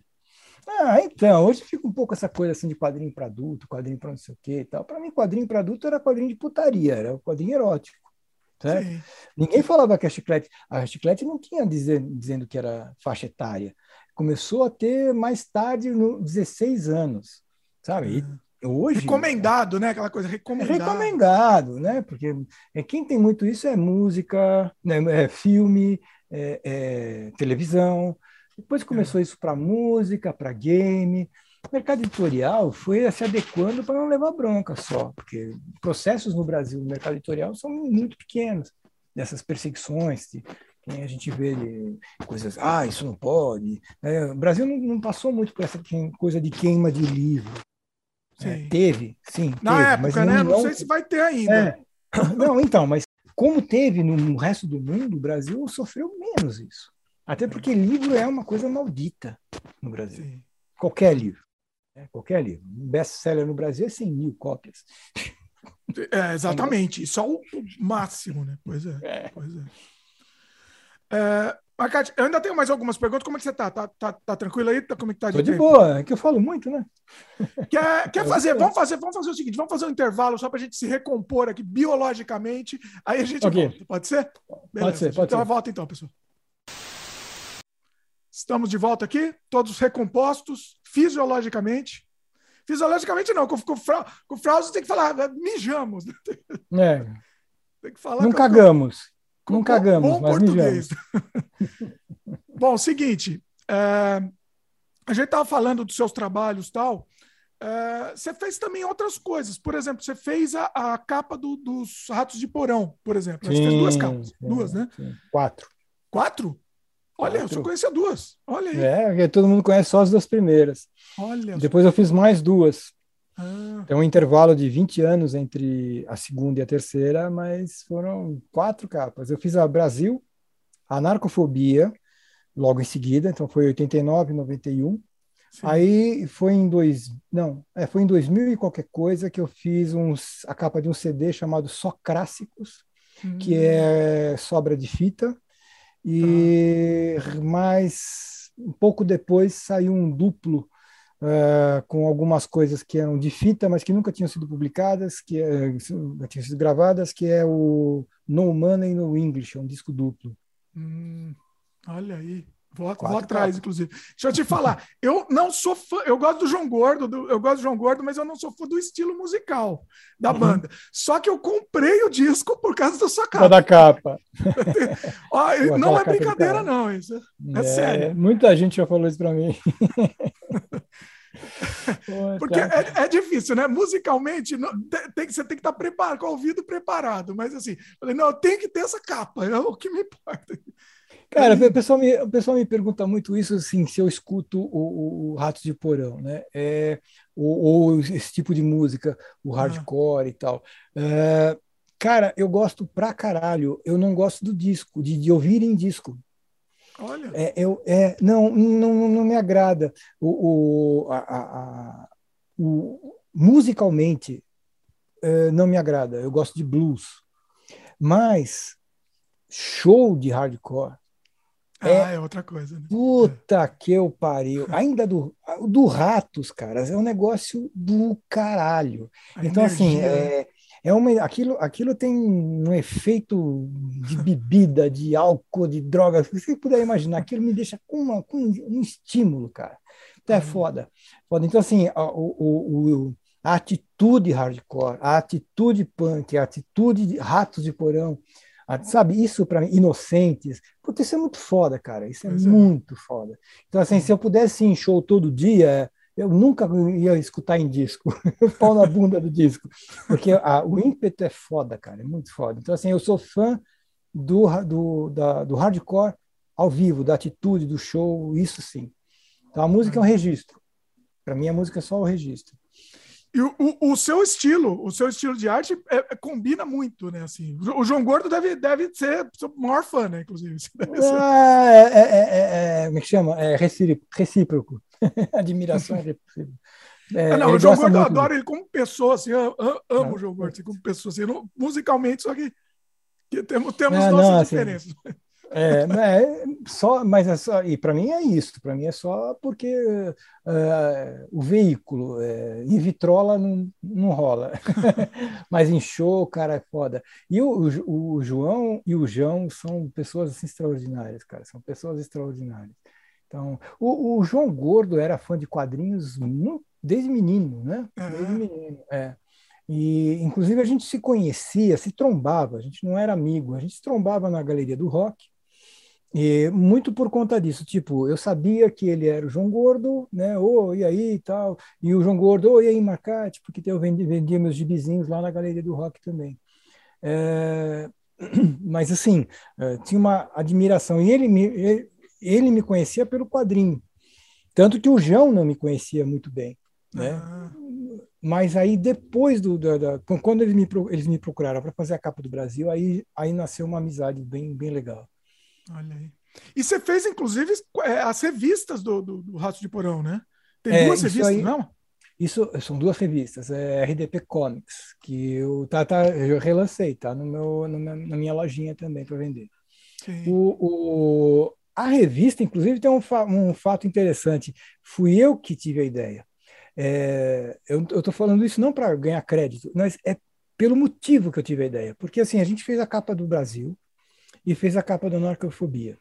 ah, então, hoje fica um pouco essa coisa assim de quadrinho para adulto, quadrinho para não sei o que e tal. Para mim, quadrinho para adulto era quadrinho de putaria, era quadrinho erótico. Certo? Ninguém falava que a chiclete. A chiclete não tinha dizendo, dizendo que era faixa etária. Começou a ter mais tarde, no 16 anos. Sabe? E ah. Hoje, recomendado, né? Aquela coisa recomendado. É recomendado, né? Porque é, quem tem muito isso é música, né? é filme, é, é televisão. Depois começou é. isso para música, para game. O mercado editorial foi se adequando para não levar bronca só, porque processos no Brasil no mercado editorial são muito pequenos, dessas perseguições que a gente vê coisas, ah, isso não pode. É, o Brasil não, não, passou muito por essa coisa de queima de livro. É, teve, sim. Na teve, época, né? Não, não, sei se vai ter ainda. É, não, então, mas como teve no resto do mundo, o Brasil sofreu menos isso. Até porque livro é uma coisa maldita no Brasil. Sim. Qualquer livro. Né? Qualquer livro. Um best-seller no Brasil é 100 mil cópias. É, exatamente. Só o máximo, né? Pois é. é. Pois é. É Marcate, eu ainda tenho mais algumas perguntas. Como é que você tá? Tá, tá, tá tranquilo aí? Tá, como é que tá de, Tô de boa, é que eu falo muito, né? Quer, quer fazer? Vamos fazer, vamos fazer o seguinte: vamos fazer um intervalo só para a gente se recompor aqui biologicamente. Aí a gente okay. volta. Pode ser? Beleza. Pode ser, pode então, ser. volta então, pessoal. Estamos de volta aqui, todos recompostos, fisiologicamente. Fisiologicamente não, com, com, com tem que falar, mijamos. É. Tem que falar. Não cagamos. Com não cagamos, bom mas português. bom, seguinte, é, a gente estava falando dos seus trabalhos tal. É, você fez também outras coisas. Por exemplo, você fez a, a capa do, dos Ratos de Porão, por exemplo. Sim, você fez duas capas. Sim, duas, né? Sim. Quatro. Quatro? Olha, Quatro. eu só conhecia duas. Olha aí. É, porque todo mundo conhece só as duas primeiras. Olha. Depois eu fiz mais duas. Ah. Tem um intervalo de 20 anos entre a segunda e a terceira, mas foram quatro capas. Eu fiz a Brasil, a Narcofobia, logo em seguida, então foi 89, 91. Sim. Aí foi em dois, não, é, foi em 2000 e qualquer coisa que eu fiz uns, a capa de um CD chamado Socrássicos, hum. que é sobra de fita. E ah. mais um pouco depois saiu um duplo uh, com algumas coisas que eram de fita, mas que nunca tinham sido publicadas, que uh, tinham sido gravadas, que é o No Money No English, é um disco duplo. Hum, olha aí. Vou, vou atrás, inclusive. Deixa eu te falar, eu não sou fã, eu gosto do João Gordo, do, eu gosto do João Gordo, mas eu não sou fã do estilo musical da uhum. banda. Só que eu comprei o disco por causa da sua capa. Da capa. Ó, não é brincadeira, não, isso. É, é, sério. Muita gente já falou isso para mim. Porque é, é, difícil, né? Musicalmente, não, tem, você tem que estar preparado, com o ouvido preparado. Mas assim, falei, não, tem que ter essa capa, é o que me importa. Cara, o pessoal, me, o pessoal me pergunta muito isso, assim, se eu escuto o, o Ratos de Porão, né? É, ou, ou, esse tipo de música, o ah. hardcore ah. e tal. É, cara, eu gosto pra caralho. Eu não gosto do disco, de, de ouvir em disco. Olha. É, eu, é, não, não, não me agrada. O, o, a, a, o musicalmente, é, não me agrada. Eu gosto de blues. Mas show de hardcore. Ah, é, é outra coisa. Né? Puta que eu pariu. Ainda do. do Ratos, caras, é um negócio do caralho. A então, assim, energia. assim, é, é uma, aquilo, aquilo tem um efeito de bebida, de álcool, de droga. Se você puder imaginar, aquilo me deixa com, uma, com um estímulo, cara. Então é foda. foda. Então, assim, a, o, o, a atitude hardcore, a atitude punk, a atitude de ratos de porão, a, sabe, isso para mim, inocentes, porque isso é muito foda, cara. Isso é, é. muito foda. Então, assim, se eu pudesse ir em show todo dia, eu nunca ia escutar em disco, pau na bunda do disco, porque a, o ímpeto é foda, cara, é muito foda. Então, assim, eu sou fã do, do, da, do hardcore ao vivo, da atitude, do show, isso sim. Então, a música é um registro. Para mim, a música é só o registro. E o, o, seu estilo, o seu estilo de arte é, é, combina muito, né? Assim, o João Gordo deve, deve ser o maior fã, né? Inclusive. Ah, é, é, é, é, como é que chama? É recíproco. Admiração é recíproca. É, não, o João Gordo, eu adoro ele como pessoa, assim, eu, eu amo não, o João Gordo assim, como pessoa, assim, não, musicalmente, só que, que temos, temos não, nossas não, assim, diferenças. É, é, só, mas é só, e para mim é isso, para mim é só porque uh, o veículo, é, em vitrola não, não rola, mas em show, cara, é foda. E o, o, o, João e o João são pessoas assim, extraordinárias, cara, são pessoas extraordinárias. Então, o, o João Gordo era fã de quadrinhos desde menino, né? Desde menino, é. E, inclusive, a gente se conhecia, se trombava, a gente não era amigo, a gente se trombava na Galeria do Rock, e muito por conta disso, tipo, eu sabia que ele era o João Gordo, né? Oh, e aí e tal. E o João Gordo, oh, e aí, Marcate? Porque eu vendia, vendia meus gibizinhos lá na Galeria do Rock também. É, mas, assim, é, tinha uma admiração. E ele me, ele, ele me conhecia pelo quadrinho. Tanto que o João não me conhecia muito bem, né? Ah. Mas aí, depois do. Da, da, quando eles me, eles me procuraram para fazer a capa do Brasil, aí, aí nasceu uma amizade bem, bem legal. Olha aí. E você fez, inclusive, é, as revistas do, do, do Rato de Porão, né? Tem é, duas revistas, aí, não? Isso são duas revistas, é RDP Comics, que eu, tá, tá, eu relancei, tá no meu, no meu na minha lojinha também para vender. O, o, a revista, inclusive, tem um, fa um fato interessante. Fui eu que tive a ideia. É, eu estou falando isso não para ganhar crédito, mas é pelo motivo que eu tive a ideia. Porque assim, a gente fez a capa do Brasil, e fez a capa da Narcofobia.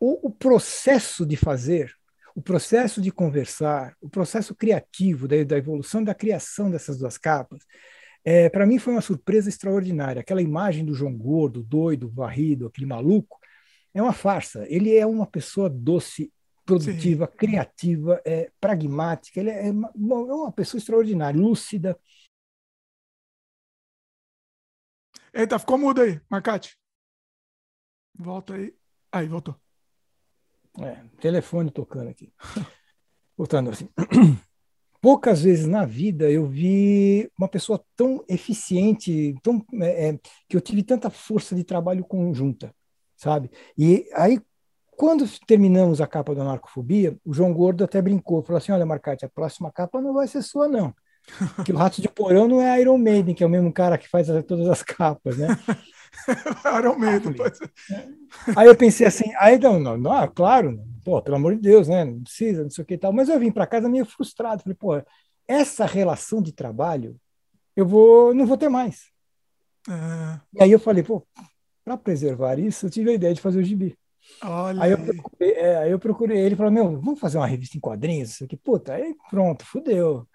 O, o processo de fazer, o processo de conversar, o processo criativo da, da evolução da criação dessas duas capas, é, para mim foi uma surpresa extraordinária. Aquela imagem do João Gordo, doido, varrido, aquele maluco, é uma farsa. Ele é uma pessoa doce, produtiva, Sim. criativa, é, pragmática. Ele é uma, é uma pessoa extraordinária, lúcida. Eita, ficou mudo aí, Marcate. Volta aí. Aí, voltou. É, telefone tocando aqui. Voltando assim. Poucas vezes na vida eu vi uma pessoa tão eficiente, tão, é, é, que eu tive tanta força de trabalho conjunta, sabe? E aí, quando terminamos a capa da narcofobia, o João Gordo até brincou, falou assim: Olha, Marcate, a próxima capa não vai ser sua, não. Que o Rato de Porão não é Iron Maiden, que é o mesmo cara que faz todas as capas, né? Iron Maiden. Aí eu pensei assim, aí não, não, não, ah, claro, pô, pelo amor de Deus, né? Não precisa, não sei o que e tal. Mas eu vim para casa meio frustrado. Falei, pô, essa relação de trabalho eu vou, não vou ter mais. É... E aí eu falei, pô, para preservar isso, eu tive a ideia de fazer o gibi. Olha aí, eu procurei, é, aí eu procurei ele e falei, meu, vamos fazer uma revista em quadrinhos? Isso aqui, puta, aí pronto, fudeu.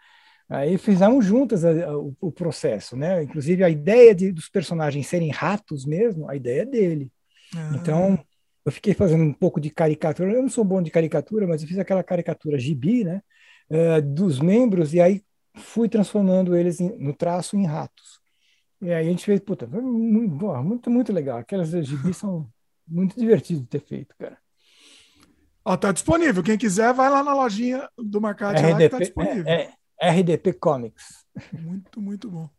Aí fizemos juntas a, a, o, o, processo, né? Inclusive a ideia de, dos personagens serem ratos mesmo, a ideia é dele. Ah. Então eu fiquei fazendo um pouco de caricatura. Eu não sou bom de caricatura, mas eu fiz aquela caricatura gibi, né? Uh, dos membros e aí fui transformando eles em, no traço em ratos. E aí a gente fez, puta, muito, muito, muito legal. Aquelas gibis são muito divertidas de ter feito, cara. Ó, tá disponível. Quem quiser, vai lá na lojinha do Marcate RDP, lá que tá disponível. É, é, RDP Comics. Muito, muito bom.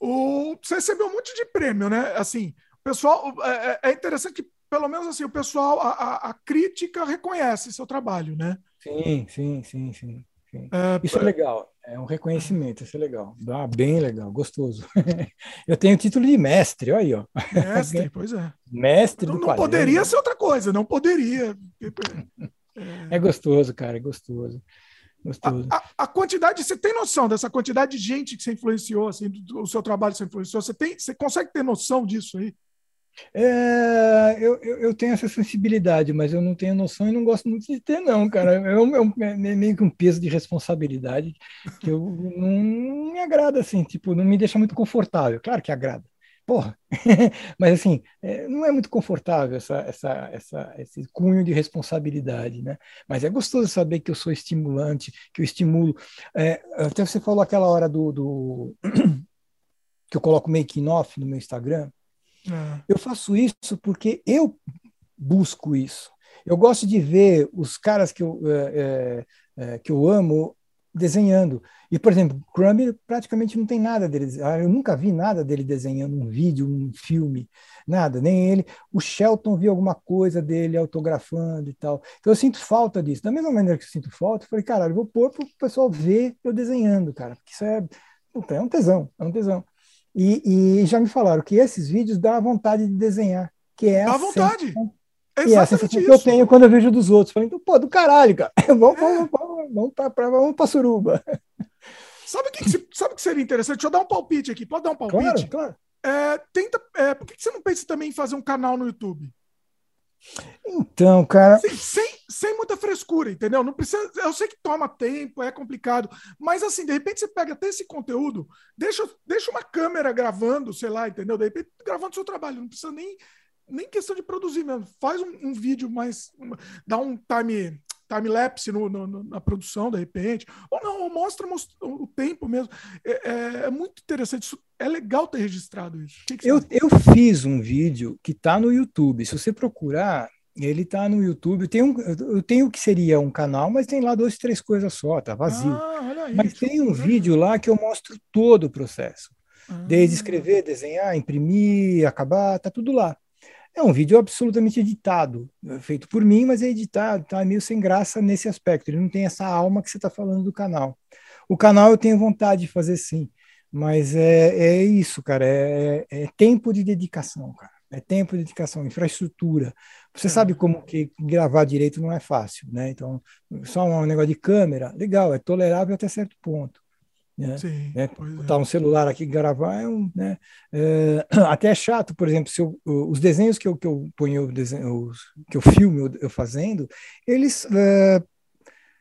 O, você recebeu um monte de prêmio, né? Assim, o pessoal é, é, é interessante que pelo menos assim o pessoal a, a, a, crítica reconhece seu trabalho, né? Sim, sim, sim, sim. sim. É, isso é legal. É um reconhecimento, isso é legal. Ah, bem legal, gostoso. Eu tenho título de mestre, olha aí, ó. Mestre, pois é. Mestre não, do Não poderia ser outra coisa, não poderia. É gostoso, cara, é gostoso. Gostoso. A, a, a, quantidade, você tem noção dessa quantidade de gente que você influenciou, assim, do, do, o seu trabalho que você influenciou? Você, tem, você consegue ter noção disso aí? É, eu, eu, tenho essa sensibilidade, mas eu não tenho noção e não gosto muito de ter, não, cara. É, é, é meio que um peso de responsabilidade que eu não, não, me agrada, assim, tipo, não me deixa muito confortável. Claro que agrada, porra. mas, assim, é, não é muito confortável essa, essa, essa, esse cunho de responsabilidade, né? Mas é gostoso saber que eu sou estimulante, que eu estimulo. É, até você falou aquela hora do, do que eu coloco making off no meu Instagram. É. Eu faço isso porque eu busco isso. Eu gosto de ver os caras que eu, é, é, que eu amo desenhando. E, por exemplo, Crumb praticamente não tem nada dele. Ah, eu nunca vi nada dele desenhando um vídeo, um filme, nada, nem ele. O Shelton viu alguma coisa dele autografando e tal. Então eu sinto falta disso. Da mesma maneira que eu sinto falta, eu falei, caralho, eu vou pôr para o pessoal ver eu desenhando, cara, porque isso é, puta, é um tesão, é um tesão. E, e, já me falaram que esses vídeos dão vontade de desenhar. Que é dá vontade. Sensação, que é a sensação que eu tenho quando eu vejo dos outros. Falei, então, pô, do caralho, cara. Vamos, é. vamos, vamos, vamos para vamos pra suruba. Sabe o que, sabe que seria interessante? Deixa eu dar um palpite aqui. Pode dar um palpite? Claro, claro. É, tenta, é, por que você não pensa também em fazer um canal no YouTube? Então, cara. Assim, sem, sem muita frescura, entendeu? Não precisa. Eu sei que toma tempo, é complicado, mas assim, de repente você pega até esse conteúdo, deixa, deixa uma câmera gravando, sei lá, entendeu? De repente gravando seu trabalho, não precisa nem, nem questão de produzir mesmo. Faz um, um vídeo mais. dá um time time-lapse no, no, na produção, de repente. Ou não, mostra, mostra o tempo mesmo. É, é, é, muito interessante. Isso, é legal ter registrado isso. Que que eu, eu fiz um vídeo que está no YouTube. Se você procurar, ele está no YouTube. Tem um, eu tenho o que seria um canal, mas tem lá duas, três coisas só, tá vazio. Ah, aí, mas tem um vídeo lá que eu mostro todo o processo. Ah. Desde escrever, desenhar, imprimir, acabar, tá tudo lá. É um vídeo absolutamente editado, é feito por mim, mas é editado, tá meio sem graça nesse aspecto. Ele não tem essa alma que você está falando do canal. O canal eu tenho vontade de fazer sim, mas é, é isso, cara. É, é, é tempo de dedicação, cara. É tempo de dedicação, infraestrutura. Você é. sabe como que gravar direito não é fácil, né? Então, só um negócio de câmera, legal, é tolerável até certo ponto. Né? Sim, né? Botar é. um celular aqui e gravar é um, né? É, até é chato, por exemplo, se eu, os desenhos que eu, que eu ponho, desenho, que eu filmo eu, eu fazendo, eles é,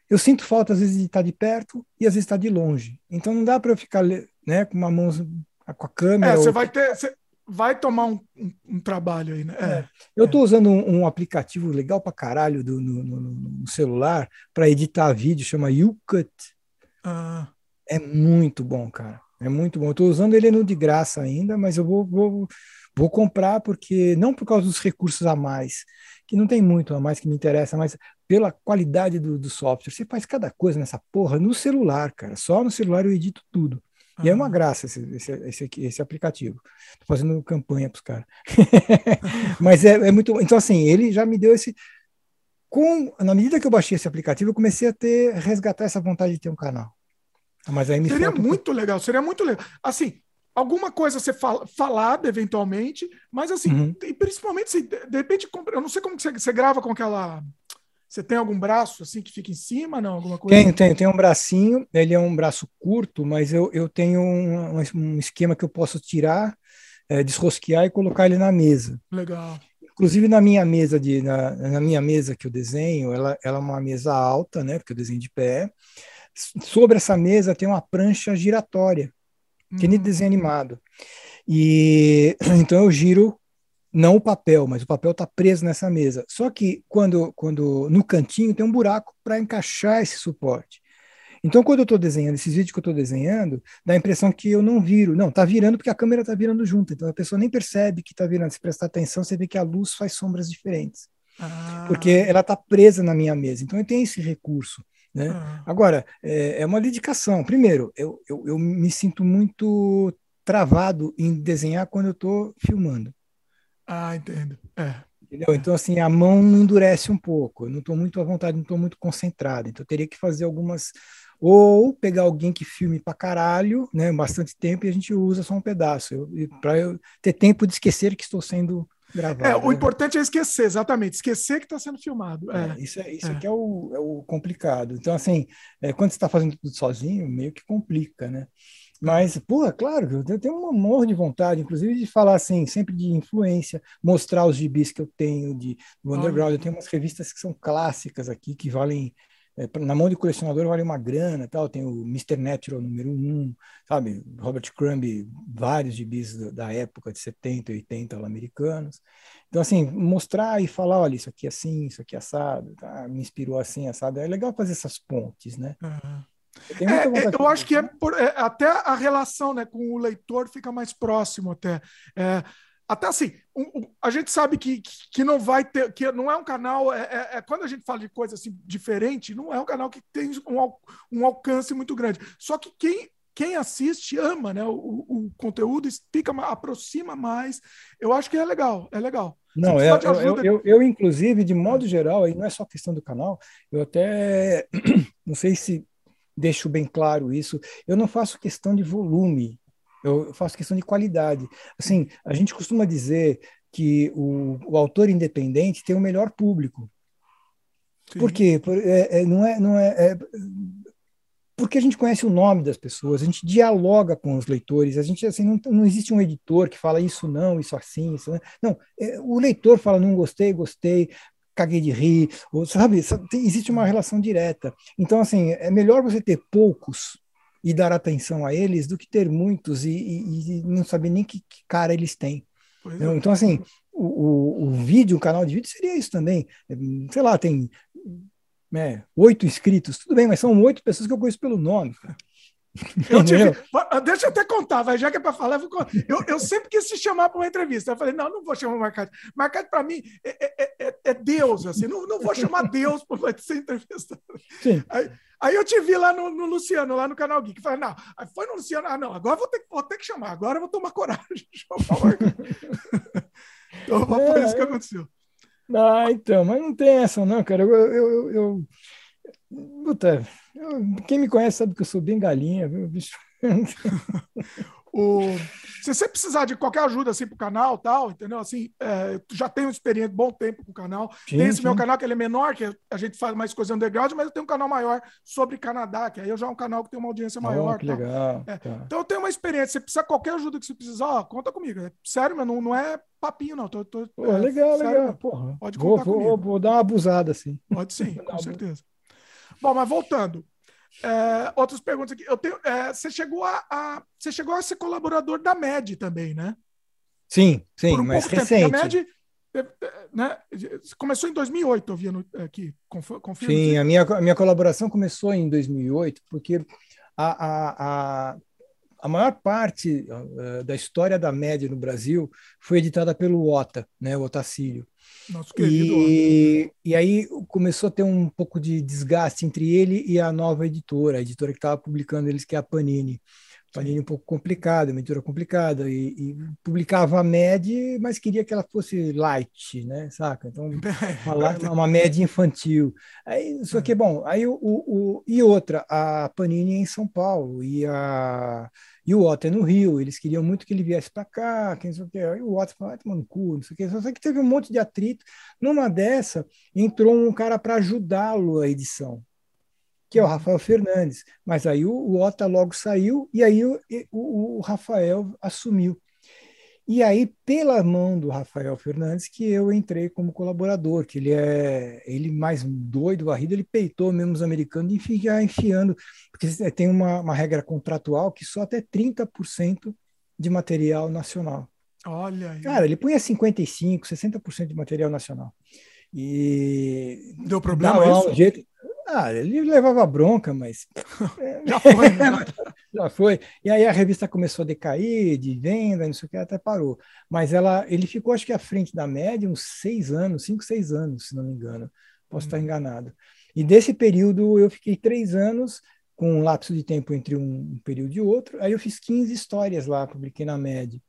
eu sinto falta às vezes de estar de perto e às vezes estar de longe. Então não dá para eu ficar né, com uma mão com a câmera. É, você ou... vai ter, você vai tomar um, um, um trabalho aí, né? É, é. eu estou usando um, um, aplicativo legal para caralho do, no, no, no celular para editar vídeo, chama YouCut. Ah. É muito bom, cara. É muito bom. Estou usando ele no de graça ainda, mas eu vou, vou, vou comprar porque não por causa dos recursos a mais, que não tem muito a mais que me interessa, mas pela qualidade do, do software. Você faz cada coisa nessa porra no celular, cara. Só no celular eu edito tudo. E é uma graça esse, esse, esse, esse aplicativo. Estou fazendo campanha para os caras. Mas é, é, muito. Então, assim, ele já me deu esse. Com, na medida que eu baixei esse aplicativo, eu comecei a ter resgatar essa vontade de ter um canal. Mas aí me seria falta... muito legal, seria muito legal. Assim, alguma coisa ser fal falada eventualmente, mas assim, uhum. e principalmente se de repente, eu não sei como que você, você, grava com aquela. Você tem algum braço assim que fica em cima, não? Alguma coisa? Tenho, tenho, tenho um bracinho, ele é um braço curto, mas eu, eu tenho um, um esquema que eu posso tirar, é, desrosquear e colocar ele na mesa. Legal. Inclusive na minha mesa de na, na minha mesa que eu desenho, ela, ela é uma mesa alta, né? Porque eu desenho de pé sobre essa mesa tem uma prancha giratória, que é de desenho animado. E então eu giro não o papel, mas o papel está preso nessa mesa. Só que quando, quando no cantinho tem um buraco para encaixar esse suporte. Então, quando eu estou desenhando, esses vídeos que eu estou desenhando, dá a impressão que eu não viro. Não, está virando porque a câmera está virando junto. Então, a pessoa nem percebe que está virando. Se prestar atenção, você vê que a luz faz sombras diferentes. Ah. Porque ela está presa na minha mesa. Então, eu tenho esse recurso. Né? Uhum. Agora, é, é, uma dedicação. Primeiro, eu, eu, eu, me sinto muito travado em desenhar quando eu estou filmando. Ah, entendo. É. Entendeu? Então, assim, a mão endurece um pouco. Eu não estou muito à vontade, não estou muito concentrado. Então, eu teria que fazer algumas. Ou pegar alguém que filme pra caralho, né? Bastante tempo, e a gente usa só um pedaço. Para eu ter tempo de esquecer que estou sendo gravado. É, o né? importante é esquecer, exatamente, esquecer que está sendo filmado. É. é isso é, isso é. é o, é o complicado. Então, assim, é, quando você está fazendo tudo sozinho, meio que complica, né? Mas, pô, claro, eu tenho um amor de vontade, inclusive, de falar assim, sempre de influência, mostrar os gibis que eu tenho de do underground. Eu tenho umas revistas que são clássicas aqui, que valem é, na mão de colecionador vale uma grana, tal. Tem o Mr. Natural número um, sabe? Robert Crumb, vários gibis da época de 70 e 80 americanos. Então, assim, mostrar e falar, olha, isso aqui é assim, isso aqui é assado, tá? me inspirou assim, assado. É legal fazer essas pontes, né? Uhum. Eu, é, eu acho que é, por, é, até a relação né, com o leitor fica mais próximo até. É, até assim, um, um, a gente sabe que, que não vai ter, que não é um canal, é, é, é, quando a gente fala de coisa assim diferente, não é um canal que tem um, um alcance muito grande. Só que quem, quem assiste ama né, o, o conteúdo, fica, aproxima mais. Eu acho que é legal, é legal. Não, é, eu, eu, eu, eu, inclusive, de modo geral, aí não é só questão do canal, eu até não sei se deixo bem claro isso, eu não faço questão de volume eu faço questão de qualidade. Assim, a gente costuma dizer que o, o autor independente tem o melhor público. Sim. Por quê? Por, é, é, não é, não é, é, porque a gente conhece o nome das pessoas, a gente dialoga com os leitores, a gente assim não, não existe um editor que fala isso não, isso assim, isso não. não é, o leitor fala não gostei, gostei, caguei de rir, ou, sabe? Existe uma relação direta. Então assim é melhor você ter poucos e dar atenção a eles do que ter muitos e, e, e não saber nem que, que cara eles têm. É. Então, assim, o, o, o, vídeo, o canal de vídeo seria isso também. Sei lá, tem né, oito inscritos, tudo bem, mas são oito pessoas que eu conheço pelo nome. Eu tive, deixa eu até contar, vai, já que é para falar, eu, eu, eu, sempre quis te chamar para uma entrevista. Eu falei, não, não vou chamar o Marcade. Marcade, para mim, é, é, é, é, Deus, assim, não, não vou chamar Deus para ser entrevista. Sim. Aí, Aí eu te vi lá no, no Luciano, lá no canal Geek. Falei, não, aí foi no Luciano, ah, não, agora vou ter, vou ter que chamar, agora eu vou tomar coragem Então foi isso que é, aconteceu. Ah, então, mas não tem essa, não, cara. Eu, eu, eu, eu... Puta, eu, quem me conhece sabe que eu sou bem galinha, viu, bicho? O, se você precisar de qualquer ajuda assim para o canal, tal, entendeu? Assim, é, já tenho experiência, bom tempo com o canal. Sim, tem esse sim. meu canal que ele é menor, que a gente faz mais coisa underground, mas eu tenho um canal maior sobre Canadá, que aí eu já é um canal que tem uma audiência maior. Oh, que legal. É. Tá. Então eu tenho uma experiência. Se precisar qualquer ajuda que você precisar, ó, conta comigo. É, sério, mas não, não é papinho, não. Tô, tô, Pô, é, legal, sério, legal. Porra. Pode contar vou, comigo. Vou, vou dar uma abusada, assim. Pode sim, com certeza. Bom, mas voltando. É, outras perguntas aqui. Eu tenho, é, você, chegou a, a, você chegou a ser colaborador da MED também, né? Sim, sim, um mas recente. A MED é, é, né, começou em 2008, eu vi aqui. Confirma, sim, a minha, a minha colaboração começou em 2008, porque a, a, a, a maior parte uh, da história da MED no Brasil foi editada pelo OTA, né, o Otacílio. Nosso querido. E, e aí começou a ter um pouco de desgaste entre ele e a nova editora, a editora que estava publicando eles, que é a Panini. Panini um pouco complicada, uma editora complicada, e, e, publicava a média, mas queria que ela fosse light, né, saca? Então, uma, uma média infantil. Aí, só que, bom, aí o, o, e outra, a Panini é em São Paulo, e a e o Otto é no Rio, eles queriam muito que ele viesse para cá, quem sabe o que. Aí o Otto falou, ah, tomando cu, não sei o que. Só que teve um monte de atrito. Numa dessa, entrou um cara para ajudá-lo a edição, que é o. Rafael Fernandes. Mas aí o, o Otto logo saiu e aí o, o, o Rafael assumiu. E aí, pela mão do Rafael Fernandes, que eu entrei como colaborador, que ele é ele mais doido, varrido, ele peitou mesmo os americanos e fica enfiando, porque tem uma, uma regra contratual que só até 30% de material nacional. Olha aí. Cara, ele punha 55%, 60% de material nacional. E. Deu problema não, isso? Jeito... Ah, ele levava bronca, mas. Já foi, né? Já foi. E aí a revista começou a decair de venda, não sei o que, até parou. Mas ela, ele ficou, acho que à frente da média, uns seis anos, cinco, seis anos, se não me engano. Posso hum. estar enganado. E desse período eu fiquei três anos, com um lapso de tempo entre um período e outro. Aí eu fiz 15 histórias lá, publiquei na média.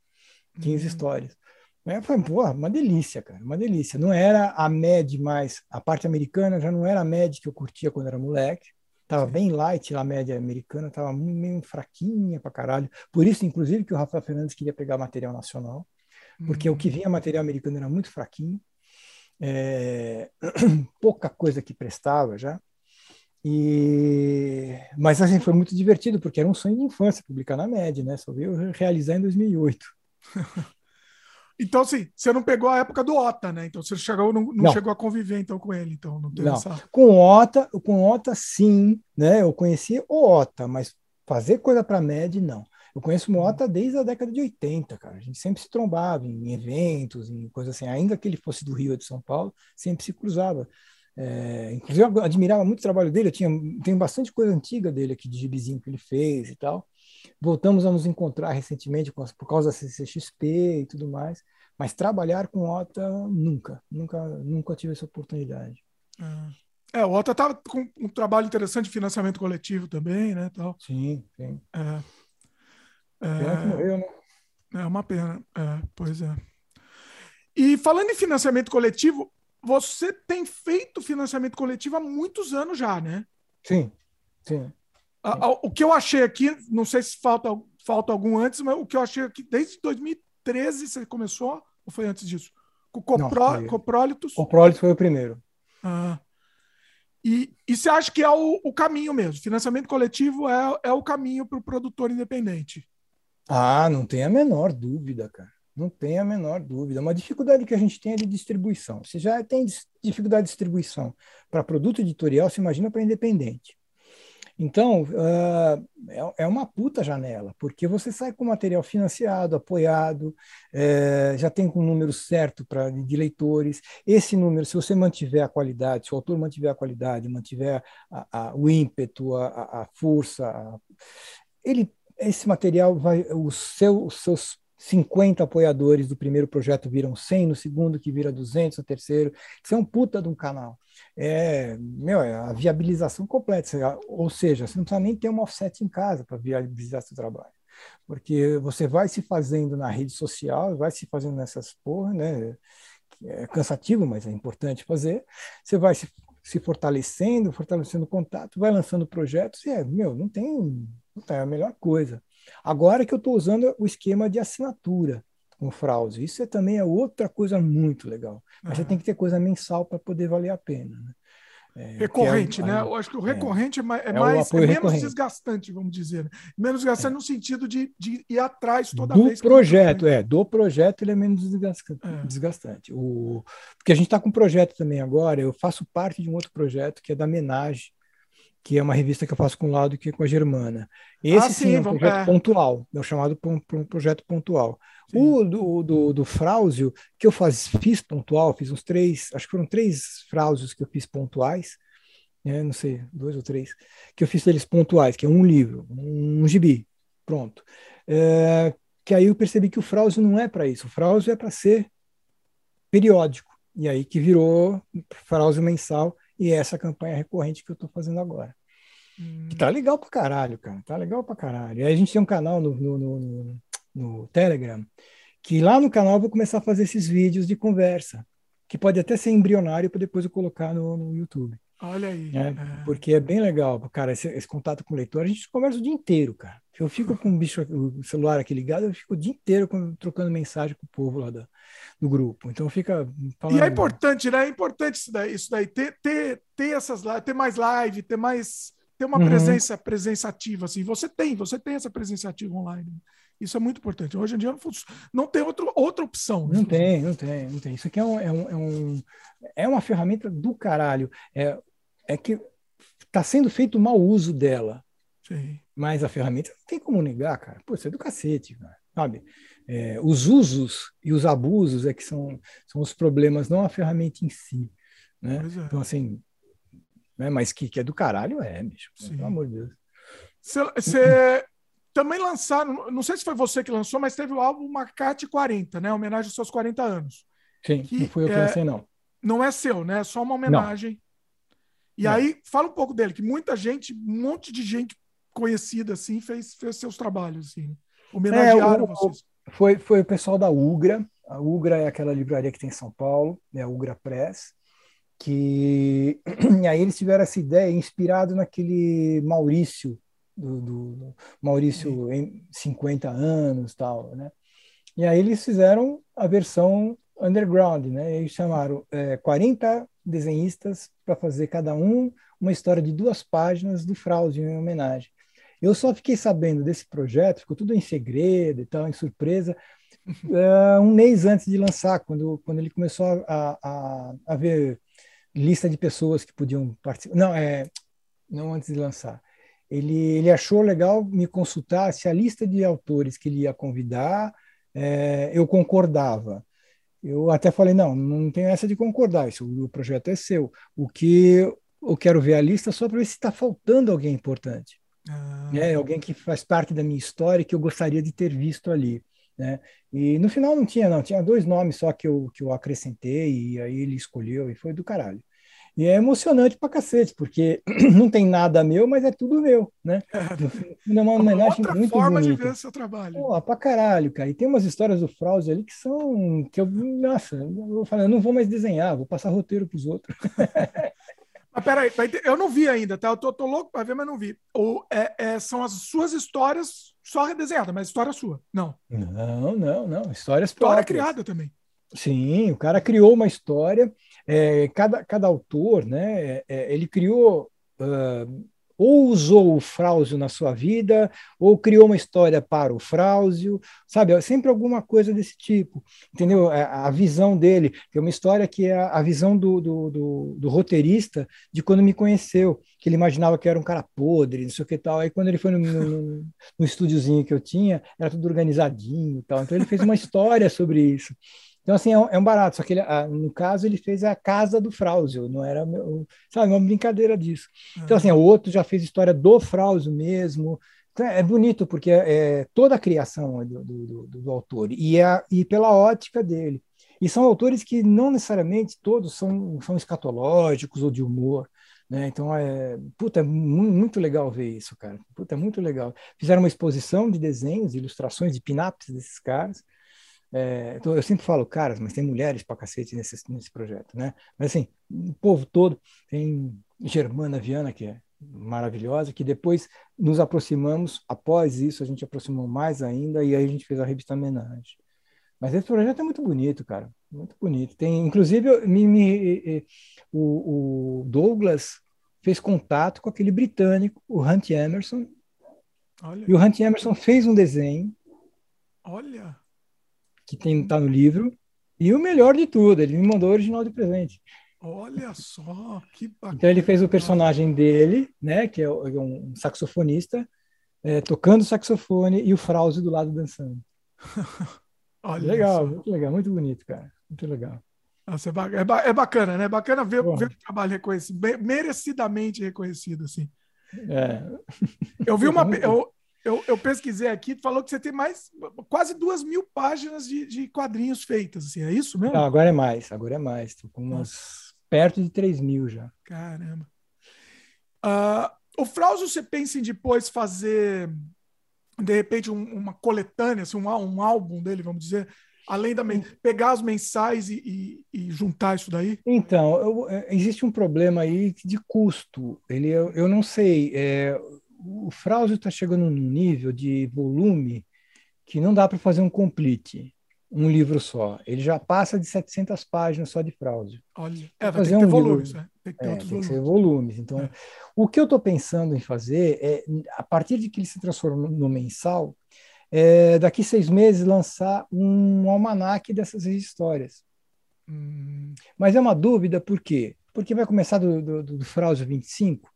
15 hum. histórias. É, foi porra, uma delícia, cara, uma delícia. Não era a média mais, a parte americana já não era a média que eu curtia quando era moleque. Tava Sim. bem light a média americana, tava meio fraquinha pra caralho. Por isso, inclusive, que o Rafael Fernandes queria pegar material nacional. porque o que vinha material americano era muito fraquinho, é, pouca coisa que prestava já. E mas assim foi muito divertido porque era um sonho de infância publicar na média, né? Só veio realizar em 2008. então assim, você não pegou a época do Ota, né? Então você chegou não, não, não. chegou a conviver então com ele, então não, não. Essa... Com Ota, com Ota sim, né? Eu conheci o Ota, mas fazer coisa para média não. Eu conheço o Mota desde a década de 80, cara. A gente sempre se trombava em eventos, em coisas assim. Ainda que ele fosse do Rio ou de São Paulo, sempre se cruzava. É, inclusive, eu admirava muito o trabalho dele. Eu tinha, tenho bastante coisa antiga dele aqui, de gibizinho que ele fez e tal. Voltamos a nos encontrar recentemente por causa da CCXP e tudo mais. Mas trabalhar com o Ota, nunca. Nunca, nunca tive essa oportunidade. É, o Ota estava com um trabalho interessante de financiamento coletivo também, né? Tal. Sim, sim. É. Pena que morreu, né? É uma pena, é, pois é. E falando em financiamento coletivo, você tem feito financiamento coletivo há muitos anos já, né? Sim, sim. O que eu achei aqui, não sei se falta, falta algum antes, mas o que eu achei aqui, desde 2013 você começou, ou foi antes disso? Com Copró, não, Coprólitos? Coprólitos foi o primeiro. Ah. E, e você acha que é o, o caminho mesmo? Financiamento coletivo é, é o caminho para o produtor independente? Ah, não tem a menor dúvida, cara. Não tem a menor dúvida. Uma dificuldade que a gente tem é de distribuição. Se já tem dificuldade de distribuição para produto editorial, se imagina para independente. Então, uh, é, é, uma puta janela, porque você sai com material financiado, apoiado, é, já tem um número certo pra, de leitores. Esse número, se você mantiver a qualidade, se o autor mantiver a qualidade, mantiver a, a, o ímpeto, a, a força, ele esse material vai, o seu, os seus 50 apoiadores do primeiro projeto viram 100, no segundo que vira 200, no terceiro. Isso é um puta de um canal. É, meu, é a viabilização completa. Ou seja, você não precisa nem ter um offset em casa para viabilizar seu trabalho. Porque você vai se fazendo na rede social, vai se fazendo nessas porra, né? É cansativo, mas é importante fazer. Você vai se, se fortalecendo, fortalecendo o contato, vai lançando projetos e é, meu, não tem é a melhor coisa. Agora que eu estou usando o esquema de assinatura com o Fraude, isso é, também é outra coisa muito legal. Mas uhum. você tem que ter coisa mensal para poder valer a pena. Né? É, recorrente, é, né? Eu acho que o é. recorrente é, é mais, é, mais, é menos desgastante, vamos dizer. Né? Menos desgastante no sentido de, de ir atrás toda do vez. Do projeto, é. Do projeto ele é menos desgastante. desgastante. O, porque a gente está com um projeto também agora, eu faço parte de um outro projeto que é da Menage, que é uma revista que eu faço com o lado que é com a Germana. Esse ah, sim, sim, é um projeto é. pontual, é chamado um, por um projeto pontual. Sim. O do, do, do Frausio, que eu faz, fiz pontual, fiz uns três, acho que foram três Frausios que eu fiz pontuais, né, não sei, dois ou três, que eu fiz eles pontuais, que é um livro, um, um gibi, pronto. É, que aí eu percebi que o Frausio não é para isso, o Frausio é para ser periódico, e aí que virou Frausio mensal, e é essa campanha recorrente que eu estou fazendo agora. Hum. Que tá legal pra caralho, cara. Tá legal pra caralho. E aí a gente tem um canal no, no, no, no Telegram, que lá no canal eu vou começar a fazer esses vídeos de conversa, que pode até ser embrionário para depois eu colocar no, no YouTube. Olha aí. É, é. Porque é bem legal, cara, esse, esse, contato com o leitor. A gente conversa o dia inteiro, cara. Eu fico com o, bicho, o celular aqui ligado, eu fico o dia inteiro trocando mensagem com o povo lá da, do grupo. Então fica. Falando... E é importante, né? É importante isso daí, isso daí ter, ter, ter essas ter mais live, ter mais. ter uma uhum. presença, presença ativa, assim. Você tem, você tem essa presença ativa online. Isso é muito importante. Hoje em dia não, não tem outro, outra opção. Né? Não tem, não tem, não tem. Isso aqui é, um, é, um, é, um, é uma ferramenta do caralho. É, é que está sendo feito mau uso dela. Sim. Mas a ferramenta não tem como negar, cara. Pô, isso é do cacete, cara. sabe? É, os usos e os abusos é que são, são os problemas, não a ferramenta em si. Né? É. Então, assim, né? mas que, que é do caralho, é, bicho. Sim. Pelo amor de Deus. Você também lançaram, não sei se foi você que lançou, mas teve o álbum Macate 40, né? Homenagem aos seus 40 anos. Sim, que, não fui eu que é, lancei, não. Não é seu, né? É só uma homenagem. Não. E não. aí, fala um pouco dele, que muita gente, um monte de gente conhecida, assim, fez, fez seus trabalhos, assim. Homenagearam é, o, vocês. Foi, foi o pessoal da Ugra. A Ugra é aquela livraria que tem em São Paulo, é a Ugra Press, que e aí eles tiveram essa ideia inspirado naquele Maurício, do, do Maurício em 50 anos tal, né? E aí eles fizeram a versão underground, né? Eles chamaram é, 40 desenhistas para fazer cada um uma história de duas páginas do Fraude em homenagem. Eu só fiquei sabendo desse projeto, ficou tudo em segredo e tal, em surpresa, uh, um mês antes de lançar, quando, quando ele começou a, a, a ver lista de pessoas que podiam participar. Não, é, não antes de lançar. Ele, ele achou legal me consultar se a lista de autores que ele ia convidar é, eu concordava. Eu até falei, não, não tem essa de concordar, isso, o projeto é seu. O que eu quero ver a lista só para ver se está faltando alguém importante. Ah. É, alguém que faz parte da minha história que eu gostaria de ter visto ali. Né? E no final não tinha, não, tinha dois nomes só que eu, que eu acrescentei, e aí ele escolheu, e foi do caralho. E é emocionante pra cacete, porque não tem nada meu, mas é tudo meu, né? É uma homenagem Outra muito forma bonita. de ver seu trabalho. Pô, pra caralho, cara. E tem umas histórias do Fraude ali que são... que eu, nossa, eu falei, eu não vou mais desenhar, vou passar roteiro pros outros. Mas peraí, eu não vi ainda, tá? Eu tô, tô louco para ver, mas não vi. Ou é, é, são as suas histórias só redesenhadas, mas história sua? Não. Não, não, não. Histórias História próprias. criada também. Sim, o cara criou uma história. É, cada, cada autor, né? É, é ele criou uh, ou usou o Frausio na sua vida, ou criou uma história para o Frausio, sabe? É sempre alguma coisa desse tipo, entendeu? É, a, visão dele, é uma história que é a, visão do, do, do, do, roteirista de quando me conheceu, que ele imaginava que era um cara podre, não sei o que tal. Aí quando ele foi no, no, no estúdiozinho que eu tinha, era tudo organizadinho e tal. Então ele fez uma história sobre isso. Então, assim, é um, é um barato. Só que, ele, ah, no caso, ele fez a casa do Frausio, não era, sabe, uma brincadeira disso. Então, assim, o outro já fez história do Frausio mesmo. Então, é bonito, porque é, é toda a criação do, do, do, do autor e, é, e pela ótica dele. E são autores que não necessariamente todos são, são escatológicos ou de humor. Né? Então, é, puta, é muito legal ver isso, cara. Puta, é muito legal. Fizeram uma exposição de desenhos, ilustrações de pin-ups desses caras. É, então eu sempre falo, caras, mas tem mulheres pra cacete nesse, nesse projeto, né? Mas assim, o povo todo, tem Germana Viana, que é maravilhosa, que depois nos aproximamos, após isso a gente aproximou mais ainda, e aí a gente fez a revista Homenagem. Mas esse projeto é muito bonito, cara, muito bonito. Tem, inclusive, me, me, o, o Douglas fez contato com aquele britânico, o Hunt Emerson, Olha. e o Hunt Emerson fez um desenho. Olha! Que tem tá no livro. E o melhor de tudo, ele me mandou o original de presente. Olha só, que bacana. Então ele fez o personagem dele, né, que é um saxofonista, é, tocando saxofone e o Frause do lado dançando. Olha legal, isso. muito legal, muito bonito, cara. Muito legal. Nossa, é, é, é bacana, né? É bacana ver, ver o trabalho reconhecido, merecidamente reconhecido, assim. É. Eu vi uma. Eu, eu, eu, pesquisei aqui, falou que você tem mais quase duas mil páginas de, de quadrinhos feitas, assim, é isso mesmo? Não, agora é mais, agora é mais. Estou com umas perto de três mil já. Caramba. Uh, o Frauzio, você pensa em depois fazer, de repente, um, uma coletânea, assim, um, um álbum dele, vamos dizer, além da pegar os mensais e, e, e juntar isso daí? Então, eu, é, existe um problema aí de custo. Ele, eu, eu não sei. É, o Frausio está chegando num nível de volume que não dá para fazer um complete, um livro só. Ele já passa de 700 páginas só de Frausio. Olha, é, vai fazer ter que ter um volumes, livro, né? Tem que ter, é, tem volumes. que ser volumes. Então, é. o que eu estou pensando em fazer é, a partir de que ele se transforma no mensal, é, daqui seis meses lançar um almanaque dessas histórias. Hum. Mas é uma dúvida, por quê? Porque vai começar do, do, do Frausio 25,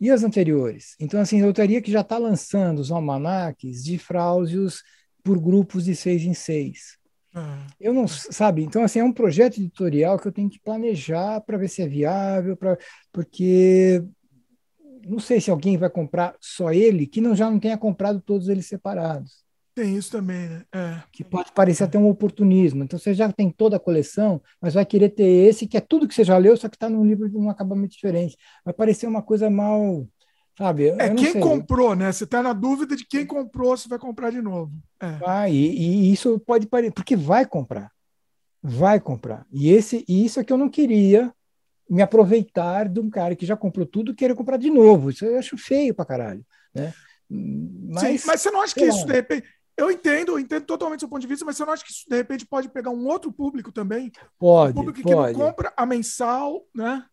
e as anteriores? Então, assim, eu teria que já estar tá lançando os almanaques de frausios por grupos de seis em seis. Ah. Eu não, sabe? Então, assim, é um projeto editorial que eu tenho que planejar para ver se é viável, pra, porque não sei se alguém vai comprar só ele, que não já não tenha comprado todos eles separados. Tem isso também, né? É. Que pode parecer até um oportunismo. Então você já tem toda a coleção, mas vai querer ter esse, que é tudo que você já leu, só que está num livro de um acabamento diferente. Vai parecer uma coisa mal. Sabe? É quem sei. comprou, né? Você está na dúvida de quem comprou, se vai comprar de novo. É. Vai, e, e isso pode parecer, porque vai comprar. Vai comprar. E, esse, e isso é que eu não queria me aproveitar de um cara que já comprou tudo e querer comprar de novo. Isso eu acho feio pra caralho. Né? Mas, Sim, mas você não acha que isso, de repente, eu entendo, eu entendo totalmente o seu ponto de vista, mas você não acha que isso, de repente, pode pegar um outro público também? Pode, um público pode. que não compra a mensal, né?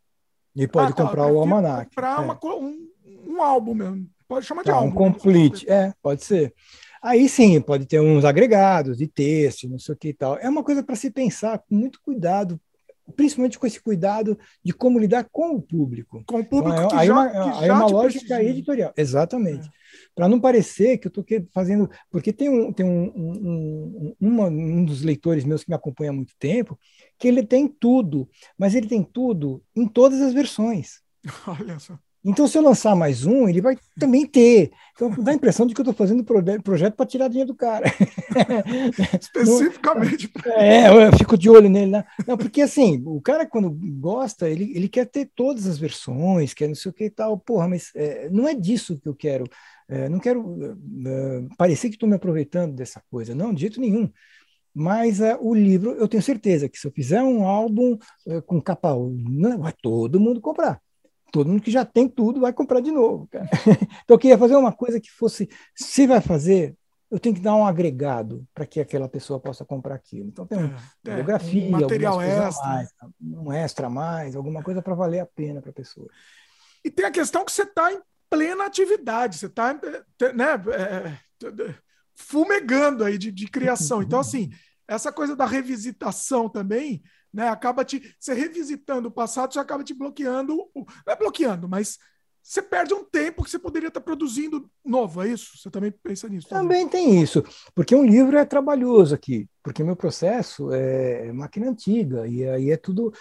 E pode ah, tá, comprar o almanac. Comprar é. uma, um, um álbum mesmo. Pode chamar de tá, álbum. Um complete, é, pode ser. Aí sim, pode ter uns agregados de texto, não sei o que e tal. É uma coisa para se pensar com muito cuidado, principalmente com esse cuidado de como lidar com o público. Com o público então, é, que aí já, uma, que aí já uma lógica editorial, exatamente. É. Para não parecer que eu estou fazendo. Porque tem, um, tem um, um, um, um dos leitores meus que me acompanha há muito tempo, que ele tem tudo, mas ele tem tudo em todas as versões. Olha só. Então, se eu lançar mais um, ele vai também ter. Então, dá a impressão de que eu estou fazendo projeto para tirar dinheiro do cara. Especificamente. É, eu fico de olho nele. Né? Não, porque assim, o cara, quando gosta, ele, ele quer ter todas as versões, quer não sei o que e tal. Porra, mas é, não é disso que eu quero. É, não quero uh, parecer que estou me aproveitando dessa coisa. Não, de jeito nenhum. Mas uh, o livro, eu tenho certeza que se eu fizer um álbum uh, com capa, não, vai todo mundo comprar todo mundo que já tem tudo vai comprar de novo. Cara. Então eu queria fazer uma coisa que fosse, se vai fazer, eu tenho que dar um agregado para que aquela pessoa possa comprar aquilo. Então tem uma é, biografia, um material extra, mais, um extra a mais, alguma coisa para valer a pena para a pessoa. E tem a questão que você está em plena atividade, você está né, é, é, fumegando aí de, de criação. Então, assim, essa coisa da revisitação também né? Acaba te você revisitando o passado, você acaba te bloqueando, não é bloqueando, mas você perde um tempo que você poderia estar produzindo novo, é isso? Você também pensa nisso? Também, tem isso, porque um livro é trabalhoso aqui, porque meu processo é máquina antiga, e aí é tudo,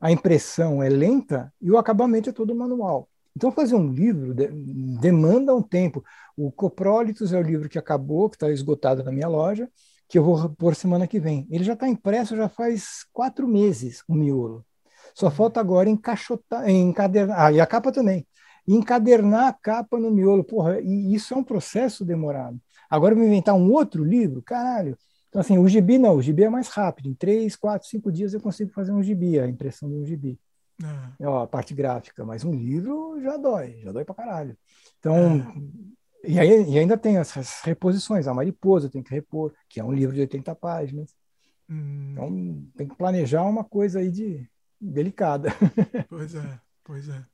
a impressão é lenta e o acabamento é todo manual. Então, fazer um livro demanda um tempo. O Coprólitos é o livro que acabou, que está esgotado na minha loja, que eu vou pôr semana que vem. Ele já está impresso já faz quatro meses, o miolo. Só uhum. falta agora encaixotar, encadernar, ah, e a capa também. Encadernar a capa no miolo, porra, e isso é um processo demorado. Agora eu vou inventar um outro livro, caralho. Então, assim, o gibi não, o gibi é mais rápido. Em três, quatro, cinco dias eu consigo fazer um gibi, a impressão de um gibi. É. Ó, a parte gráfica, mas um livro já dói, já dói pra caralho. Então, é. E, aí, e ainda tem essas reposições. A Mariposa tem que repor, que é um livro de 80 páginas. Hum. Então tem que planejar uma coisa aí de delicada. Pois é, pois é.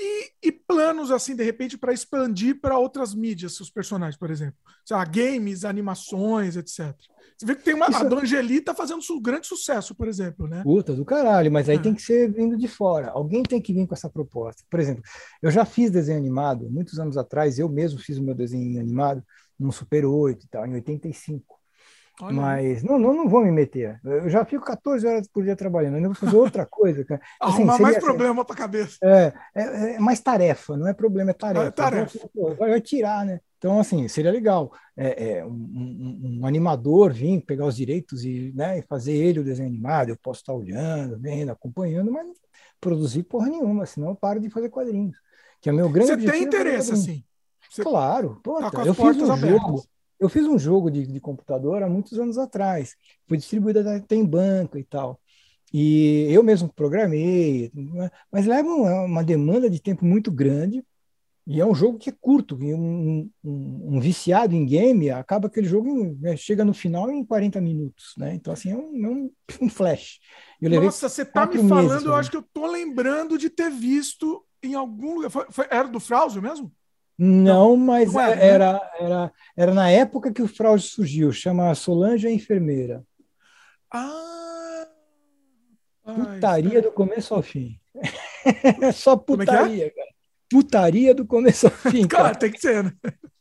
E, e planos, assim, de repente, para expandir para outras mídias, seus personagens, por exemplo? Sei lá, games, animações, etc. Você vê que tem uma. Isso... A é Dona Angeli tá fazendo um grande sucesso, por exemplo, né? Puta do caralho, mas aí é. tem que ser vindo de fora. Alguém tem que vir com essa proposta. Por exemplo, eu já fiz desenho animado, muitos anos atrás, eu mesmo fiz o meu desenho animado no Super 8 e tal, em 85. Olha. Mas não, não, não vou me meter. Eu já fico 14 horas por dia trabalhando, ainda vou fazer outra coisa. Cara. Assim, Arrumar seria, mais problema para a cabeça. É, é, é, mais tarefa, não é problema, é tarefa. É tarefa. Então, vai tirar, né? Então, assim, seria legal é, é um, um, um, animador vir pegar os direitos e, né, fazer ele o desenho animado. Eu posso estar olhando, vendo, acompanhando, mas não produzir porra nenhuma, senão eu paro de fazer quadrinhos. Que é meu grande Você tem é interesse, assim? Você claro. Pô, tá eu fiz um abertas. jogo eu fiz um jogo de, de computador há muitos anos atrás, foi distribuído até em banco e tal. E eu mesmo programei, mas leva uma, demanda de tempo muito grande e é um jogo que é curto. Um, um, um viciado em game acaba aquele jogo, né, chega no final em 40 minutos. Né? Então, assim, é um, é um, um flash. Nossa, você tá me falando, eu acho que eu tô lembrando de ter visto em algum lugar. Foi, foi, era do Frauzio mesmo? Não, mas não era, né? era, era, era, na época que o fraude surgiu, chama Solange a Enfermeira. Ah! Putaria do começo ao fim. Só é é? putaria, é é? cara. Putaria do começo ao fim. cara, cara tem que ser, né?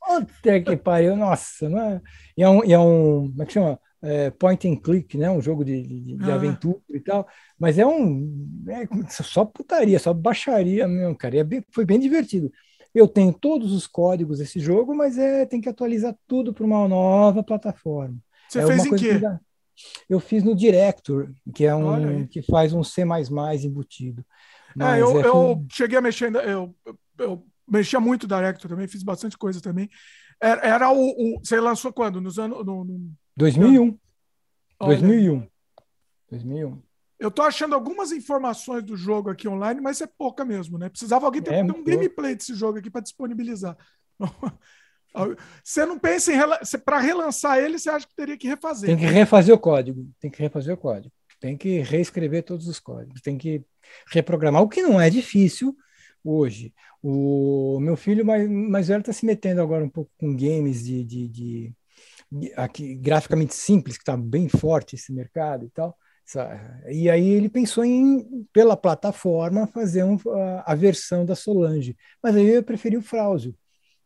Até que pariu, nossa, não é? E é um, e é um como é que chama? É, point and click, né? Um jogo de, de, de ah. aventura e tal. Mas é um. É só putaria, só baixaria mesmo, cara. É bem, foi bem divertido. Eu tenho todos os códigos desse jogo, mas é, tem que atualizar tudo para uma nova plataforma. Você é fez em quê? Que eu fiz no Director, que é um que faz um C++ embutido. é, eu, é, eu cheguei a mexer, eu, eu, mexia muito Director também, fiz bastante coisa também. Era, era o, o, Você lançou quando? Nos anos. No, no... 2001. 2001. 2001. Eu tô achando algumas informações do jogo aqui online, mas é pouca mesmo, né? Precisava alguém ter é, um gameplay desse jogo aqui para disponibilizar. Você não pensa em para relançar ele, você acha que teria que refazer? Tem que refazer o código, tem que refazer o código, tem que reescrever todos os códigos, tem que reprogramar, o que não é difícil hoje. O meu filho mais, mais velho está se metendo agora um pouco com games de, de, de, de aqui, graficamente simples, que está bem forte esse mercado e tal. E aí ele pensou em, pela plataforma, fazer um, a, a, versão da Solange. Mas aí eu preferi o Frauzio.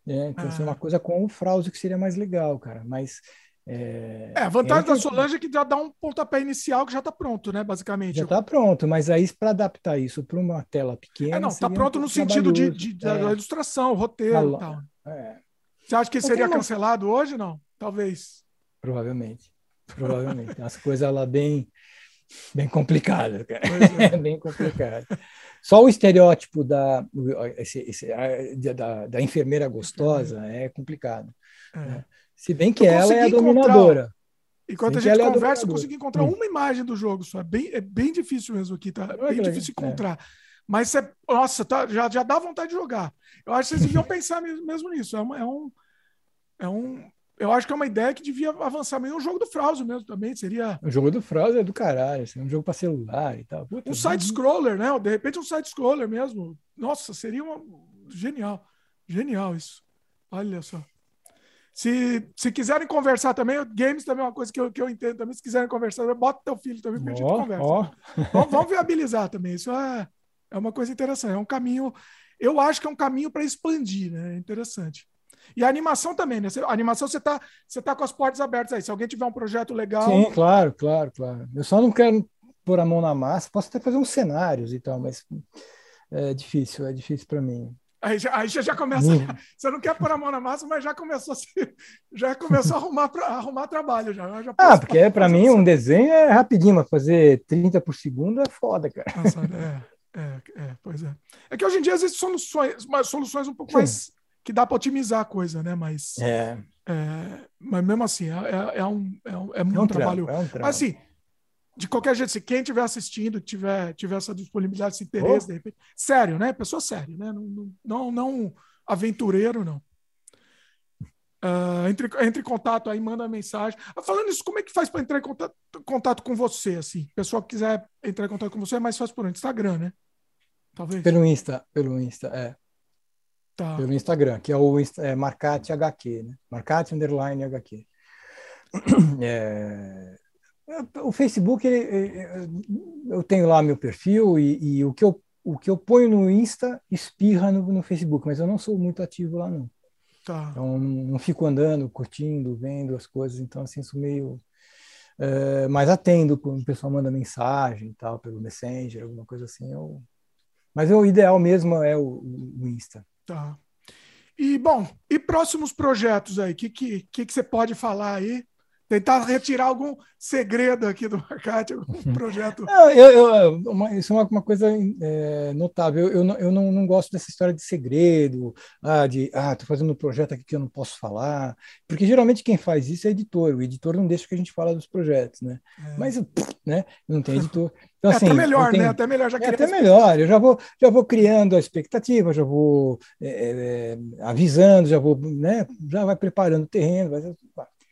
Né? Então, ah. é uma coisa com o Frauzio que seria mais legal, cara. Mas. É, é a vantagem da Solange é que já dá um pontapé inicial que já está pronto, né? Basicamente. Já está pronto, mas aí para adaptar isso para uma tela pequena. É, não, está pronto um no sentido de, de, de é. da ilustração, roteiro e tal. É. Você acha que seria cancelado hoje? Não? Talvez. Provavelmente. Provavelmente. As coisas lá bem Bem complicado, cara. É. bem complicado. Só o estereótipo da, esse, esse, da, da, enfermeira gostosa é complicado. É. Né? Se bem que eu ela é a dominadora. Enquanto a gente é conversa, é eu consegui encontrar hum. uma imagem do jogo só. É bem, é bem difícil mesmo aqui, tá? É bem difícil encontrar. Mas, você, nossa, tá, já, já dá vontade de jogar. Eu acho que vocês deviam pensar mesmo, nisso. É, uma, é, um, é um, eu acho que é uma ideia que devia avançar meio um jogo do Frauso mesmo também. Seria. O jogo do Frauso é do caralho, assim, um jogo para celular e tal. Puta, um side-scroller, né? De repente um side-scroller mesmo. Nossa, seria uma... genial. Genial isso. Olha só. Se, se quiserem conversar também, games também é uma coisa que eu, que eu entendo também. Se quiserem conversar, bota teu filho também para a gente conversa. Oh. Vamos, vamos viabilizar também. Isso é, é uma coisa interessante. É um caminho. Eu acho que é um caminho para expandir, né? É interessante. E a animação também, né? A animação você tá, você tá com as portas abertas aí. Se alguém tiver um projeto legal. Sim, claro, claro, claro. Eu só não quero pôr a mão na massa, posso até fazer uns cenários e tal, mas é difícil, é difícil para mim. Aí já, aí já começa. Você não quer pôr a mão na massa, mas já começou a, se, já começou a arrumar, pra, arrumar trabalho. Já, já ah, porque para mim um desenho é rapidinho, mas fazer 30 por segundo é foda, cara. Nossa, é, é, é, pois é. É que hoje em dia existem soluções, soluções um pouco Sim. mais que dá para otimizar a coisa, né? Mas, é. é mas mesmo assim, é, é, é um, é, um, é muito é um trabalho. Trampo, é um Mas assim, de qualquer jeito, se quem estiver assistindo, tiver, tiver essa disponibilidade, esse interesse, oh. de repente. Sério, né? Pessoa séria, né? Não, não, não aventureiro, não. Uh, entre, entre em contato aí, manda mensagem. Ah, falando isso, como é que faz para entrar em contato, contato com você? Assim, pessoal que quiser entrar em contato com você, é mais fácil por Instagram, né? Talvez. Pelo Insta, pelo Insta, é. Tá. Pelo Instagram, que é o é, Marcate HQ, né? Marcate Underline HQ. É, o Facebook, eu tenho lá meu perfil e, e, o, que eu, o que eu ponho no Insta espirra no, no Facebook, mas eu não sou muito ativo lá, não. Tá. Então, não fico andando, curtindo, vendo as coisas, então, assim, sou meio... É, mas atendo quando o pessoal manda mensagem e tal, pelo Messenger, alguma coisa assim. Eu... Mas o ideal mesmo é o, o Insta. Tá. E, bom, e próximos projetos aí? O que, que, que, que você pode falar aí? Tentar retirar algum segredo aqui do Marcate, algum uhum. projeto. Não, eu, eu, uma, isso é uma, uma coisa é, notável. Eu, eu, não, eu não, não, gosto dessa história de segredo, ah, de ah, tô fazendo um projeto aqui que eu não posso falar. Porque geralmente quem faz isso é editor. O editor não deixa que a gente fale dos projetos, né? É. Mas né, não tem editor. Então, é assim, até melhor, tenho, né? Até melhor já é até melhor. Eu já vou, já vou criando a expectativa, já vou é, é, avisando, já vou, né? Já vai preparando o terreno. Vai,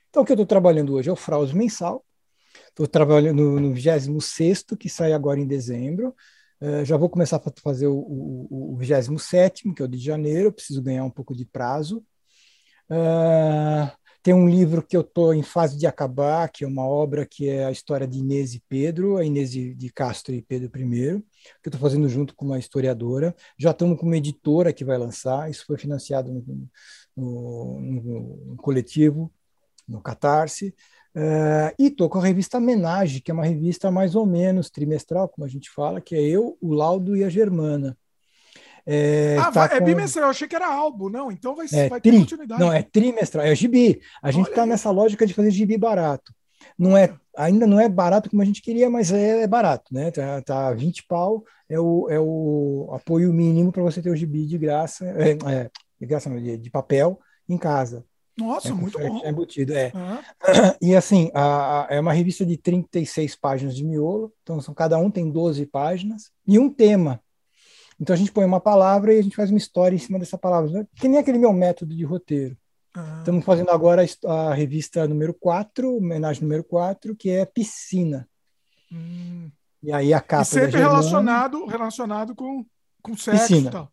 então, o que eu estou trabalhando hoje é o Fraus mensal. Estou trabalhando no 26, que sai agora em dezembro. Uh, já vou começar a fazer o, o, o 27, que é o de janeiro. preciso ganhar um pouco de prazo. Uh, tem um livro que eu estou em fase de acabar, que é uma obra que é a história de Inês e Pedro, a Inês de Castro e Pedro I, que eu estou fazendo junto com uma historiadora. Já estamos com uma editora que vai lançar, isso foi financiado no, no, no, no coletivo, no Catarse. Uh, e estou com a revista Menage, que é uma revista mais ou menos trimestral, como a gente fala, que é eu, o Laudo e a Germana. É, ah, tá é com... bimestral, eu achei que era álbum, não, então vai, é, vai ter tri, continuidade. Não, é trimestral, é gibi. A gente está nessa lógica de fazer gibi barato. Não é, ainda não é barato como a gente queria, mas é, é barato, né? Tá, tá 20 pau, é o, é o apoio mínimo para você ter o gibi de graça, é, é, de graça de, de papel em casa. Nossa, é, muito bom. É embutido, é. Uhum. E assim, a, a, é uma revista de 36 páginas de miolo, então são, cada um tem 12 páginas, e um tema. Então a gente põe uma palavra e a gente faz uma história em cima dessa palavra. Que nem aquele meu método de roteiro. Ah. Estamos fazendo agora a, a, revista número 4, homenagem número 4, que é Piscina. Hum. E aí a capa. E sempre relacionado, relacionado com, com sexo Piscina. e tal.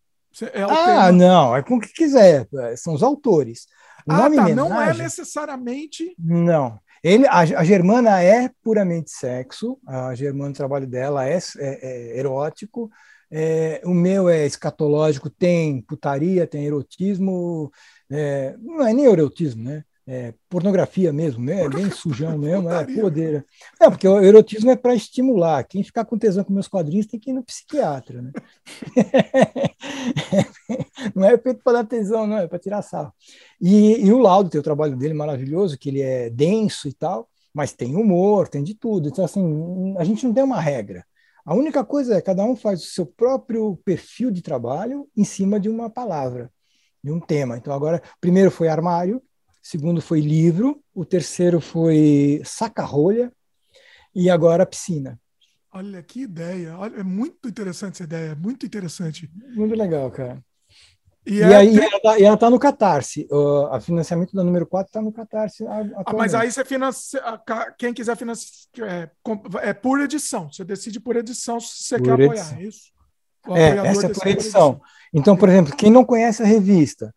É ah, tema. não, é com o que quiser, são os autores. Ah, tá, não é necessariamente. Não. Ele, a, a, Germana é puramente sexo, a Germana, o trabalho dela é, é, é erótico, é, o meu é escatológico, tem putaria, tem erotismo, é, não é nem erotismo, né? É pornografia mesmo, né? é bem sujão mesmo, é poder. Não, porque o erotismo é para estimular. Quem ficar com tesão com meus quadrinhos tem que ir no psiquiatra, né? não é feito para dar tesão, não, é para tirar sarro. E, e o Laudo tem o trabalho dele maravilhoso, que ele é denso e tal, mas tem humor, tem de tudo. Então, assim, a gente não tem uma regra. A única coisa é cada um faz o seu próprio perfil de trabalho em cima de uma palavra de um tema. Então, agora, primeiro foi armário, segundo foi livro, o terceiro foi saca-rolha e agora piscina. Olha que ideia! Olha, é muito interessante essa ideia, muito interessante. Muito legal, cara. E, e é aí ela está tá no Catarse. O financiamento da número 4 está no Catarse. Ah, mas aí você financia. Quem quiser financiar. É, é por edição. Você decide por edição se você por quer edição. apoiar, é isso? é, essa é por edição. Então, por exemplo, quem não conhece a revista,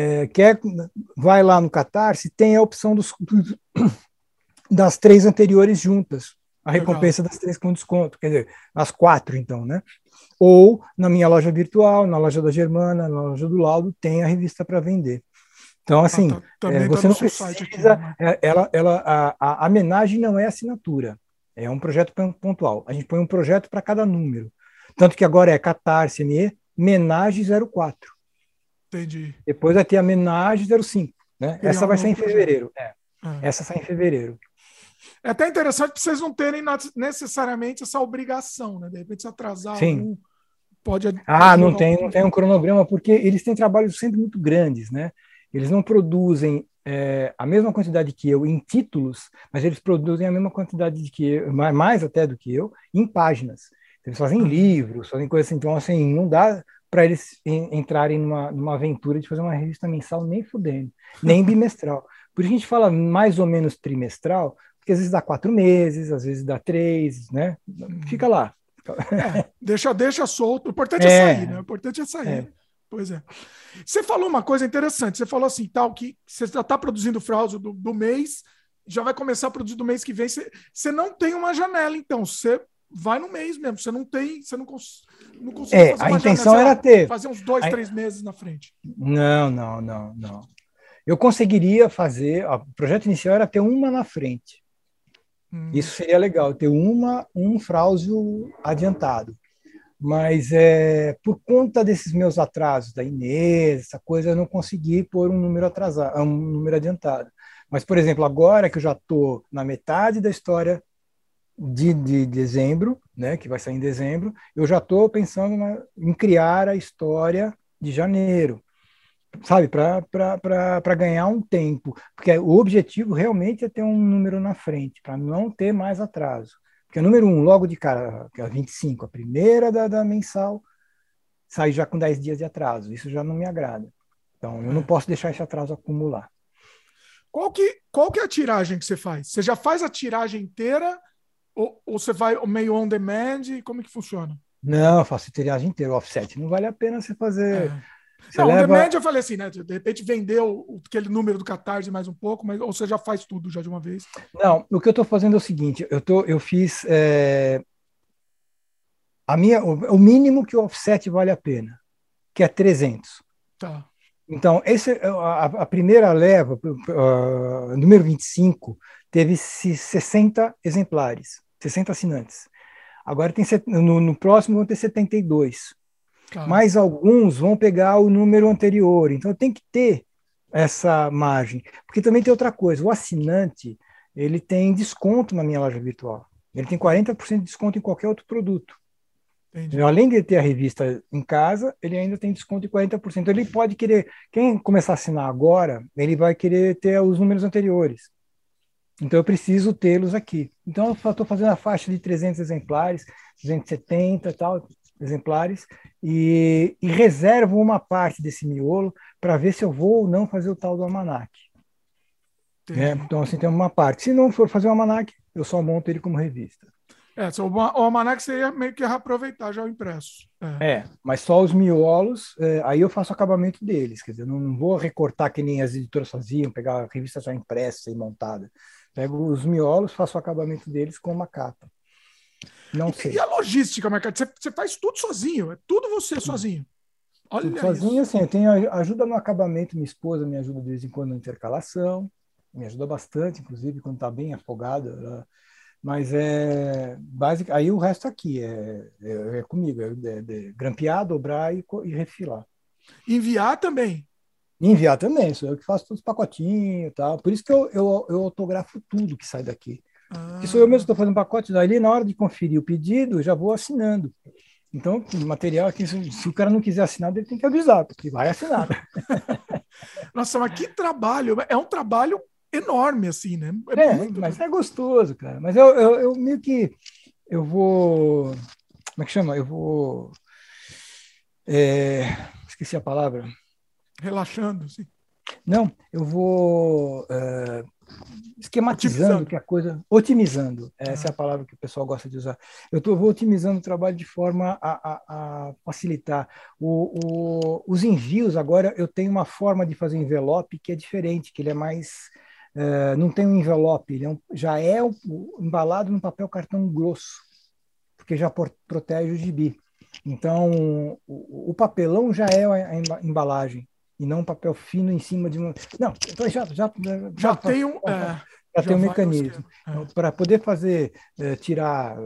é, quer, vai lá no Catarse, tem a opção dos, das três anteriores juntas. A recompensa Legal. das três com desconto, quer dizer, as quatro, então, né? Ou na minha loja virtual, na loja da Germana, na loja do Laudo, tem a revista para vender. Então, assim, ah, tá, é, você tá não precisa. Aqui, né? É, ela, ela, a, a, a homenagem não é assinatura, é um projeto pontual. A gente põe um projeto para cada número. Tanto que agora é Catarse ME, Menage 04. Entendi. Depois vai ter a Menage 05. Né? Essa vai ser em fevereiro. É. Ah. Essa sai em fevereiro. É até interessante para vocês não terem necessariamente essa obrigação, né? De repente, se atrasar Sim. Um, pode. Ah, não tem, não tem um cronograma, porque eles têm trabalhos sempre muito grandes, né? Eles não produzem é, a mesma quantidade que eu em títulos, mas eles produzem a mesma quantidade que eu, mais até do que eu, em páginas. Eles fazem livros, fazem coisas assim. Então, assim, não dá para eles entrarem numa, numa aventura de fazer uma revista mensal nem fudendo, nem bimestral. Por isso a gente fala mais ou menos trimestral, porque às vezes dá quatro meses, às vezes dá três, né? Fica lá. É, deixa, deixa solto. O importante é, é sair, né? O importante é sair. É. Pois é. Você falou uma coisa interessante. Você falou assim, tal, que você já está produzindo fraude do, do mês, já vai começar a produzir do mês que vem. Você, você não tem uma janela, então. Você vai no mês mesmo. Você não tem, você não, cons não consegue é, fazer a intenção janela, era ter fazer uns dois, a... três meses na frente. Não, não, não, não. Eu conseguiria fazer. o projeto inicial era ter uma na frente. Hum. Isso seria legal, ter uma, um frausio adiantado. Mas é, por conta desses meus atrasos da Inês, essa coisa, eu não consegui pôr um número atrasado, um número adiantado. Mas, por exemplo, agora que eu já estou na metade da história de, de dezembro, né, que vai sair em dezembro, eu já estou pensando na, em criar a história de janeiro, sabe, para ganhar um tempo, porque o objetivo realmente é ter um número na frente, para não ter mais atraso. Porque número um, logo de cara, que é a 25, a primeira da, da mensal, sai já com 10 dias de atraso. Isso já não me agrada. Então, eu não posso deixar esse atraso acumular. Qual que, qual que é a tiragem que você faz? Você já faz a tiragem inteira ou, ou você vai meio on demand? Como é que funciona? Não, eu faço tiragem inteira, offset. Não vale a pena você fazer. É. Você não, leva... on demand eu falei assim, né? De repente vendeu aquele número do Catarse mais um pouco, mas ou você já faz tudo já de uma vez? Não, o que eu estou fazendo é o seguinte: eu, tô, eu fiz. É... A minha, o mínimo que o offset vale a pena, que é 300. Tá. Então, esse, a, a primeira leva, uh, número 25, teve 60 exemplares. 60 assinantes. Agora tem no, no próximo vão ter 72. Claro. Mas alguns vão pegar o número anterior. Então tem que ter essa margem. Porque também tem outra coisa, o assinante, ele tem desconto na minha loja virtual. Ele tem 40% de desconto em qualquer outro produto. Entendi. Além de ter a revista em casa, ele ainda tem desconto de 40%. Então, ele pode querer, quem começar a assinar agora, ele vai querer ter os números anteriores. Então eu preciso tê-los aqui. Então eu estou fazendo a faixa de 300 exemplares, 270 e tal. exemplares e, e reservo uma parte desse miolo para ver se eu vou ou não fazer o tal do almanac. É, então, assim, tem uma parte. Se não for fazer o almanac, eu só monto ele como revista. É, o almanac seria meio que reaproveitar já o impresso. É, é mas só os miolos, é, aí eu faço o acabamento deles. Quer dizer, não, não vou recortar que nem as editoras faziam, pegar a revista já impressa e montada. Pego os miolos, faço o acabamento deles com uma capa. Não sei. E a logística, Marcado? Você, você faz tudo sozinho, é tudo você sozinho. Olha tudo sozinho, assim, eu tenho ajuda no acabamento, minha esposa me ajuda de vez em quando na intercalação, me ajuda bastante, inclusive, quando está bem afogada. Ela mas é básico. Aí o resto aqui é, é, é comigo, é, é, grampear, dobrar e, e refilar. Enviar também. Enviar também, sou eu que faço todos os pacotinhos e tal. Por isso que eu, eu, eu autografo tudo que sai daqui. Ah. Sou eu mesmo que estou fazendo pacote, ali na hora de conferir o pedido, já vou assinando. Então, o material aqui, se o cara não quiser assinar, ele tem que avisar, porque vai assinar. Nossa, mas que trabalho! É um trabalho enorme, assim, né? É, é muito... mas é gostoso, cara. Mas eu, eu, eu, meio que eu vou. Como é que chama? Eu vou. É... Esqueci a palavra. Relaxando, sim. Não, eu vou uh, esquematizando que a coisa. Otimizando. Essa ah. é a palavra que o pessoal gosta de usar. Eu tô, vou otimizando o trabalho de forma a, a, a facilitar. O, o, os envios, agora, eu tenho uma forma de fazer envelope que é diferente, que ele é mais é, não tem um envelope, ele é um, já é um, embalado no papel cartão grosso, porque já por, protege o gibi. Então, o, o, papelão já é a, embalagem, e não um papel fino em cima de uma. Não, então já, já, já, já tem um. É, já, tem um mecanismo. É. Para poder fazer, é, tirar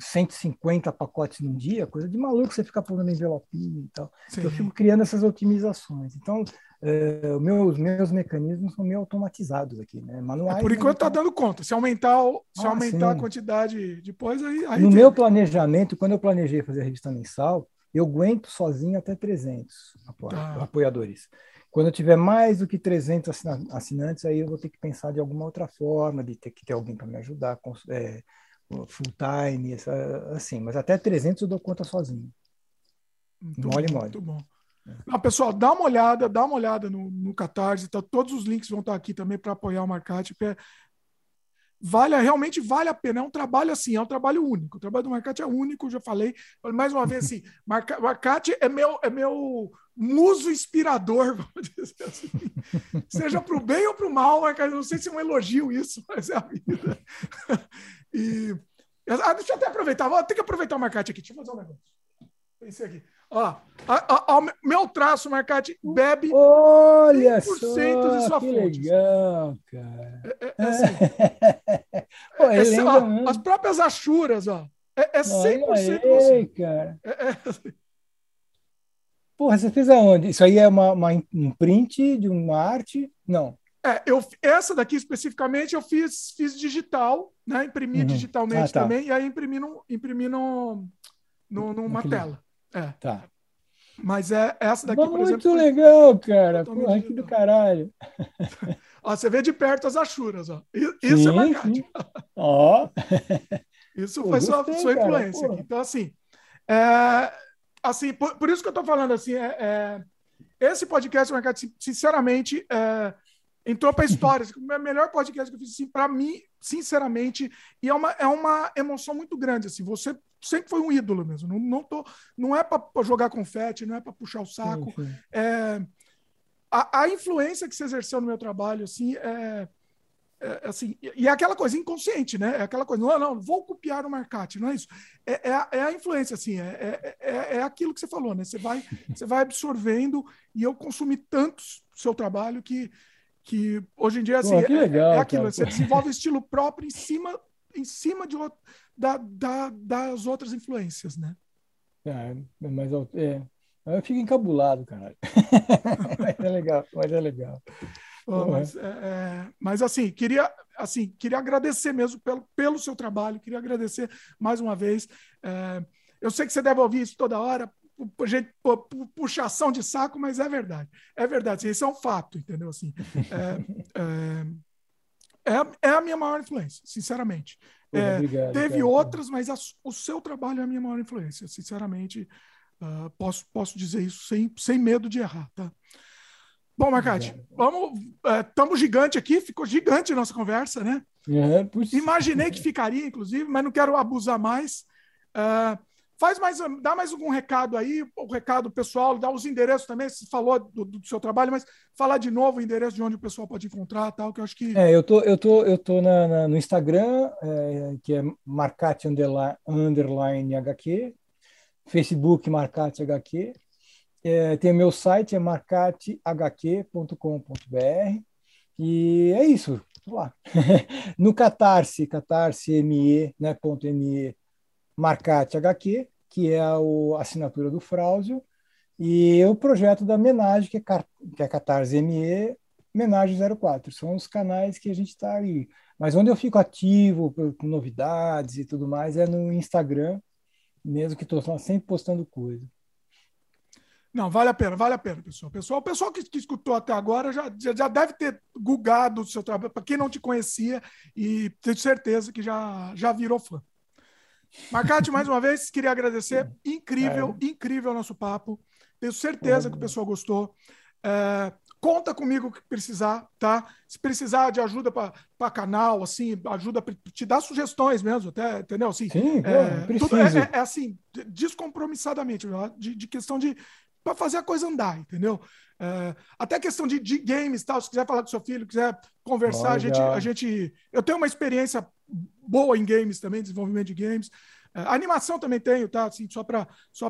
150 pacotes num dia, coisa de maluco você ficar pondo envelopinho e tal. Sim. Eu fico criando essas otimizações. Então, é, meus, meus mecanismos são meio automatizados aqui, né? Manuais. É, por enquanto está dando conta. Se aumentar, se ah, aumentar a quantidade depois, aí. aí no tem. meu planejamento, quando eu planejei fazer a revista mensal, eu aguento sozinho até 300 apo ah. apoiadores. Quando eu tiver mais do que 300 assinantes, aí eu vou ter que pensar de alguma outra forma, de ter que ter alguém para me ajudar, é, full time, essa, assim. Mas até 300 eu dou conta sozinho. Muito mole, bom, mole. Muito bom. Não, pessoal, dá uma olhada, dá uma olhada no, no Catarse, tá, todos os links vão estar aqui também para apoiar o Marcate. Vale, realmente vale a pena. É um trabalho assim, é um trabalho único. O trabalho do Marcate é único, já falei. Mais uma vez, assim, Marcate é meu, é meu muso inspirador, vamos dizer assim. Seja para o bem ou para o mal, Marcate, não sei se é um elogio isso, mas é a vida. E, ah, deixa eu até aproveitar, vou ter que aproveitar o Marcate aqui. Deixa eu fazer um negócio. Esse aqui. Ó, a, a, meu traço, Marcate, bebe Olha 100% só, de sua que fonte. legal, cara. É, é, é assim. Pô, é, é ó, as próprias achuras, ó. É, é 100% Olha aí, cara. É, é, assim. Porra, você fez aonde? Isso aí é uma, uma, um print de uma arte? Não. É, eu, essa daqui especificamente eu fiz, fiz digital, né? Imprimi uhum. digitalmente ah, tá. também, e aí imprimi, no, imprimi no, no, numa tela. É. Tá. Mas é essa daqui, por exemplo. Muito legal, cara. Porra, que do caralho. ó, você vê de perto as achuras, ó. Isso é sim, é marcado. Ó. Isso Pô, foi sua, sua influência. Então, assim, é, assim por, por, isso que eu estou falando assim, é, é, esse podcast, mercado, sinceramente, é, entrou para a história. Assim, o melhor podcast que eu fiz, assim, para mim, sinceramente, e é uma, é uma emoção muito grande. Assim, você sempre foi um ídolo mesmo. Não, não, tô, não é para jogar confete, não é para puxar o saco. Sim, sim. É, a, a, influência que você exerceu no meu trabalho, assim, é, é, assim, e é aquela coisa inconsciente, né? É aquela coisa, não, não, vou copiar o Marcati, não é isso. É, é, a, é a influência, assim, é, é, é, é aquilo que você falou, né? Você vai, você vai absorvendo, e eu consumi tanto seu trabalho que, que hoje em dia, assim, Pô, legal, é, aquilo, cara. você desenvolve estilo próprio em cima, em cima de da, da, das outras influências, né? É, mas é, eu fico encabulado, cara. mas é legal, mas é legal. Oh, mas, é, é, mas, assim, queria assim queria agradecer mesmo pelo, pelo seu trabalho, queria agradecer mais uma vez. É, eu sei que você deve ouvir isso toda hora, gente, puxação de saco, mas é verdade. É verdade, assim, isso é um fato, entendeu? Assim, é, é, é, é a minha maior influência, sinceramente. É, obrigado, teve cara. outras, mas a, o seu trabalho é a minha maior influência. Sinceramente, uh, posso, posso dizer isso sem, sem medo de errar, tá? Bom, Marcate, vamos. Estamos é, gigante aqui, ficou gigante a nossa conversa, né? É, Imaginei que ficaria, inclusive, mas não quero abusar mais. Uh, faz mais, dá mais algum recado aí, o recado pessoal, dá os endereços também. Você falou do, do, seu trabalho, mas falar de novo o endereço de onde o pessoal pode encontrar, tal, que eu acho que. É, eu tô, eu tô, eu tô na, na no Instagram, é, que é Marcate underline, underline HQ, Facebook Marcate HQ. É, tem o meu site, é marcatehq.com.br. E é isso. Lá. no Catarse, catarse.me, né, .me, Marcate HQ, que é a assinatura do Frauzio, e o projeto da Menage, que é, que é Catarse ME, Menage 04. São os canais que a gente está aí. Mas onde eu fico ativo com novidades e tudo mais é no Instagram, mesmo que estou sempre postando coisa. Não, vale a pena, vale a pena, pessoal. Pessoal, o pessoal que, que escutou até agora já, já, já deve ter gugado o seu trabalho, para quem não te conhecia, e tenho certeza que já, já virou fã. Marcate, mais uma vez, queria agradecer. Incrível, é. incrível o nosso papo. Tenho certeza que o pessoal gostou. É, conta comigo que precisar, tá? Se precisar de ajuda para canal, assim, ajuda te dar sugestões mesmo, até, entendeu? Assim, Sim, é, tudo é, é, é, assim, descompromissadamente, de, de questão de para fazer a coisa andar, entendeu? É, até questão de, de games tal, se quiser falar com seu filho, quiser conversar, a gente, a gente. Eu tenho uma experiência boa em games também, desenvolvimento de games. É, animação também tenho, tá? Assim, só para só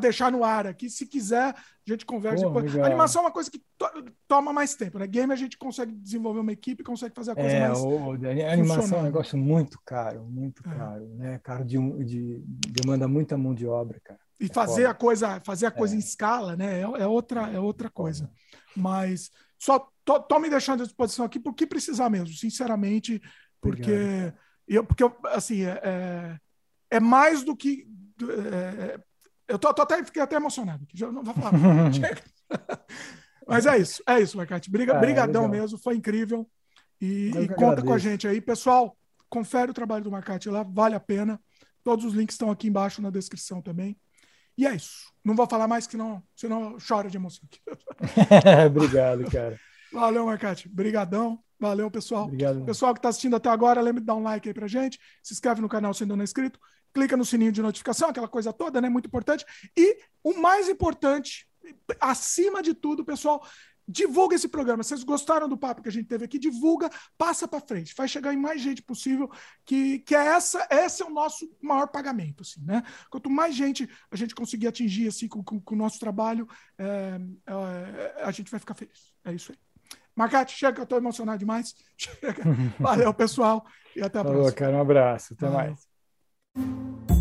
deixar no ar aqui. Se quiser, a gente conversa. Animação é uma coisa que to toma mais tempo, né? Game a gente consegue desenvolver uma equipe, consegue fazer a coisa é, mais. O, a animação é um negócio muito caro, muito é. caro, né? Caro de, de, demanda muita mão de obra, cara. E fazer a coisa, fazer a coisa é. em escala, né? É, é, outra, é outra coisa. Mas só tô, tô, me deixando à disposição aqui porque precisar mesmo, sinceramente, porque eu, porque eu, assim, é, é, é mais do que é, eu tô, tô, até fiquei até emocionado já não vou falar. Mas é isso, é isso, Marcate. Briga, ah, brigadão mesmo, foi incrível. E, e conta com a gente aí, pessoal. Confere o trabalho do Marcate lá, vale a pena. Todos os links estão aqui embaixo na descrição também. E é isso. Não vou falar mais, que não, senão chora de emoção. Obrigado, cara. Valeu, Marcate. Brigadão. Valeu, pessoal. Obrigado. Pessoal que está assistindo até agora, lembre de dar um like aí pra gente. Se inscreve no canal se ainda não é inscrito. Clica no sininho de notificação, aquela coisa toda, né? Muito importante. E o mais importante, acima de tudo, pessoal, Divulga esse programa. Vocês gostaram do papo que a gente teve aqui? Divulga, passa para frente. Faz chegar em mais gente possível, que, que é essa, esse é o nosso maior pagamento, assim, né? Quanto mais gente a gente conseguir atingir assim com, com, com o nosso trabalho, é, é, a gente vai ficar feliz. É isso aí. Marcate, chega, eu estou emocionado demais. Chega. Valeu, pessoal, e até a Falou, próxima. cara, um abraço. Até Valeu. mais.